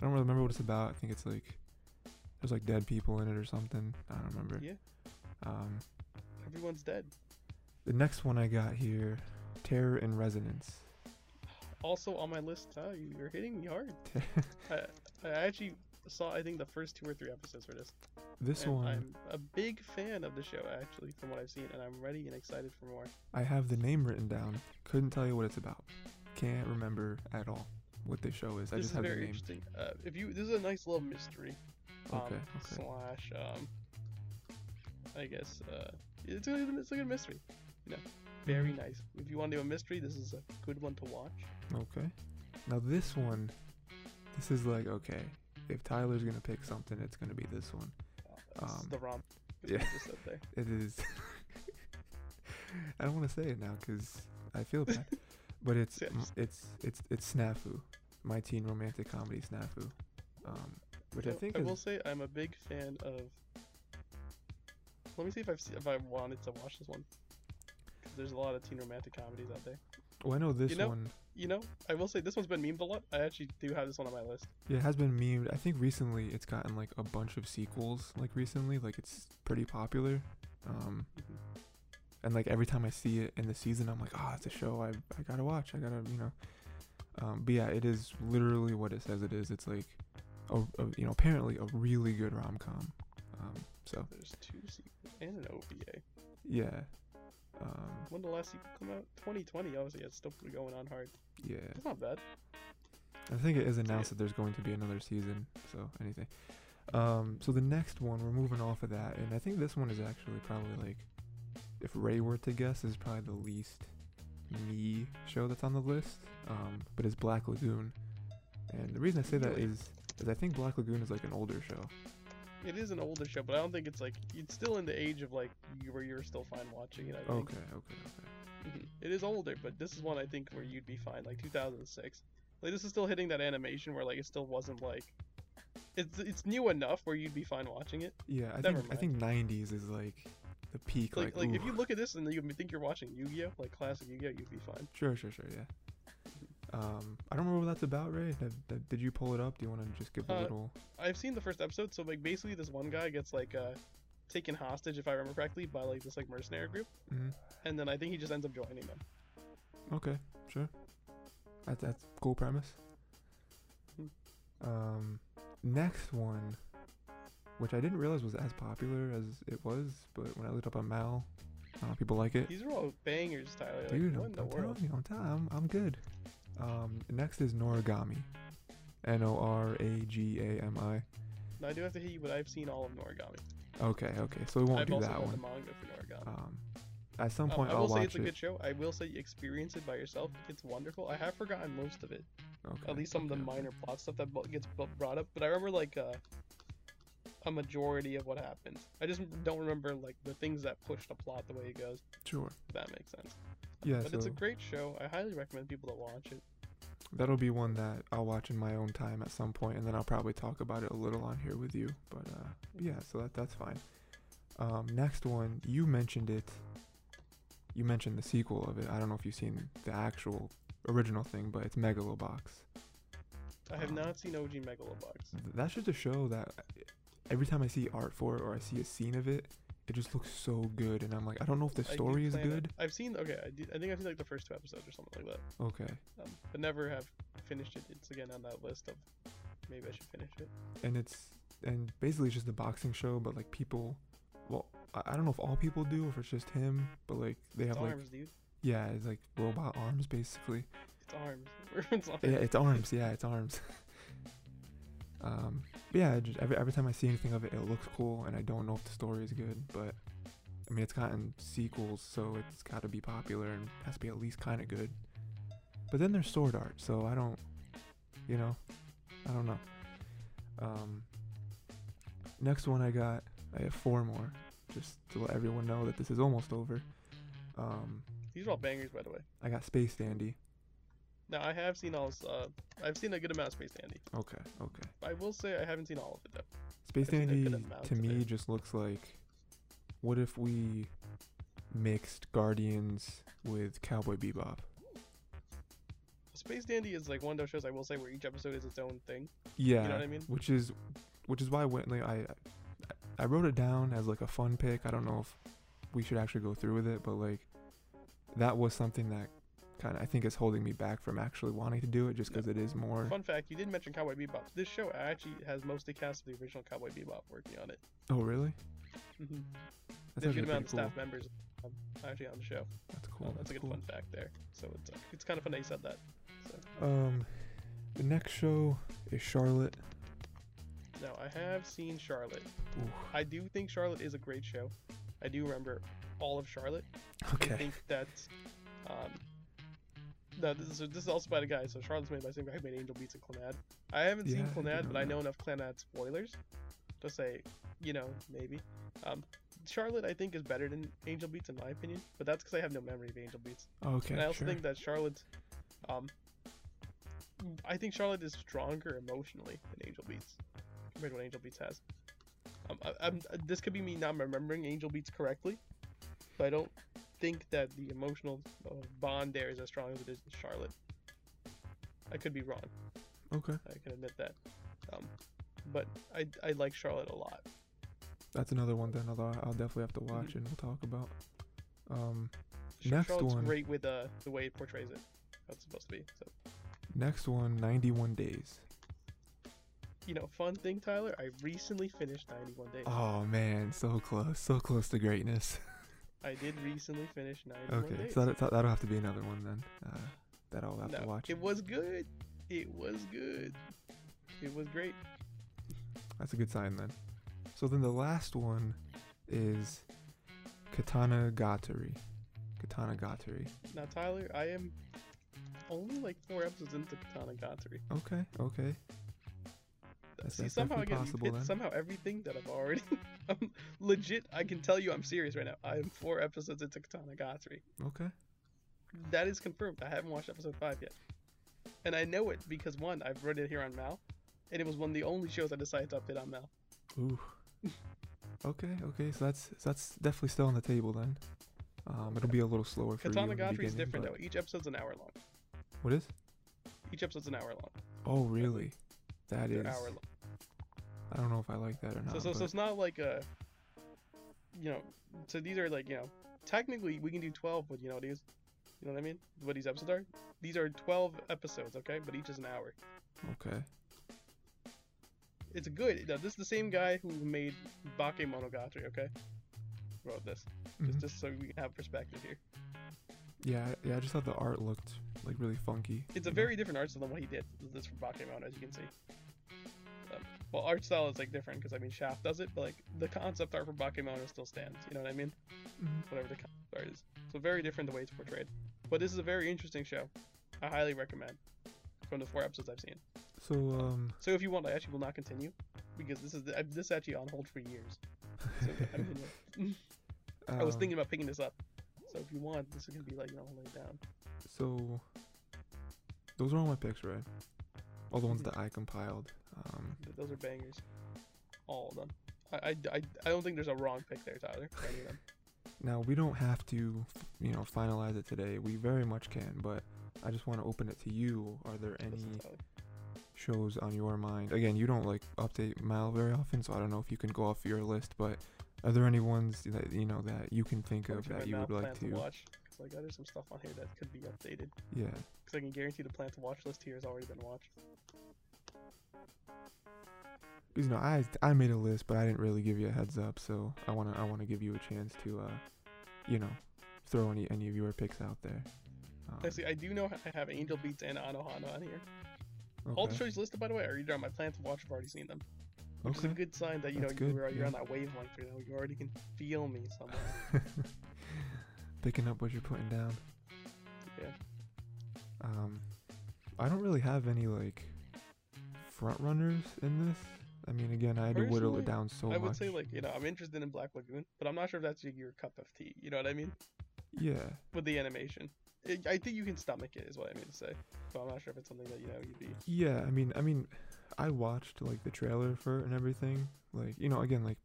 I don't really remember what it's about. I think it's like there's like dead people in it or something. I don't remember. Yeah. Um, Everyone's dead. the next one I got here, Terror in Resonance. Also on my list, uh, you're hitting me hard. <laughs> I, I actually saw I think the first two or three episodes for this. this and one, I'm a big fan of the show actually, from what I've seen, and I'm ready and excited for more. I have the name written down. Couldn't tell you what it's about. Can't remember at all what this show is. I this just is have the very name. interesting. Uh, if you, this is a nice little mystery. Um, Okay, okay. Slash, um, I guess uh, it's a it's a good mystery. You know, very Mhm. nice. If you want to do a mystery, this is a good one to watch. Okay. Now this one, this is like okay. If Tyler's gonna pick something, it's gonna be this one. That's Um, the rom. yeah. Just up there. <laughs> It is. <laughs> I don't want to say it now because I feel bad, <laughs> but it's Yes. it's it's it's Snafu, my teen romantic comedy Snafu, um, which I You know, think I is will say I'm a big fan of. Let me see if I've if I wanted to watch this one. there's a lot of teen romantic comedies out there. Well, I know this know- one. You know, I will say this one's been memed a lot. I actually do have this one on my list. Yeah, it has been memed. I think recently it's gotten like a bunch of sequels. Like recently, like it's pretty popular. Um, and like every time I see it in the season, I'm like, oh, it's a show I I gotta watch. I gotta you know. Um, but yeah, it is literally what it says it is. It's like, a, a you know apparently a really good rom com. Um, so There's two sequels and an OVA. yeah, um, When the last sequel come out? 2020. Obviously, it's still going on hard. yeah. It's not bad. I think it is announced that there's going to be another season. So anything. Um, so the next one, we're moving off of that, and I think this one is actually probably like, if Ray were to guess, is probably the least me show that's on the list. Um, but it's Black Lagoon, and the reason I say that is, is I think Black Lagoon is like an older show. It is an older show, but I don't think it's like it's still in the age of like you, where you're still fine watching it. I think. Okay, okay, okay. Mhm. It is older, but this is one I think where you'd be fine, like 2006. Like this is still hitting that animation where like it still wasn't like it's it's new enough where you'd be fine watching it. Yeah, I Never think I think 90s is like the peak. Like Like, like, if you look at this and you think you're watching Yu-Gi-Oh, like classic Yu-Gi-Oh, you'd be fine. Sure, sure, sure. Yeah. Um, I don't remember what that's about, Ray. Did, did, did you pull it up? Do you want to just give a Uh, little? I've seen the first episode, so like basically this one guy gets like uh taken hostage, if I remember correctly, by like this like mercenary group, Mhm. and then I think he just ends up joining them. Okay, sure. That, that's cool premise. Mhm. Um, next one, which I didn't realize was as popular as it was, but when I looked up on Mal, uh, people like it. These are all bangers, Tyler. Like, Dude, I'm, I'm telling you, I'm, telling I'm, I'm good. Um, next is Noragami. N O R A G A M I. Now I do have to hit you, but I've seen all of Noragami. Okay, okay, so we won't I've do also that read one. the manga for Noragami. Um, at some Um, point I I'll will say watch it's a it. good show. I will say you experience it by yourself. It's wonderful. I have forgotten most of it, Okay, at least some of the okay. minor plot stuff that bu- gets bu- brought up. But I remember like uh, a majority of what happens. I just don't remember like the things that push the plot the way it goes. Sure. If that makes sense. Yeah, But so it's a great show. I highly recommend people to watch it. that'll be one that I'll watch in my own time at some point, and then I'll probably talk about it a little on here with you. But uh, yeah, so that that's fine. Um, next one, you mentioned it. You mentioned the sequel of it. I don't know if you've seen the actual original thing, but it's Megalobox. I have Um, not seen OG Megalobox. That's just a show that every time I see art for it or I see a scene of it, it just looks so good, and I'm like, I don't know if the story is plan it. good. I've seen okay. I, did, I think I've seen like the first two episodes or something like that. Okay. Um, but never have finished it. It's again on that list of maybe I should finish it. and it's and basically it's just a boxing show but like people well I, I don't know if all people do if it's just him but like they It's have like arms, dude. yeah it's like robot arms basically It's arms. <laughs> it's arms. yeah it's arms yeah it's <laughs> arms um but yeah just every, every time i see anything of it it looks cool and i don't know if the story is good but i mean it's gotten sequels so it's got to be popular and has to be at least kind of good. But then there's sword art so i don't you know i don't know. Um next one i got i have four more just to let everyone know that this is almost over. Um These are all bangers, by the way. i got space dandy Now I have seen all. Uh, I've seen a good amount of Space Dandy. okay okay I will say I haven't seen all of it though. Space I've Dandy to me just looks like what if we mixed Guardians with Cowboy Bebop? Space Dandy is like one of those shows I will say where each episode is its own thing. Yeah, You know what I mean? which is which is why when like I I wrote it down as like a fun pick. I don't know if we should actually go through with it, but like that was something that kind of I think is holding me back from actually wanting to do it just because it is more. Fun fact: you did mention Cowboy Bebop. This show actually has mostly cast of the original Cowboy Bebop working on it. Oh really? Mm-hmm. That's There's a good amount of cool. staff members um, actually on the show. That's cool. that's a good cool. fun fact there. So it's uh, it's kind of fun that you said that. So Um, the next show is Charlotte. now I have seen Charlotte. Ooh, I do think Charlotte is a great show. I do remember all of Charlotte. Okay. I think that um no, this is this is also by the guy. So Charlotte's made by the same guy who made Angel Beats and Clannad. I haven't Yeah, seen Clannad, but I know enough Clannad spoilers to say, you know, maybe. Um, Charlotte, I think, is better than Angel Beats in my opinion, but that's because I have no memory of Angel Beats. Okay. and I also sure. think that Charlotte's, um, I think Charlotte is stronger emotionally than Angel Beats compared to what Angel Beats has. Um, I, I'm, this could be me not remembering Angel Beats correctly, but I don't think that the emotional uh, bond there is as strong as it is in Charlotte. I could be wrong. Okay, I can admit that. Um, but I I like Charlotte a lot. that's another one then. Although I'll definitely have to Mm-hmm. watch and we'll talk about. Um, Next Charlotte's one. great with uh, the way it portrays it. That's supposed to be. So next one, 91 days. you know, fun thing, Tyler. I recently finished 91 Days. Oh man, so close, so close to greatness. <laughs> I did recently finish 91 okay, so that, that'll have to be another one then. Uh, that I'll have to No, watch. It was good. It was good. It was great. That's a good sign then. So then the last one is Katanagatari. Katana Gatari. Now, Tyler, I am only like four episodes into Katanagatari. Okay, okay. That's- See, that's somehow I get possible then. somehow everything that I've already. <laughs> I'm legit. I can tell you, I'm serious right now. I am four episodes into Katanagatari. Okay. That is confirmed. I haven't watched episode five yet, and I know it because one, I've read it here on Mal, and it was one of the only shows I decided to update on Mal. Ooh. <laughs> okay, okay. So that's that's definitely still on the table then. Um, it'll be a little slower for Katana you. the is different but- though. Each episode's an hour long. What is? Each episode's an hour long. Oh, really? That They're is. hour long. I don't know if I like that or not. So, so, so it's not like a, you know, so these are like, you know, technically we can do 12, but you know, these, you know what I mean? What these episodes are? These are 12 episodes, okay? But each is an hour. okay. It's good. Now, this is the same guy who made Bakemonogatari, okay? Wrote this. Just, Mhm. just so we can have perspective here. Yeah, yeah. I just thought the art looked like really funky. It's a know? very different art style than what he did. This for Bakemono, as you can see. Well, art style is like different because I mean Shaft does it, but like the concept art for Bakemono still stands. You know what I mean? Mhm. whatever the concept art is. So very different the way it's portrayed. But this is a very interesting show. I highly recommend from the four episodes I've seen. So um. So if you want, I actually will not continue because this is I- this is actually on hold for years. So I, mean, <laughs> I was um, thinking about picking this up. So if you want, this is gonna be like you know laid down. So those are all my picks, right? All the ones Mhm. that I compiled. Um, Th- Those are bangers, all of them. I, I, I, don't think there's a wrong pick there, Tyler. for any of them. now we don't have to, you know, finalize it today. We very much can, but I just want to open it to you. Are there any shows on your mind? Again, you don't like update Mal very often, so I don't know if you can go off your list. But are there any ones that you know that you can think of that you would like plan to? watch? Like, there's some stuff on here that could be updated. Yeah. Because I can guarantee the plan to watch list here has already been watched. You know, I I made a list, but I didn't really give you a heads up, so I wanna I wanna give you a chance to, uh, you know, throw any any of your picks out there. Um, Actually, I do know I have Angel Beats and Anohana on here. All the okay. shows listed, by the way, are either on my plan to watch. I've already seen them, which is a good sign that you know That's good, you're, you're yeah. on that wavelength. You know, you already can feel me somewhere. <laughs> Picking up what you're putting down. yeah. Um, I don't really have any like front runners in this. I mean, again, I had to whittle it down so much. I would much. say like you know I'm interested in Black Lagoon, but I'm not sure if that's your cup of tea. You know what I mean? yeah, With the animation, it, I think you can stomach it. Is what I mean to say. But I'm not sure if it's something that you know you'd be. yeah. I mean, I mean, I watched like the trailer for it and everything. Like, you know, again, like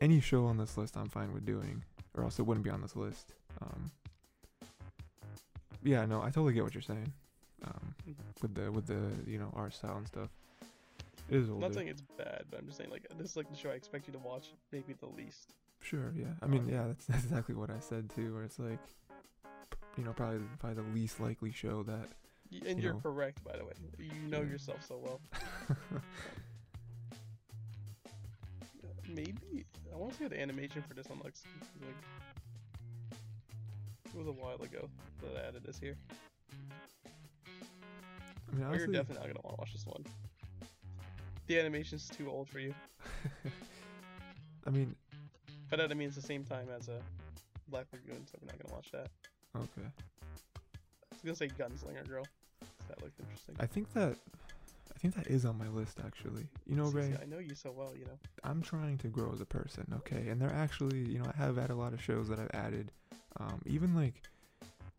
any show on this list, I'm fine with doing, or else it wouldn't be on this list. Um, yeah, no, I totally get what you're saying. Um, Mhm. with the with the you know art style and stuff. It is I'm older. not saying it's bad, but I'm just saying like this is like the show I expect you to watch maybe the least. Sure, yeah. I mean, Um, yeah, that's, <laughs> that's exactly what I said too. Where it's like, you know, probably probably the least likely show that. And You you're know. correct, by the way. You know Yeah. yourself so well. <laughs> Maybe I want to see the animation for this one looks. 'cause, Like, it was a while ago that I added this here. I mean, Oh, you're definitely not gonna want to watch this one. The animation's too old for you. <laughs> I mean, But that means the same time as a Black Lagoon, so we're not gonna watch that. okay. I was gonna say Gunslinger Girl. That looked interesting. I think that I think that is on my list actually. You know, Ray, I know you so well, you know. I'm trying to grow as a person, okay? And they're actually, you know, I have had a lot of shows that I've added. Um, even like,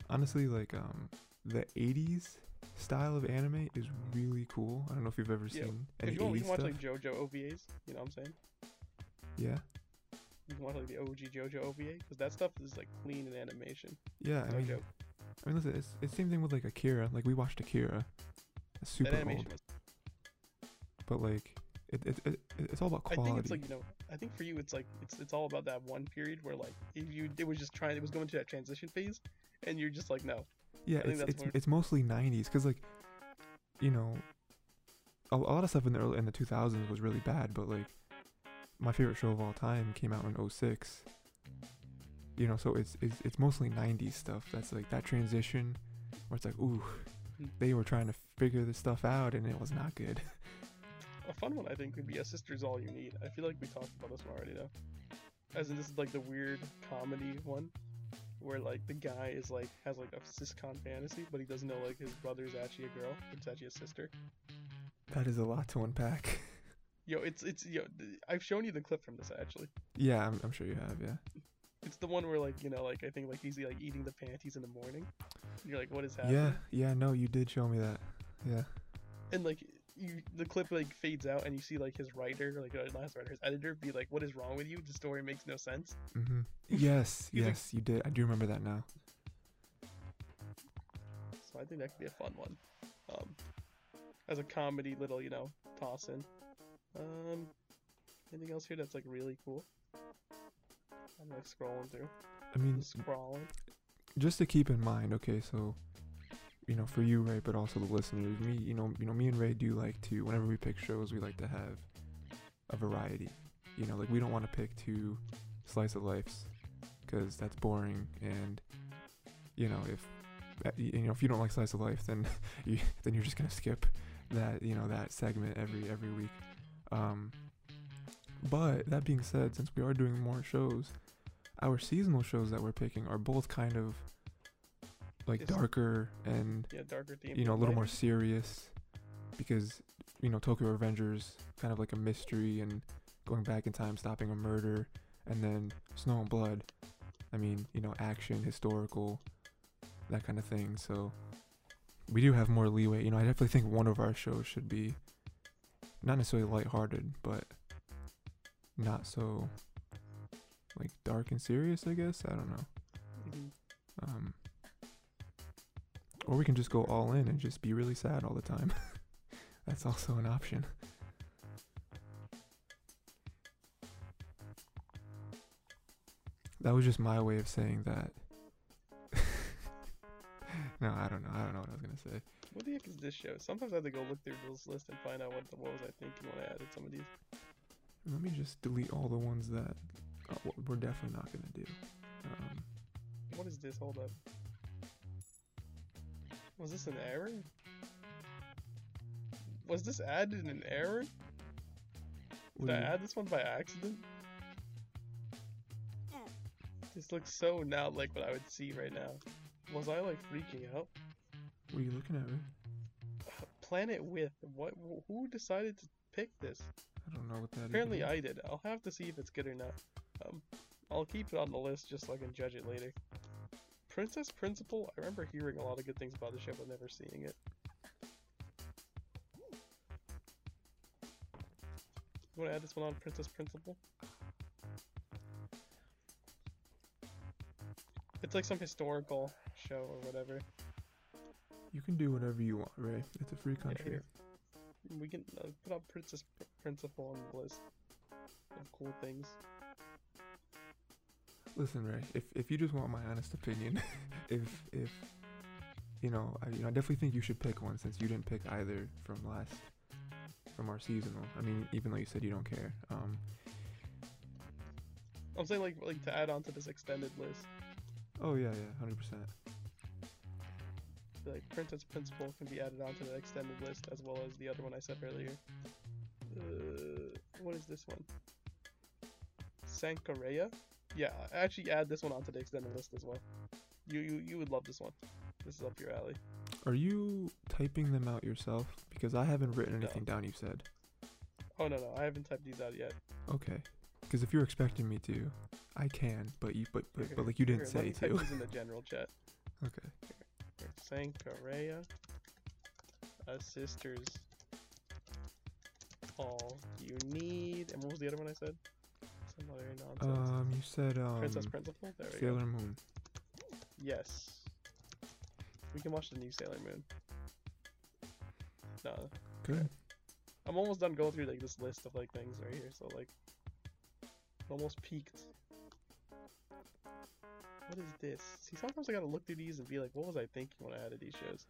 honestly, like um, the '80s style of anime is really cool. I don't know if you've ever Yeah, seen If any you want, 80s can watch stuff. like JoJo OVAs. You know what I'm saying? yeah. you want like the OG JoJo OVA because that stuff is like clean in animation. Yeah, I mean, joke. I mean, listen, it's it's same thing with like Akira. Like we watched Akira, it's super that animation old, but like it, it, it it's all about quality. I think it's like you know. I think for you, it's like it's it's all about that one period where like if you it was just trying it was going to that transition phase, and you're just like no. Yeah, it's it's where- it's mostly '90s because like, you know, a, a lot of stuff in the early, in the 2000s was really bad, but like, my favorite show of all time came out in 06. You know, so it's it's it's mostly '90s stuff. That's like that transition where it's like, ooh, Hmm. they were trying to figure this stuff out and it was not good. <laughs> A fun one I think would be A Sister's All You Need. I feel like we talked about this one already though. As in this is like the weird comedy one where like the guy is like has like a siscon fantasy, but he doesn't know like his brother's actually a girl, it's actually a sister. that is a lot to unpack. Yo, it's it's yo. I've shown you the clip from this actually. yeah, I'm, I'm sure you have. Yeah. It's the one where like you know like I think like he's like eating the panties in the morning. You're like, what is happening? Yeah, yeah, no, you did show me that. Yeah. And like you, the clip like fades out, and you see like his writer, like uh, not his writer, his editor, be like, "What is wrong with you? The story makes no sense." hmm Yes, <laughs> He's like- yes, you did. I do remember that now. So I think that could be a fun one. Um, as a comedy little, you know, toss in. Um, anything else here that's like really cool? I'm like scrolling through, I mean, scrolling. just to keep in mind, okay, so you know, for you, Ray, but also the listeners, me, you know, you know, me and Ray do like to whenever we pick shows, we like to have a variety. You know, like we don't want to pick two slice of lifes because that's boring, and you know, if uh, you know if you don't like slice of life, then <laughs> you then you're just gonna skip that you know that segment every every week. Um, but that being said, since we are doing more shows, our seasonal shows that we're picking are both kind of like It's- darker and Yeah, darker theme. you know a little more serious because you know Tokyo Revengers kind of like a mystery and going back in time stopping a murder and then Snow and Blood. I mean you know action historical that kind of thing. So we do have more leeway. You know I definitely think one of our shows should be not necessarily lighthearted but not so like dark and serious I guess? I don't know. Mhm. um, or we can just go all in and just be really sad all the time. <laughs> That's also an option. That was just my way of saying that. <laughs> no, I don't know. I don't know what I was gonna say. What the heck is this show? Sometimes I have to go look through this list and find out what the what was I thinking when I added some of these. Let me just delete all the ones that uh, we're definitely not gonna do. Um, What is this? Hold up. Was this an error? Was this added in an error? what Did I add this one by accident? This looks so not like what I would see right now. Was I like freaking out? what are you looking at? Ray? <sighs> Planet with what? Who decided to pick this? I don't know what that is. Apparently I did. I'll have to see if it's good or not. Um, I'll keep it on the list just so I can judge it later. Princess Principal. I remember hearing a lot of good things about the show, but never seeing it. You want to add this one on Princess Principal? It's like some historical show or whatever. You can do whatever you want, Ray. It's a free country. here. We can uh, put up Princess Pr- Principal on the list of cool things. Listen, Ray. If if you just want my honest opinion, <laughs> if if you know, I, you know, I definitely think you should pick one since you didn't pick either from last from our seasonal. I mean, even though you said you don't care. Um. I'm saying like like to add on to this extended list. Oh yeah, yeah, hundred percent. Like Princess Principal can be added onto the extended list as well as the other one I said earlier. Uh, what is this one? Sankarea? Yeah, I actually add this one onto the extended list as well. You you you would love this one. This is up your alley. Are you typing them out yourself? Because I haven't written No. anything down. You said. Oh no no, I haven't typed these out yet. Okay. Because if you're expecting me to, I can. But you, but but, Here, but like you didn't here, let say to. these in the general chat. okay. Here, Sankarea, a sister's all you need. And what was the other one I said? Other nonsense. Um, you said um, Princess Principal. There we Sailor go. Moon. Yes. We can watch the new Sailor Moon. No, Good. I'm almost done going through like this list of like things right here. So like, almost peaked. What is this? See, sometimes I gotta look through these and be like, what was I thinking when I added these shows?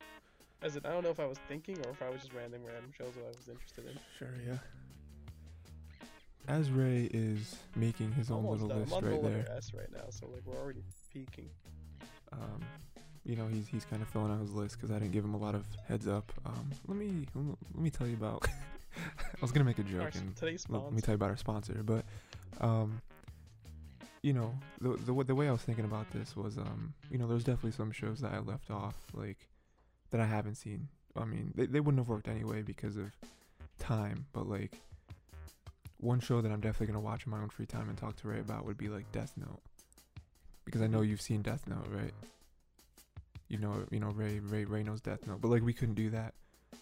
As in, I don't know if I was thinking or if I was just random random shows that I was interested in. Sure, yeah. As Ray is making his own almost little done. list I'm on right the letter there, S right now, so like we're already peaking. um, you know he's he's kind of filling out his list because I didn't give him a lot of heads up. Um, let me let me tell you about. <laughs> I was gonna make a joke s- and today's let, let me tell you about our sponsor, but um, you know the the the way I was thinking about this was um, you know there's definitely some shows that I left off like that I haven't seen. I mean they they wouldn't have worked anyway because of time, but like one show that I'm definitely gonna watch in my own free time and talk to Ray about would be like Death Note, because I know you've seen Death Note, right? You know, you know Ray Ray Ray knows Death Note, but like we couldn't do that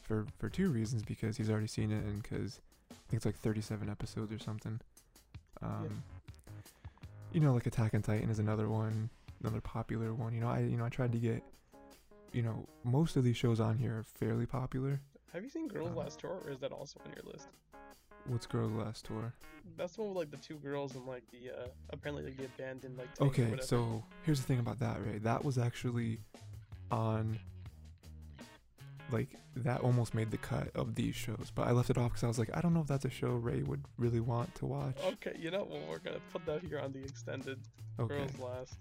for for two reasons because he's already seen it and because I think it's like 37 episodes or something. Um, you know, like Attack on Titan is another one, another popular one. You know, I you know I tried to get, you know, most of these shows on here are fairly popular. Have you seen Girls Um, Last Tour, or is that also on your list? What's Girls Last Tour? That's the one with like the two girls and like the uh apparently like the abandoned like Okay, so here's the thing about that, Ray. That was actually on like that almost made the cut of these shows, but I left it off because I was like, I don't know if that's a show Ray would really want to watch. Okay, you know what? We're gonna put that here on the extended Okay. Girls Last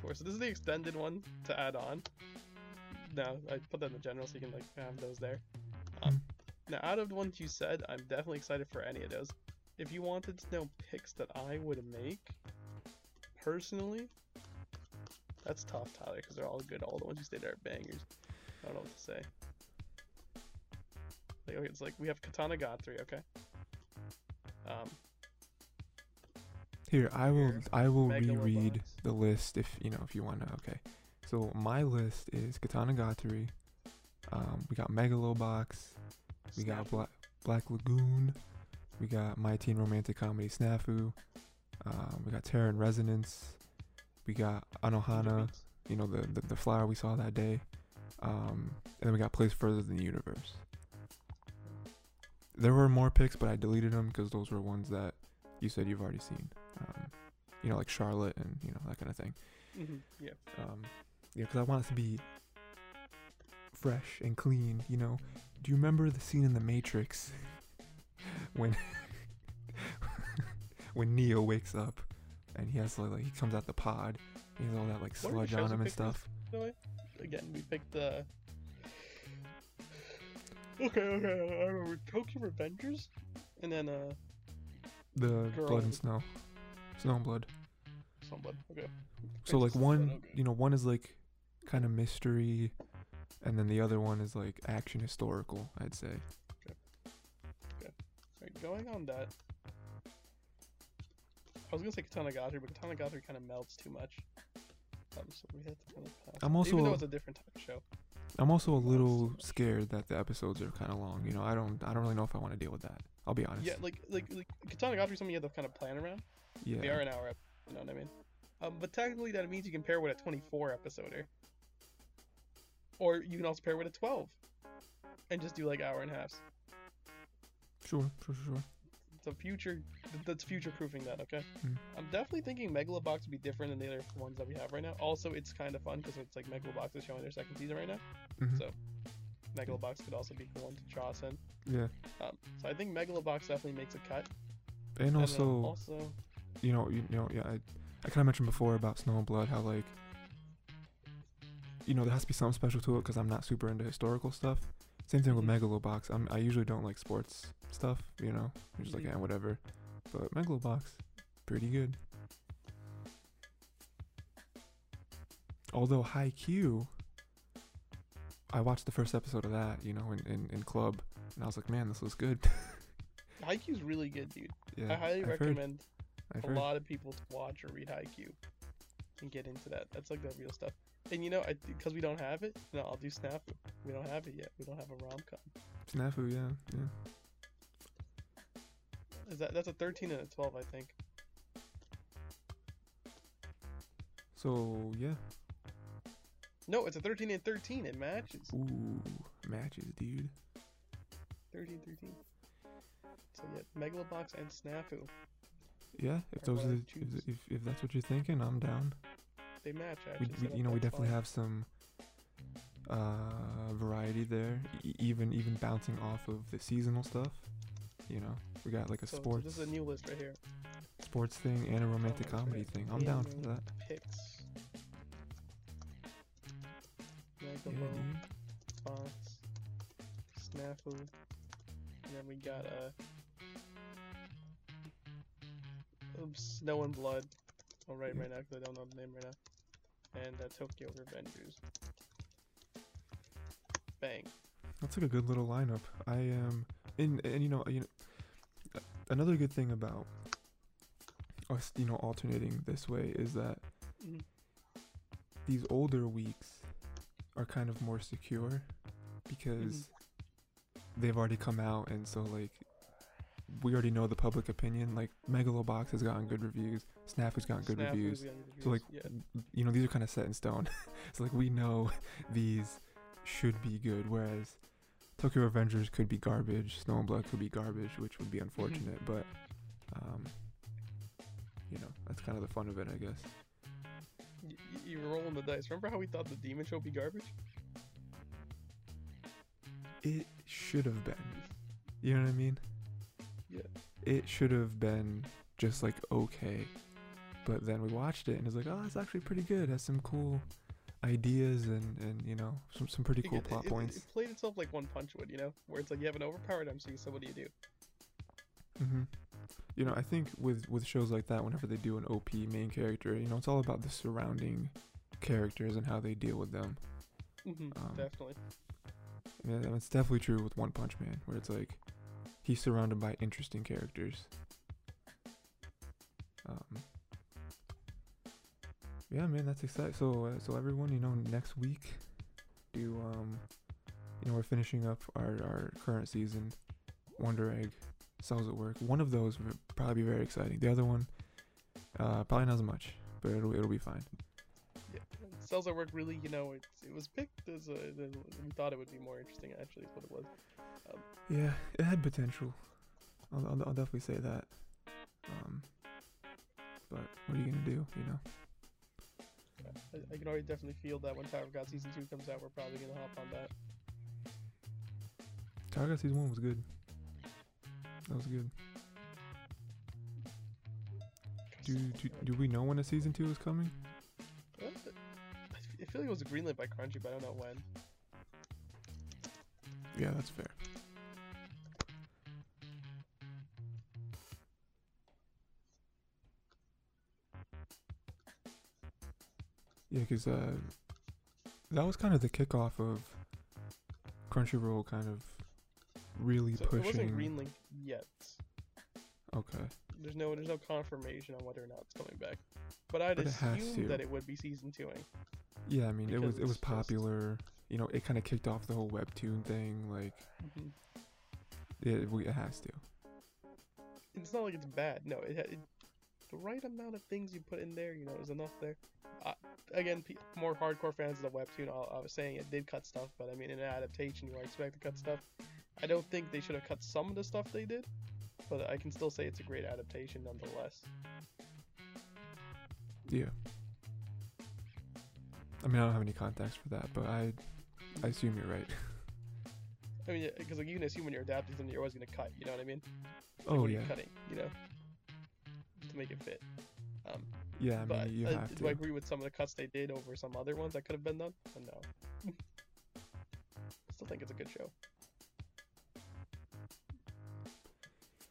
Tour. So this is the extended one to add on. Now I put that in the general so you can like have those there. Um, now out of the ones you said, I'm definitely excited for any of those. If you wanted to know picks that I would make, personally, that's tough, Tyler, because they're all good. All the ones you stated are bangers. I don't know what to say. Like, okay, it's like we have Katanagatari, okay? Um, Here, I will I will reread the list if you know if you wanna. Okay, so my list is Katanagatari. Um, we got Megalobox. We got Snafu. Black Black Lagoon. We got My Teen Romantic Comedy Snafu. Um, we got Terror and Resonance. We got Anohana. You know the, the the flower we saw that day. Um, and then we got Place Further Than the Universe. There were more picks, but I deleted them because those were ones that you said you've already seen. Um, you know, like Charlotte and you know that kind of thing. Mhm, Yeah. Um, yeah, because I want it to be fresh and clean. You know, do you remember the scene in The Matrix when <laughs> when Neo wakes up and he has like, like he comes out the pod, and he has all that like What are the sludge on him and this- stuff. Way, again, we picked the. Okay, okay, I remember Tokyo Revengers, and then uh, The Girl. blood and snow, snow and blood. someone. Okay. So like Blood, one, okay. you know, one is like kind of mystery, and then the other one is like action historical. I'd say. Alright, going on that. I was gonna say Katanagatari, but Katanagatari kind of melts too much. Um, so we had to kind of pass. I'm it, even though also- it's a different type of show. I'm also a little scared that the episodes are kind of long. You know, I don't, I don't really know if I want to deal with that. I'll be honest. Yeah, like like like Katana is something you have to kind of plan around. yeah. They are an hour, ep- you know what I mean? Um, but technically that means you can pair with a 24 episoder. Or you can also pair with a 12. And just do like hour and a halves. Sure, sure, sure. So future, that's future proofing that, okay? Hmm. I'm definitely thinking Megalobox would be different than the other ones that we have right now. Also, it's kind of fun because it's like Megalobox is showing their second season right now. Mhm. So- Megalobox could also be one to toss in. Yeah, Um, so I think Megalobox definitely makes a cut. and And also, also, you know, you, you know, yeah, I, I kind of mentioned before about Snow and Blood how like, you know, there has to be something special to it because I'm not super into historical stuff. Same thing with Mhm. Megalobox. I'm I usually don't like sports stuff. You know, I'm just like yeah, whatever. But Megalobox, pretty good. Although Haikyuu, I watched the first episode of that, you know, in, in, in club, and I was like, man, this looks good. <laughs> Haikyuu's really good, dude. yeah, I highly I've recommend I've a heard. lot of people to watch or read Haikyuu and get into that. That's like the real stuff. And you know, because we don't have it, no, I'll do Snafu. We don't have it yet. We don't have a rom com. Snafu, yeah, yeah. Is that that's a thirteen and a twelve, I think. So yeah. No, it's a thirteen and thirteen. It matches. Ooh, matches, dude. 13, 13. So yeah, Megalobox and Snafu. Yeah, if those are the, if, if that's what you're thinking, I'm down. They match We, actually. we so you know we definitely fine. have some uh variety there, e- even even bouncing off of the seasonal stuff. You know, we got like a So, so sports this is a new list right here. sports thing and a romantic Oh, comedy thing. I'm down for that. Picks. Yeah, Megalo, dude. Snafu, and then we got uh, oops, Snow and Blood. I'll write Yeah. right now because I don't know the name right now. And uh, Tokyo Revengers. Bang. That's like a good little lineup. I am, and and you know, you know, another good thing about us, you know, alternating this way is that Mhm. these older weeks are kind of more secure because they've already come out, and so like we already know the public opinion. Like Megalobox has gotten good reviews, Snafu's gotten good Snafu's reviews. got good So like, yeah. you know, these are kind of set in stone. <laughs> so like we know these should be good, whereas Tokyo Revengers could be garbage, Snow and Blood could be garbage, which would be unfortunate. But um, you know, that's kind of the fun of it, I guess. Y- you're rolling the dice. Remember how we thought the Demon Show would be garbage? It should have been. You know what I mean? It should have been just like okay, but then we watched it and it's like, oh, it's actually pretty good. It has some cool ideas and and you know some some pretty cool It- plot it, points. It played itself like One Punch would, you know, where it's like you have an overpowered MC, so what do you do? hmm You know, I think with with shows like that, whenever they do an OP main character, you know, it's all about the surrounding characters and how they deal with them. hmm Um, definitely. Yeah, and it's definitely true with One Punch Man, where it's like he's surrounded by interesting characters. Um, yeah, man, that's exciting. So, uh, so everyone, you know, next week, do um, you know, we're finishing up our our current season, Wonder Egg, Cells at Work. One of those will probably be very exciting. The other one, uh, probably not as much, but it'll it'll be fine. Cells at Work really, you know, it, it was picked as a, the- we thought it would be more interesting, actually, is what it was. Yeah, it had potential. I'll, I'll, I'll definitely say that. Um, but what are you gonna do? You know. I, I can already definitely feel that when Tower of God Season 2 comes out, we're probably going to hop on that. Targa season one was good. That was good. Do, do do we know when a season two is coming? I f- I feel like it was a greenlit by Crunchy, but I don't know when. Yeah, that's fair. Yeah, because uh, that was kind of the kickoff of Crunchyroll kind of really So it wasn't pushing. greenlit yet. Okay. There's no there's no confirmation on whether or not it's coming back. But I'd But assume that it would be season two. Yeah, I mean, it was it was it's just- popular. You know, it kind of kicked off the whole webtoon thing. Like, Mm-hmm. it, it has to. It's not like it's bad. No, it, it the right amount of things you put in there, you know, is enough there. Uh, again, pe- more hardcore fans of the webtoon, I, I was saying it did cut stuff, but I mean, in an adaptation, you are expect to cut stuff. I don't think they should have cut some of the stuff they did, but I can still say it's a great adaptation nonetheless. Yeah. I mean, I don't have any context for that, but I I assume you're right. <laughs> I mean, because like, you can assume when you're adapting something, you're always gonna cut. You know what I mean? Like, oh yeah, cutting? You know, to make it fit. Um, yeah. I but mean, you uh, have do I agree with some of the cuts they did over some other ones that could have been done? Uh, no. <laughs> Still think it's a good show.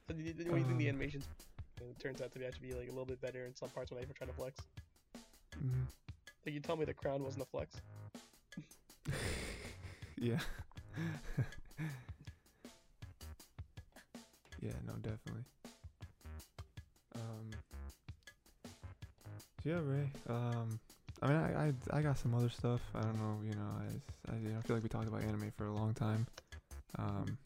But do you, do you think the Um, animations it turns out to be actually be like a little bit better in some parts when I even try to flex? Mhm. Like you tell me the crown wasn't a flex. <laughs> yeah. <laughs> yeah. No, definitely. Um. Yeah, Ray. Um. I mean, I, I I got some other stuff. I don't know. You know, I I, you know, I feel like we talked about anime for a long time. Um.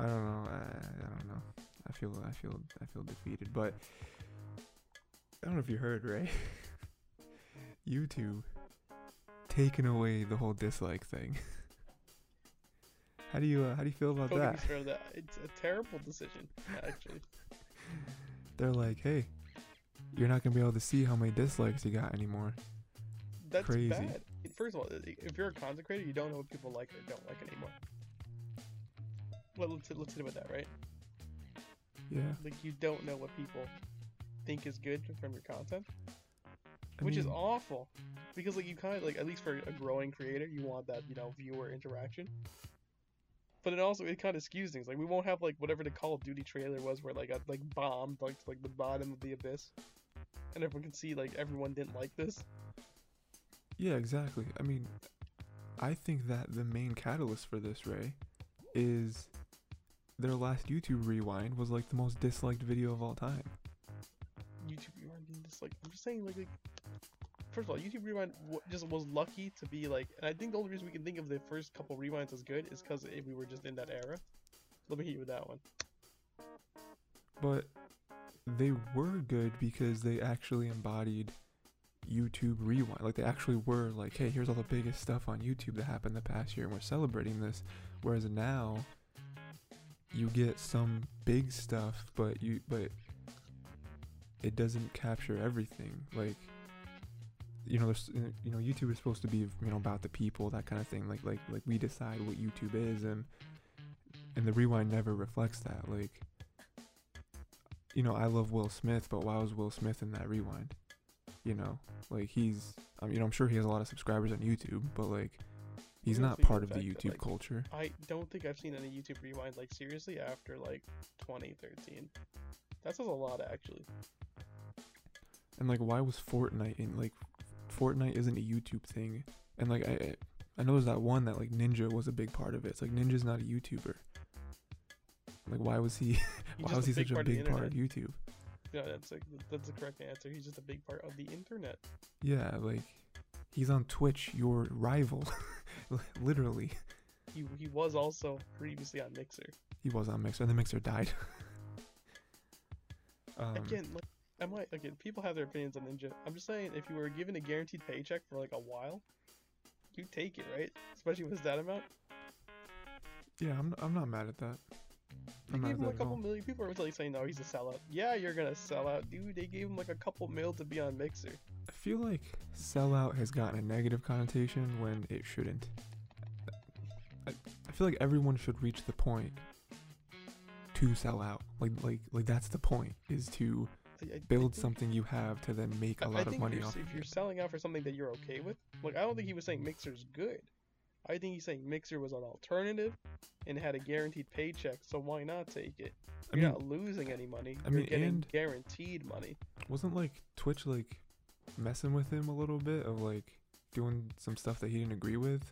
I don't know. I, I don't know. I feel I feel I feel defeated, but I don't know if you heard, right? <laughs> YouTube taking away the whole dislike thing. <laughs> how do you uh, how do you feel about Don't get me that? on that. It's a terrible decision, actually. <laughs> They're like, hey, you're not gonna be able to see how many dislikes you got anymore. That's Crazy. bad. First of all, if you're a content creator, you don't know what people like or don't like anymore. Well, let's let's hit it with that, right? Yeah. Like you don't know what people think is good from your content, I which is awful. Because like you kind of like at least for a growing creator, you want that you know viewer interaction. But it also it kind of skews things. Like we won't have like whatever the Call of Duty trailer was, where like got like bombed like to, like the bottom of the abyss, and everyone can see like everyone didn't like this. Yeah, exactly. I mean, I think that the main catalyst for this, Ray, is their last YouTube rewind was like the most disliked video of all time. YouTube Rewind just like I'm just saying like, like first of all YouTube Rewind just was lucky to be like and I think the only reason we can think of the first couple rewinds as good is because we were just in that era. Let me hit you with that one. But they were good because they actually embodied YouTube rewind. Like they actually were like, hey, here's all the biggest stuff on YouTube that happened the past year and we're celebrating this. Whereas now you get some big stuff but you but it doesn't capture everything. Like you know, there's you know, YouTube is supposed to be you know about the people, that kind of thing. Like like like we decide what YouTube is, and and the rewind never reflects that. Like you know, I love Will Smith, but why was Will Smith in that rewind? You know, like he's, I mean, you know, I'm sure he has a lot of subscribers on YouTube, but like he's not part of the fact that, YouTube like, culture. I don't think I've seen any YouTube Rewind like seriously after like 2013. That says a lot actually. And like, why was Fortnite in like Fortnite isn't a YouTube thing, and like I I- know there's that one that like Ninja was a big part of it. It's like Ninja's not a YouTuber. Like, why was he? <laughs> Why was he such a big part of. YouTube? Yeah, that's like that's the correct answer. He's just a big part of the internet. Yeah, like he's on Twitch, your rival, <laughs> literally. He he was also previously on Mixer. He was on Mixer, and the Mixer died. <laughs> um, Again, like, I might again. People have their opinions on Ninja. I'm just saying, if you were given a guaranteed paycheck for like a while, you take it, right? Especially with that amount. yeah, I'm I'm not mad at that. They I'm gave him a couple million. People are like saying, "No, he's a sellout." Yeah, you're gonna sell out, dude. They gave him like a couple mil to be on Mixer. I feel like sellout has gotten a negative connotation when it shouldn't. I, I feel like everyone should reach the point to sell out. Like like like that's the point is to I, I- I build something you have to then make a lot of money off. if you're selling out for something that you're okay with, like I don't think he was saying Mixer's good. I think he's saying Mixer was an alternative and had a guaranteed paycheck, so why not take it? I You're mean, not losing any money. I you're mean, getting and- guaranteed money. wasn't like Twitch like messing with him a little bit of like doing some stuff that he didn't agree with,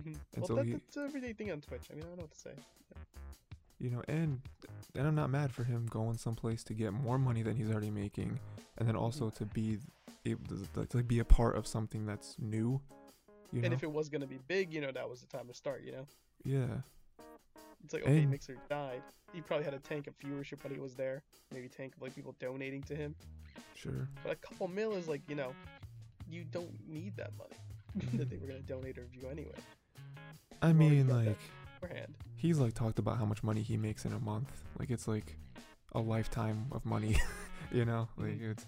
hmm And Well, so that, he- that's an everyday thing on Twitch. I mean, I don't know what to say. You know, and and I'm not mad for him going someplace to get more money than he's already making, and then also to be able to, to be a part of something that's new. You know, And if it was gonna be big, you know, that was the time to start. You know, yeah, it's like okay, And- Mixer died. He probably had a tank of viewership when he was there. Maybe tank of like people donating to him. sure. But a couple mil is like, you know, you don't need that money <laughs> that they were gonna donate or view anyway. I mean, like beforehand. He's like talked about how much money he makes in a month. Like it's like a lifetime of money. <laughs> you know, like Mhm. it's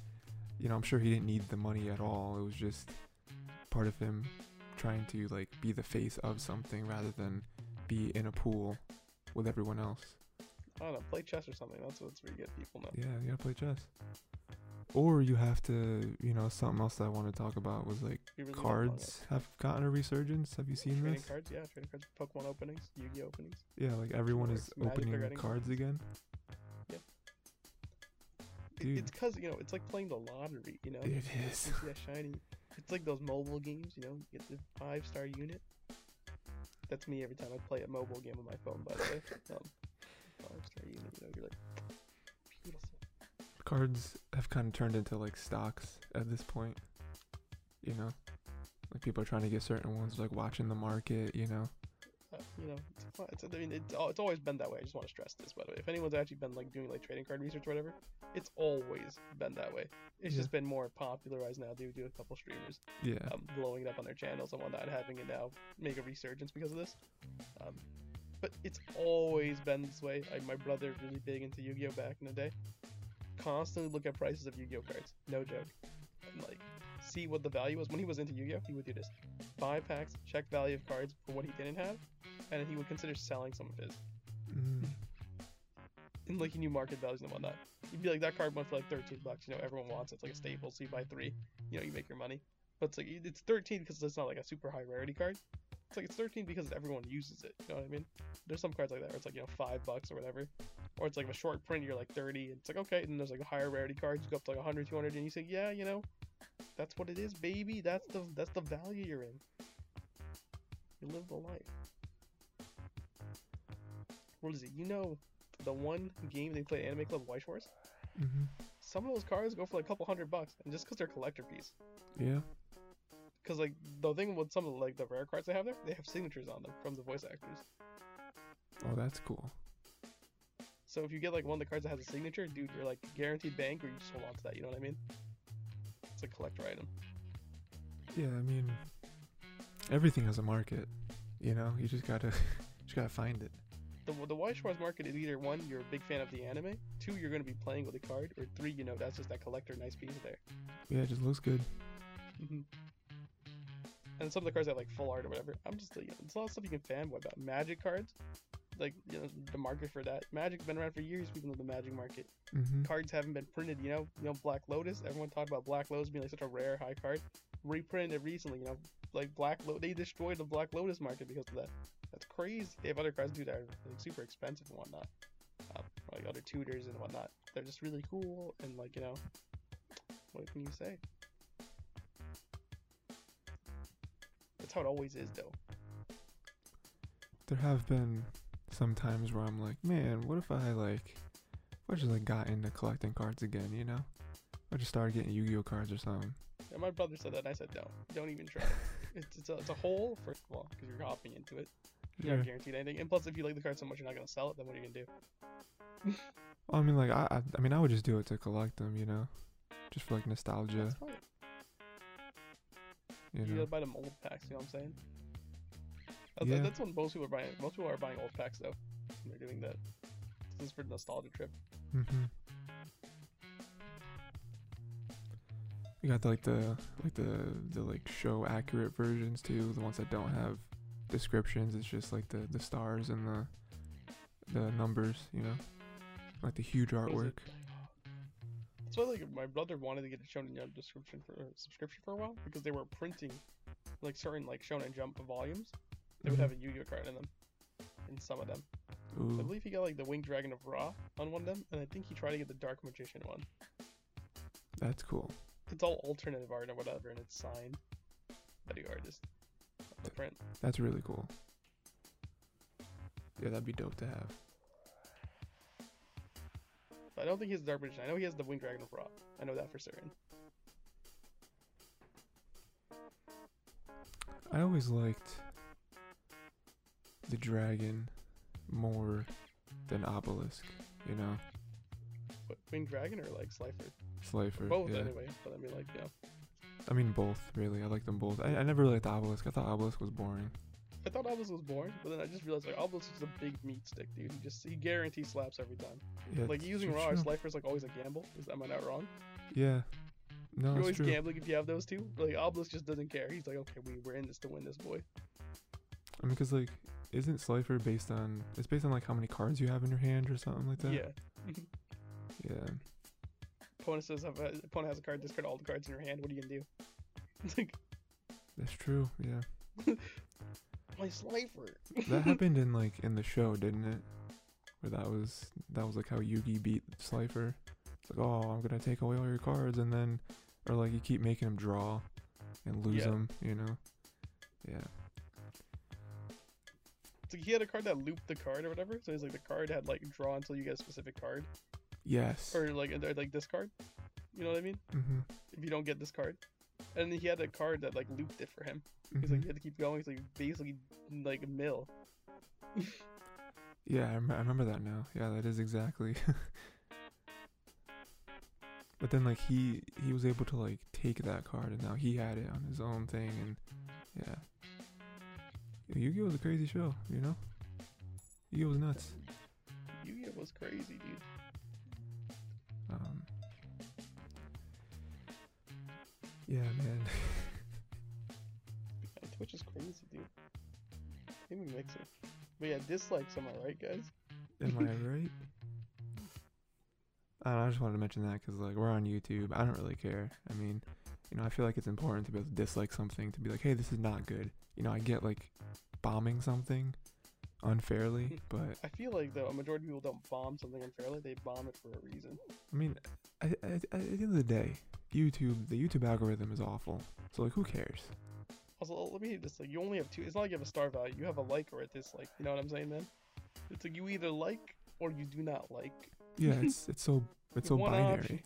you know, I'm sure he didn't need the money at all. It was just part of him trying to like be the face of something rather than be in a pool with everyone else. I don't know, play chess or something. That's what's where you get people know. Yeah, you gotta play chess. Or you have to, you know, something else that I want to talk about was like really love Among Us. cards have gotten a resurgence. Have you seen Trading this? cards, yeah, trading cards, Pokemon openings, Yu-Gi-Oh openings. Yeah, like everyone is Magic, opening cards again. It- Dude. It's cause you know it's like playing the lottery. You know, It see that shiny. It's like those mobile games. You know, you get the five star unit. That's me every time I play a mobile game on my phone. By the way, <laughs> um, five star unit. You know, you're like. Cards have kind of turned into like stocks at this point. You know, like people are trying to get certain ones, like watching the market. You know, Uh, you know, it's it's, I mean, it's, it's always been that way. I just want to stress this, by the way. If anyone's actually been like doing like trading card research or whatever, it's always been that way. It's Yeah. just been more popularized now due to a couple streamers Yeah. um, blowing it up on their channels and whatnot, and having it now make a resurgence because of this. Um, but it's always been this way. Like my brother really big into Yu-Gi-Oh back in the day. Constantly look at prices of Yu-Gi-Oh cards. No joke. And like see what the value was when he was into Yu-Gi-Oh. He would do this: buy packs, check value of cards for what he didn't have, and then he would consider selling some of his. Mm. And like he knew market values and whatnot. He'd be like, that card went for like 13 bucks. You know, everyone wants it. It's like a staple. So you buy three. You know, you make your money. But it's like it's 13 because it's not like a super high rarity card. It's like it's 13 because everyone uses it. You know what I mean? There's some cards like that where it's like you know five bucks or whatever, or it's like a short print. You're like 30. And it's like okay. And there's like a higher rarity cards. You go up to like 100, 200, and you say, yeah, you know, that's what it is, baby. That's the that's the value you're in. You live the life. What is it? You know, the one game they play Anime Club White Horse. hmm Some of those cards go for like a couple hundred bucks, and just because they're collector piece. Yeah. Because like the thing with some of like the rare cards they have there, they have signatures on them from the voice actors. Oh, that's cool. So if you get like one of the cards that has a signature, dude, you're like guaranteed bank, or you just hold on to that. You know what I mean? It's a collector item. Yeah, I mean, everything has a market. You know, you just gotta, <laughs> just gotta find it. The the market is either one, you're a big fan of the anime, two, you're gonna be playing with a card, or three, you know, that's just that collector nice piece there. Yeah, it just looks good. hmm And some of the cards have like full art or whatever. I'm just like, there's a lot of stuff you can fanboy about. Magic cards, like you know, the market for that. Magic's been around for years. People know the Magic market. hmm Cards haven't been printed. You know, you know Black Lotus. Everyone talked about Black Lotus being like such a rare high card. Reprinted recently. You know, like Black Lotus. They destroyed the Black Lotus market because of that. That's crazy. They have other cards too that are like super expensive and whatnot. Um, like other tutors and whatnot. They're just really cool and like you know, what can you say? That's how it always is, though. There have been some times where I'm like, man, what if I like, if I just like got into collecting cards again, you know? I just started getting Yu-Gi-Oh cards or something. And my brother said that, and I said, no, don't even try. <laughs> it's it's a, it's a hole, first of all, because you're hopping into it. You're Yeah. not guaranteed anything. And plus, if you like the card so much you're not going to sell it, then what are you going to do? <laughs> Well, I mean, like, I, I, I mean, I would just do it to collect them, you know, just for like nostalgia, you You know. gotta buy them old packs, you know what I'm saying? That's, Yeah. that's what most people are buying. Most people are buying old packs, though. They're doing that. This is for the nostalgia trip. hmm You got the, like the like the the like show accurate versions too, the ones that don't have descriptions. It's just like the the stars and the the numbers, you know, like the huge artwork. That's why, like, my brother wanted to get a Shonen Jump description for subscription for a while because they were printing, like, certain like Shonen Jump volumes. They would Mhm. have a Yu-Gi-Oh card in them, in some of them. I believe he got like the Winged Dragon of Ra on one of them, and I think he tried to get the Dark Magician one. that's cool. It's all alternative art or whatever, and it's signed by the artist. The print. That's really cool. Yeah, that'd be dope to have. But I don't think he has the Dark Magician. I know he has the Winged Dragon of Ra. I know that for certain. I always liked the dragon more than obelisk, you know, But Winged Dragon or like Slifer? Slifer. Both yeah. anyway. But I mean, like, know, I mean both, really. I like them both. I, I never really liked obelisk. I thought obelisk was boring. I thought Obelisk was boring, but then I just realized like Obelisk is a big meat stick, dude. He just he guarantees slaps every time. Yeah, like using Ra true. Slifer's like always a gamble. Is am I not wrong? Yeah. No, You're always true. gambling if you have those two. Like Obelisk just doesn't care. He's like, okay, we we're in this to win this boy. I mean, because like, isn't Slifer based on? It's based on like how many cards you have in your hand or something like that. Yeah. <laughs> Yeah. Opponent says have a, opponent has a card, discard all the cards in your hand. What are you gonna do? <laughs> It's like That's true. Yeah. <laughs> my Slifer. That happened in like in the show, didn't it? Where that was that was like how Yugi beat Slifer. It's like, oh, I'm gonna take away all your cards, and then, or like you keep making him draw, and lose Yeah. them. You know. Yeah. Like he had a card that looped the card or whatever. So he's like the card had like draw until you get a specific card, Yes. or like or, like discard. You know what I mean? mm-hmm. If you don't get this card, and he had a card that like looped it for him. He's Mm-hmm. like, you had to keep going. He's like, basically, like, mill. <laughs> Yeah, I, rem- I remember that now. Yeah, that is exactly. <laughs> but then like he he was able to like take that card and now he had it on his own thing and yeah. Yu-Gi-Oh was a crazy show, you know. Yu-Gi-Oh was nuts. Yu-Gi-Oh was crazy, dude. Um, yeah, man. <laughs> Yeah, Twitch is crazy, dude. Maybe Mixer. But yeah, dislikes, am I right, guys? Am I <laughs> right? I, don't know, I just wanted to mention that because like we're on YouTube. I don't really care. I mean, you know, I feel like it's important to be able to dislike something to be like, hey, this is not good. You know, I get like bombing something unfairly, <laughs> but I feel like though a majority of people don't bomb something unfairly; they bomb it for a reason. I mean, I, I, at the end of the day, YouTube, the YouTube algorithm is awful. So like, who cares? Also, let me just like, you only have two. It's not like you have a star value. You have a like or a dislike. You know what I'm saying, man? It's like you either like or you do not like. Yeah, it's it's so <laughs> it's so binary. option.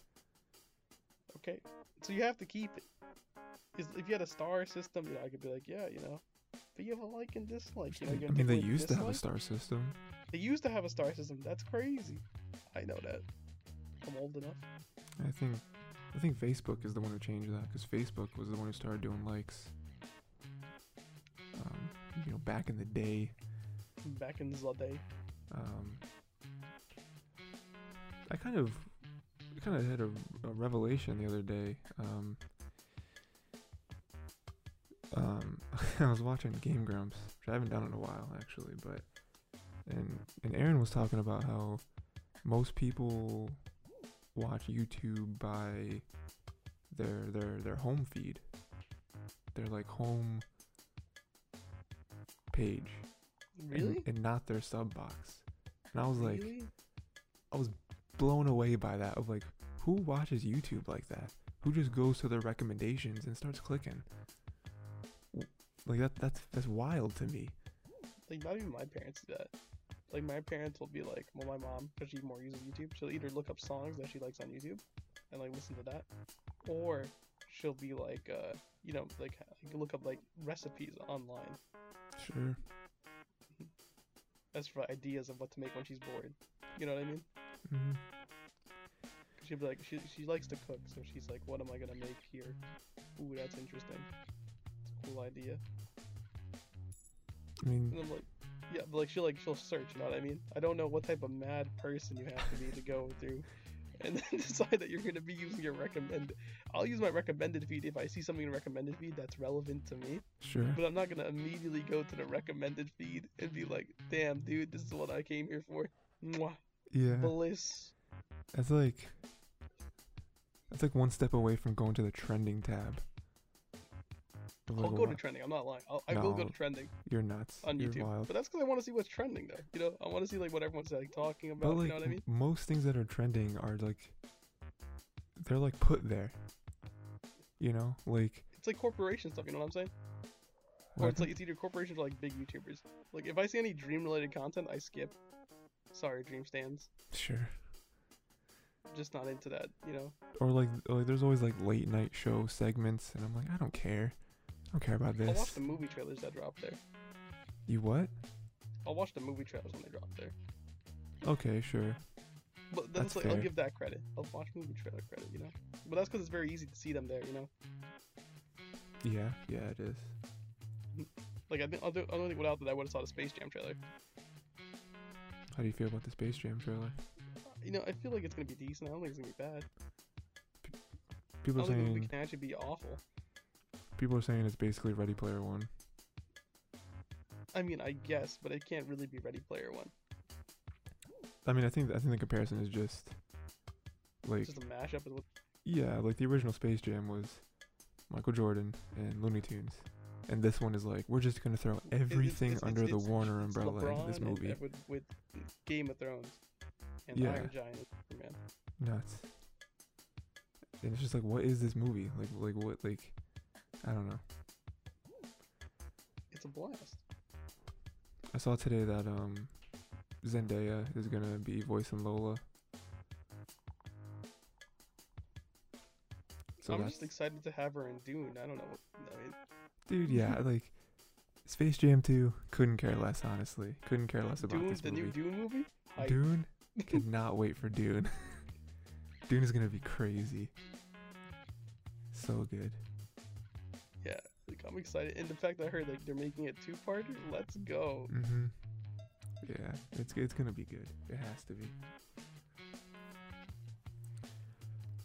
Okay, so you have to keep it. if you had a star system, you know, I could be like, yeah, you know. But you have a like and dislike. You know, I mean, they used to have a star system. They used to have a star system. That's crazy. I know that. I'm old enough. I think I think Facebook is the one who changed that because Facebook was the one who started doing likes. Um, you know, back in the day. Back in the day. Um, I kind of, kind of had a, a revelation the other day. Um, um, <laughs> I was watching Game Grumps, which I haven't done in a while actually, but and and Arin was talking about how most people watch YouTube by their their their home feed, their like home page, and- Really? and, not their sub box. And I was like, really? Blown away by that of like who watches YouTube like that? Who just goes to their recommendations and starts clicking? Like that that's that's wild to me. Like not even my parents do that. Like my parents will be like, well, my mom, because she more uses YouTube, she'll either look up songs that she likes on YouTube and like listen to that, or she'll be like, uh, you know, like look up like recipes online Sure. as for ideas of what to make when she's bored. You know what I mean? Hmm 'Cause she'll be like, she she likes to cook, so she's like, what am I gonna make here? Ooh, that's interesting. It's a cool idea. I mean, And I'm like, yeah, but like she'll like she'll search, you know what I mean? I don't know what type of mad person you have to be to go through and then <laughs> decide that you're gonna be using your recommend. I'll use my recommended feed if I see something in recommended feed that's relevant to me, sure. but I'm not gonna immediately go to the recommended feed and be like, damn, dude, this is what I came here for. Mwah, Yeah. bliss. That's like that's like one step away from going to the trending tab. I'll go to trending. I'm not lying. I'll, I will go to trending You're nuts. on You're YouTube, wild. but that's because I want to see what's trending there. You know, I want to see like what everyone's like talking about. Like you know what I mean? most things that are trending are like they're like put there. You know, like It's like corporation stuff. You know what I'm saying? Or it's like it's either corporations or like big YouTubers. Like if I see any dream related content, I skip. Sorry, dream stands. sure. Just not into that, you know. Or like like there's always like late night show segments and I'm like I don't care. I don't care about this. I'll watch the movie trailers that drop there. You what? I'll watch the movie trailers when they drop there. Okay, sure. But That's that's like I'll give that credit. I'll watch movie trailer credit, you know. But that's because it's very easy to see them there, you know. Yeah, yeah it is. Like I think I'll do, I don't think without that I would have saw the Space Jam trailer. How do you feel about the Space Jam trailer? You know, I feel like it's gonna be decent. I don't think it's gonna be bad. People I are don't think the movie can actually be awful. people are saying it's basically Ready Player One. I mean, I guess, but it can't really be Ready Player One. I mean, I think I think the comparison is just like It's just a mashup of what yeah, like the original Space Jam was Michael Jordan and Looney Tunes, and this one is like we're just gonna throw It- it's- everything it's- under it's- the Warner umbrella LeBron this movie. and with, with Game of Thrones and Yeah. Iron Giant, Superman. Nuts. And it's just like, what is this movie? Like, like what? Like, I don't know. It's a blast. I saw today that um Zendaya is gonna be voicing Lola. So I'm just excited to have her in Dune. I don't know. What, I mean, dude, yeah, <laughs> like Space Jam 2, couldn't care less, honestly. Couldn't care less about Dune, this the movie. new Dune movie. Hype. Dune, <laughs> cannot wait for Dune. <laughs> Dune is gonna be crazy. So good. Yeah, like, I'm excited, and the fact that I heard like they're making it two parter. Let's go. Mm-hmm. Yeah, it's it's gonna be good. It has to be.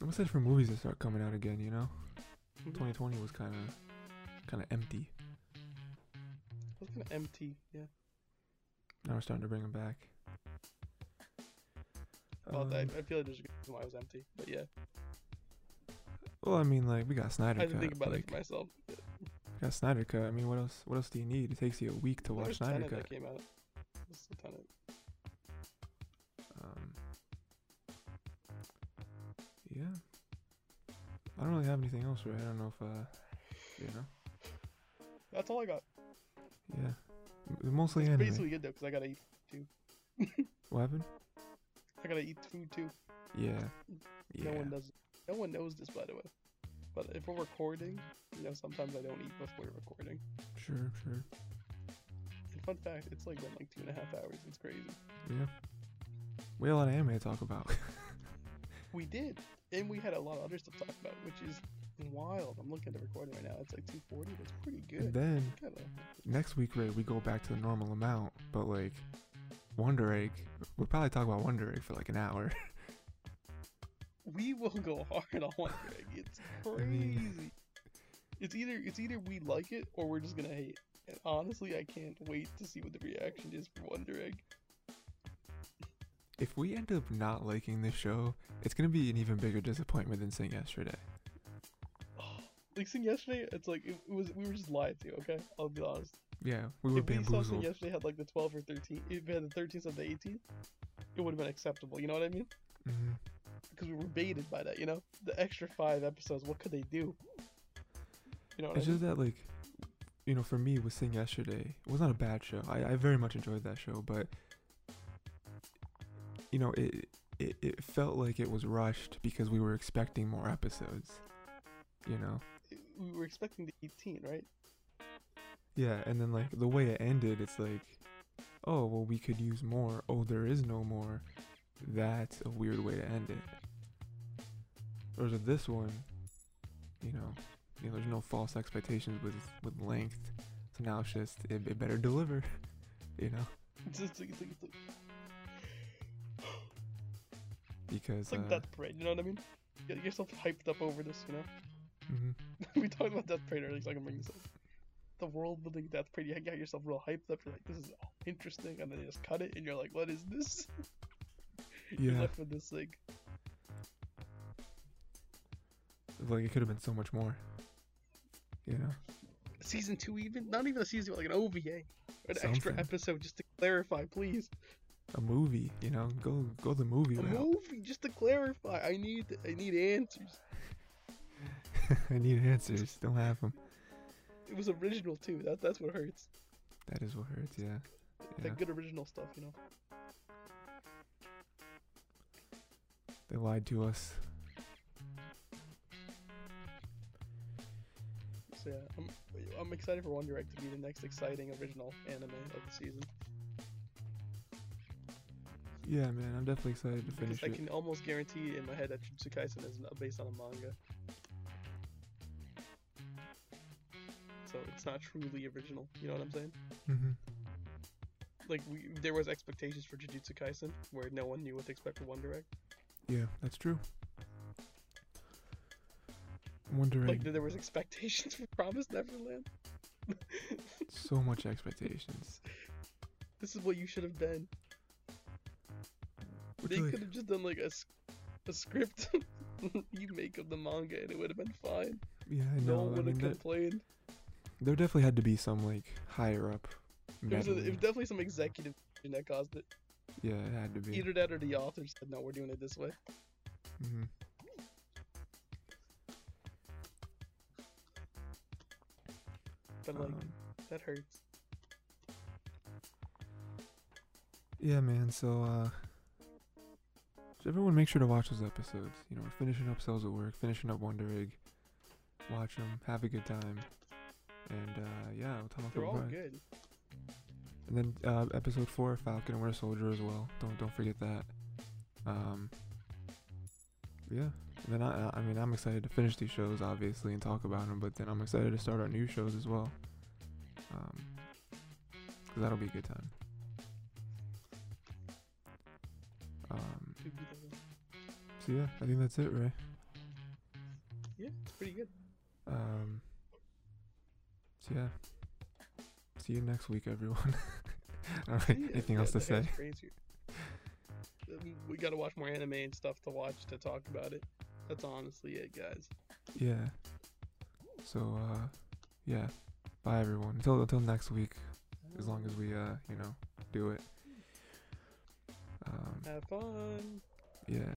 I'm excited for movies to start coming out again. You know, Mhm. 2020 was kind of kind of empty. It was kind of empty. Yeah. Now we're starting to bring them back. Well, I, Um, I feel like there's a reason why it was empty, but yeah, well, I mean, like we got Snyder I to Cut. think about like, it for myself. Yeah. got Snyder Cut. I mean, what else? What else do you need? It takes you a week to watch Snyder Cut. that came out. What's the Tenet? Um, yeah. I don't really have anything else, right? I don't know if, uh, you know. That's all I got. Yeah. Mostly It's anime. basically good though, because I gotta eat. Too. <laughs> what happened? I gotta eat food too. Yeah. Yeah. No one does. No one knows this, by the way. But if we're recording, you know, sometimes I don't eat before we're recording. Sure, sure. And fun fact, it's like been like two and a half hours. It's crazy. Yeah. We had a lot of anime to talk about. <laughs> We did, and we had a lot of other stuff to talk about, which is wild. I'm looking at the recording right now. It's like 240. That's pretty good. and then Kinda. next week, right, we go back to the normal amount, but like Wonder Egg, we'll probably talk about Wonder Egg for like an hour. <laughs> We will go hard on Wonder Egg. It's <laughs> I crazy. mean- It's either it's either we like it or we're just gonna hate. And honestly, I can't wait to see what the reaction is for Wonder Egg. if we end up not liking this show, it's gonna be an even bigger disappointment than Sing Yesterday. Like Sing Yesterday, it's like it, it was we were just lied to. Okay, I'll be honest. Yeah, we were if we saw something yesterday had like the 12 or 13, if it had the 13th of the 18th, it would have been acceptable. You know what I mean? hmm Because we were baited by that. You know, the extra five episodes. What could they do? You know what It's I mean? just that like, you know, for me with Sing Yesterday, it was not a bad show. I, I very much enjoyed that show, but you know, it, it it felt like it was rushed because we were expecting more episodes. You know. We were expecting the 18, right? Yeah, and then like the way it ended, it's like, oh well, we could use more. Oh, there is no more. That's a weird way to end it. Whereas with this one, you know, you know, there's no false expectations with with length. So now it's just it, it better deliver. <laughs> You know, It's like, it's like, it's like, because it's like uh, Parade. You know what I mean? Get yourself hyped up over this. You know. Mhm. <laughs> we talked about Death Parade earlier, so I can bring this up. The world building Death Parade, you got yourself real hyped up. You're like, this is interesting, and then you just cut it, and you're like, what is this? <laughs> You're yeah, left with this like, like it could have been so much more. You know, season two, even not even a season, like an OVA, or an extra episode, just to clarify, please. a movie. You know, go go the movie A route. movie, just to clarify. I need, I need answers. <laughs> I need answers. Don't have them. It was original too. That that's what hurts. That is what hurts. Yeah. Yeah. That good original stuff, you know. They lied to us. So yeah, I'm, I'm excited for Wonder Egg to be the next exciting original anime of the season. Yeah, man, I'm definitely excited to Because finish I it. can almost guarantee in my head that Jujutsu Kaisen is not based on a manga. It's not truly original. You know what I'm saying? hmm Like we, there was expectations for Jujutsu Kaisen where no one knew what to expect for Wonder Egg. Yeah, that's true. I'm wondering Like there was expectations <laughs> for Promise Neverland. <laughs> so much expectations. this is what you should have been. Which, They like, could have just done like a, a script <laughs> you make of the manga and it would have been fine. yeah, I know. No one I would have there, complained. There definitely had to be some like higher up. There was, a, was definitely some executive that caused it. yeah, it had to be. Either that or the author said, no, we're doing it this way. hmm But like, Um, that hurts. yeah, man. So, uh, so everyone, make sure to watch those episodes. You know, we're finishing up Cells at Work, finishing up Wonder Egg. Watch them, have a good time, And uh, yeah, we'll talk They're all good. And then uh, episode four, Falcon and Winter Soldier as well. Don't don't forget that. Um, yeah. And then I I mean I'm excited to finish these shows obviously and talk about them, but then I'm excited to start our new shows as well. Um, cause that'll be a good time. Um, Should be the- so yeah, I think that's it, right? Yeah, it's pretty good. Um, so yeah. See you next week, everyone. <laughs> All right. Yeah, Anything yeah, else to say? Um, We gotta watch more anime and stuff to watch to talk about it. That's honestly it, guys. Yeah. So uh yeah. Bye everyone. Until until next week. As long as we uh, you know, do it. Um Have fun. yeah.